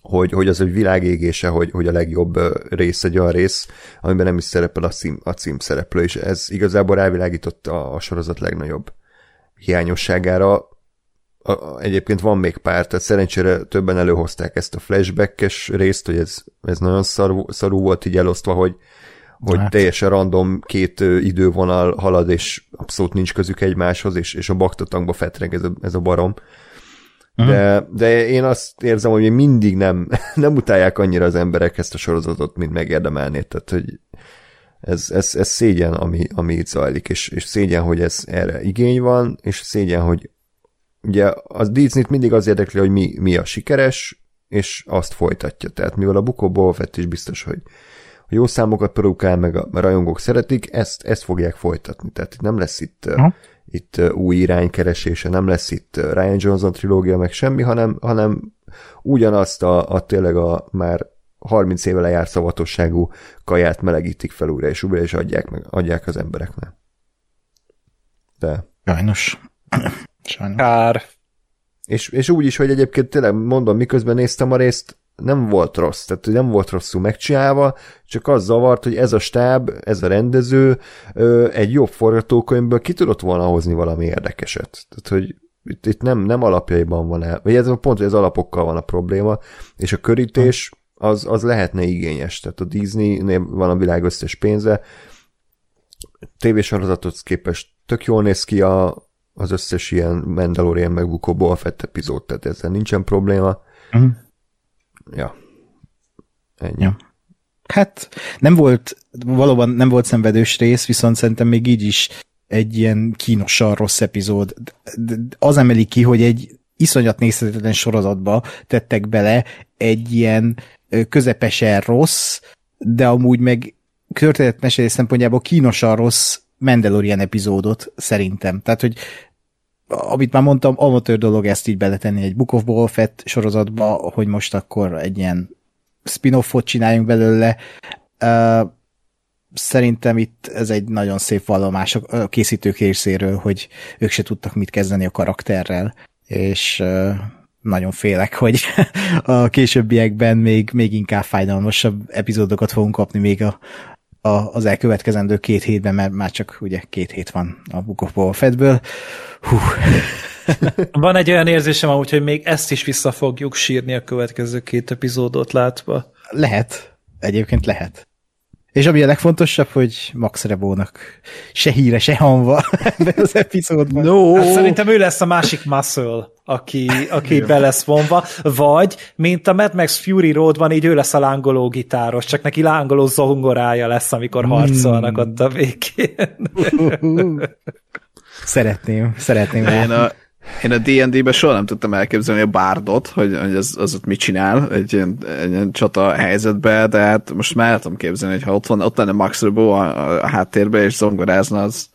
hogy, hogy az egy világégése, hogy, hogy a legjobb rész egy olyan rész, amiben nem is szerepel a, cím, a cím szereplő, és ez igazából rávilágított a, a sorozat legnagyobb hiányosságára, a, egyébként van még pár, tehát szerencsére többen előhozták ezt a flashbackes részt, hogy ez, ez nagyon szarú, szarú volt így elosztva, hogy, hogy hát. teljesen random két idővonal halad, és abszolút nincs közük egymáshoz, és, és a baktatangba fetreg ez a, ez a barom. De, uh-huh. de én azt érzem, hogy mindig nem, nem utálják annyira az emberek ezt a sorozatot, mint megérdemelné. Tehát, hogy ez, ez, ez szégyen, ami, ami itt zajlik, és, és szégyen, hogy ez erre igény van, és szégyen, hogy ugye az Disney-t mindig az érdekli, hogy mi, mi a sikeres, és azt folytatja. Tehát mivel a Bukó Boba Fett is biztos, hogy a jó számokat produkál, meg a, a rajongók szeretik, ezt, ezt fogják folytatni. Tehát nem lesz itt, uh, itt uh, új iránykeresése, nem lesz itt uh, Ryan Johnson trilógia, meg semmi, hanem, hanem ugyanazt a, a tényleg a már 30 éve lejár szavatosságú kaját melegítik fel újra, és újra, és adják, meg, adják az embereknek. De. Sajnos. Sajnos. Kár. És, és úgy is, hogy egyébként tényleg mondom, miközben néztem a részt, nem volt rossz, tehát nem volt rosszul megcsinálva, csak az zavart, hogy ez a stáb, ez a rendező egy jobb forgatókönyvből ki tudott volna hozni valami érdekeset. Tehát, hogy itt, itt nem, nem alapjaiban van el, vagy ez a pont, hogy az alapokkal van a probléma, és a körítés az, az lehetne igényes. Tehát a Disney-nél van a világ összes pénze, tévésorozatot képest tök jól néz ki a, az összes ilyen Mandalorian megbukó Boba Fett epizód, tehát ezzel nincsen probléma. Uh-huh. Ja. Ennyi. Ja. Hát nem volt, valóban nem volt szenvedős rész, viszont szerintem még így is egy ilyen kínosan rossz epizód. Az emeli ki, hogy egy iszonyat nézhetetlen sorozatba tettek bele egy ilyen közepesen rossz, de amúgy meg történetmesélés szempontjából kínosan rossz Mandalorian epizódot szerintem. Tehát, hogy amit már mondtam, amatőr dolog ezt így beletenni egy Book of Boba Fett sorozatba, hogy most akkor egy ilyen spin-offot csináljunk belőle. Uh, szerintem itt ez egy nagyon szép vallomás a készítők részéről, hogy ők se tudtak mit kezdeni a karakterrel, és nagyon félek, hogy a későbbiekben még, még inkább fájdalmasabb epizódokat fogunk kapni még a, a, az elkövetkezendő két hétben, mert már csak ugye két hét van a Book of Boba Fettből. Hú. Van egy olyan érzésem amúgy, hogy még ezt is vissza fogjuk sírni a következő két epizódot látva. Lehet. Egyébként lehet. És ami a legfontosabb, hogy Max Rebónak se híre, se hanva ebben az epizódban. No. Hát szerintem ő lesz a másik muscle, aki, aki be lesz vonva, vagy, mint a Mad Max Fury Roadban, így ő lesz a lángoló gitáros, csak neki lángoló zongorája lesz, amikor harcolnak mm. ott a végén. szeretném, szeretném. Én a, én a D&D-ben soha nem tudtam elképzelni a bárdot, hogy, hogy az, az ott mit csinál egy ilyen, egy ilyen csata helyzetben, de hát most már tudom képzelni, hogy ha ott, van, ott lenne Max Rebo a, a háttérben és zongorázna, az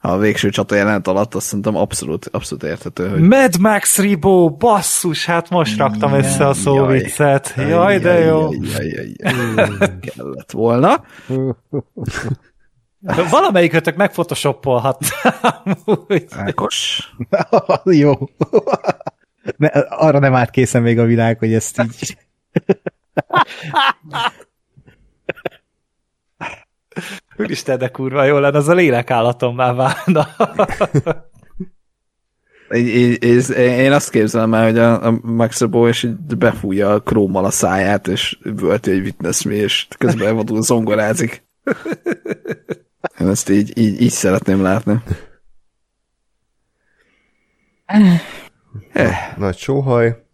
a végső csata jelent alatt, azt szerintem abszolút, abszolút érthető. Hogy... Mad Max Rebo, basszus, hát most raktam yeah, össze a szóviccet. Jaj, jaj, de jó. Jaj, jaj, jaj. Kellett volna. Valamelyikötök megphotoshopolhat. Ákos. Jó. Ne, arra nem állt készen még a világ, hogy ezt így... Úristen, de kurva jó lenne, az a lélekállatom már válna. Én, én, azt képzelem el, hogy a, a Max Rebo és befújja a krómmal a száját, és völti egy witness me, és közben elvadul zongorázik. Én ezt így, így, így szeretném látni. Eh. Nagy sóhaj.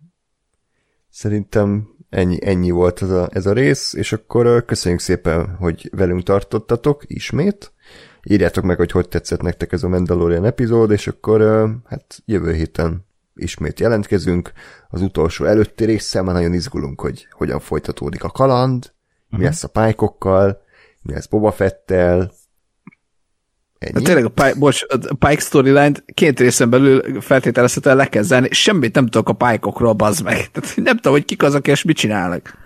Szerintem ennyi, ennyi volt ez a, ez a rész, és akkor köszönjük szépen, hogy velünk tartottatok ismét. Írjátok meg, hogy hogy tetszett nektek ez a Mandalorian epizód, és akkor hát jövő héten ismét jelentkezünk. Az utolsó előtti résszel már nagyon izgulunk, hogy hogyan folytatódik a kaland, uh-huh. mi mhm. lesz a pálykokkal, mi lesz Boba Fettel, Ennyi? Hát tényleg a Pike, bocs, a Pike storyline két részen belül feltételezhetően le kell zárni, semmit nem tudok a pálykokról, bazd meg. Tehát nem tudom, hogy kik azok és mit csinálnak.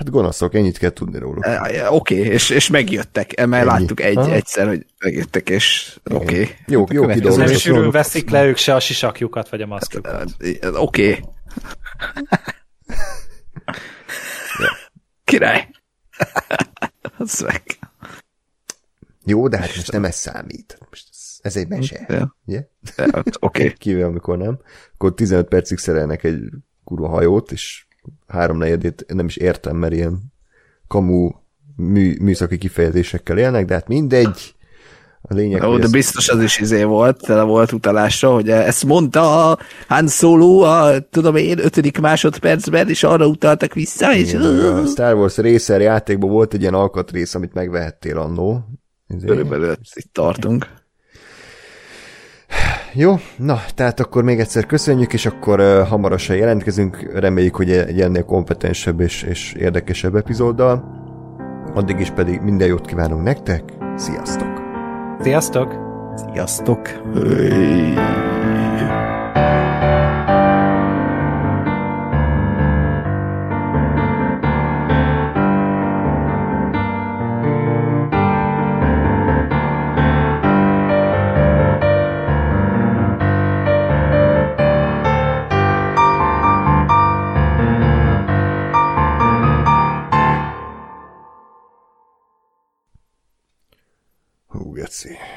Hát gonoszok, ennyit kell tudni róluk. E, e, oké, okay, és, és megjöttek, e, mert Ennyi. láttuk egy, ha? egyszer, hogy megjöttek, és oké. Okay. Jó, jó kidolgozás. Nem sűrűn veszik le ők se a sisakjukat, vagy a maszkjukat. Hát, oké. Okay. Király. Az meg. Jó, de hát most nem ez számít. Most ez, egy mese. Ja. Yeah? Hát, oké. Okay. Kivéve, amikor nem. Akkor 15 percig szerelnek egy kurva hajót, és háromnegyedét nem is értem, mert ilyen kamu mű, műszaki kifejezésekkel élnek, de hát mindegy. A lényeg, Ó, de ezt... biztos az is izé volt, tele volt utalásra, hogy ezt mondta a Han Solo a, tudom én, ötödik másodpercben, és arra utaltak vissza, és... Igen, a Star Wars részer játékban volt egy ilyen alkatrész, amit megvehettél annó, Körülbelül itt tartunk. Jó, na, tehát akkor még egyszer köszönjük, és akkor uh, hamarosan jelentkezünk. Reméljük, hogy egy ennél kompetensebb és, és érdekesebb epizóddal. Addig is pedig minden jót kívánunk nektek. Sziasztok! Sziasztok! Sziasztok! Hey. let's see.